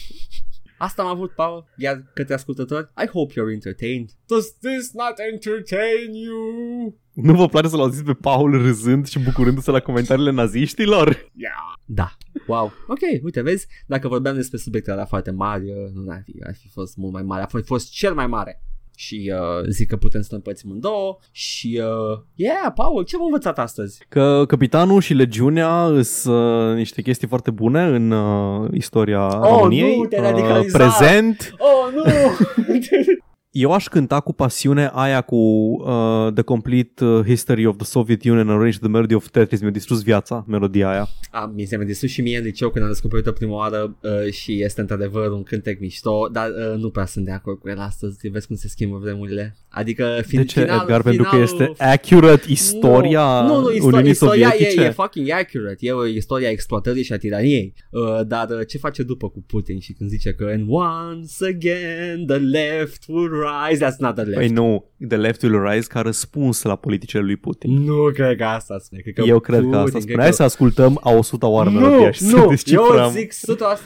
Asta am avut, Paul. Iar către ascultători, I hope you're entertained. Does this not entertain you? Nu vă place să-l auziți pe Paul râzând și bucurându-se la comentariile naziștilor? Yeah. Da. Wow. Ok, uite, vezi, dacă vorbeam despre subiecte alea foarte mari, uh, nu ar fi, ar fi fost mult mai mare. A fost, fost cel mai mare. Și uh, zic că putem să ne împărțim în două Și, uh, yeah, Paul, ce am învățat astăzi? Că capitanul și legiunea sunt uh, niște chestii foarte bune în uh, istoria României. Uh, nu, te-ai radicalizat. prezent. Oh, nu! Eu aș cânta cu pasiune aia cu uh, The Complete uh, History of the Soviet Union Arranged the Melody of Tetris. Mi-a distrus viața, melodia aia. A, mi se mai distrus și mie în liceu când am descoperit-o prima oară uh, și este într-adevăr un cântec mișto, dar uh, nu prea sunt de acord cu el astăzi, vezi cum se schimbă vremurile. Adică fin, De ce, final, Edgar? Pentru că finalul- este accurate istoria nu, nu, nu istoria, Uniunii istoria Sovietice? e, e fucking accurate, e o istoria exploatării și a tiraniei, uh, dar uh, ce face după cu Putin și când zice că and once again the left will rise, that's not the left. Păi nu, The Left Will Rise ca răspuns la politicile lui Putin. Nu cred că asta spune. Cred că Eu cred că Putin, asta cred spune. Hai să ascultăm a 100 oară nu, melodia și să nu, eu descifrăm. zic 100%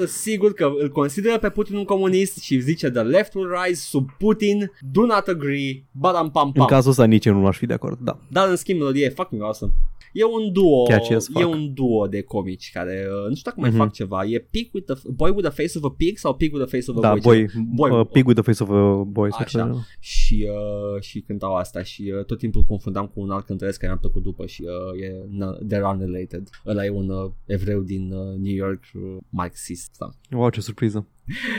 sigur că îl consideră pe Putin un comunist și zice the left will rise sub Putin, do not agree, badam pam În pam. cazul ăsta nici eu nu aș fi de acord, da. Dar în schimb melodie e fucking awesome. E un duo, Catchy as fuck. e un duo de comici care uh, nu știu dacă mai Mhm. fac ceva. E pig with the, Boy with the face of a pig sau Pig with the face of a Da, boy? boy, Boy. uh, Pig with the Face of a Boy. sau Așa. ceva. Și, uh, și cântau asta și uh, tot timpul confundam cu un alt cântăresc care mi-a plăcut după și uh, e na- they're unrelated. Ăla e un uh, evreu din uh, New York uh, marxist. Da. Wow, ce surpriză.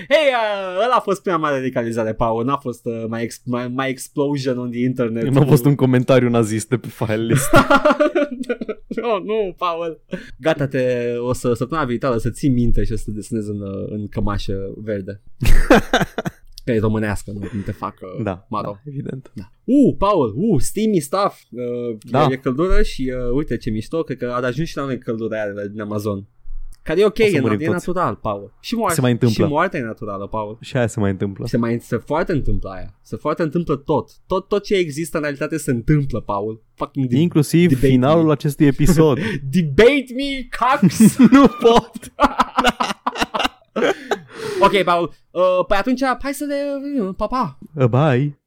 Hei, uh, ăla a fost prima mare radicalizare, Paul. N-a fost uh, mai, ex- mai, mai explosion on the internet. Nu a fost un comentariu nazist de pe file list. oh, nu, Paul. Gata, te, o să săptămâna viitoare să ții minte și o să te desenezi în, uh, în cămașă verde. Că e românească, nu, nu te fac uh, da, maro. da, evident. Da. Uh, Paul, uh, steamy stuff. Uh, Da. E, e căldură și uh, uite ce mișto, cred că a ajuns și la noi căldurare din Amazon. Care e ok, O să e, murim e toți. natural, Paul. Și moarte, Se mai întâmplă. Și moartea e naturală, Paul. Și aia se mai întâmplă. Se mai se foarte întâmplă aia. Se foarte întâmplă tot. Tot tot ce există în realitate se întâmplă, Paul. Fucking de- Inclusiv debate finalul me. acestui episod. debate me, Cox. nu pot. ok, Paul. Uh, păi atunci hai să le... Pa, pa. Uh, Bye!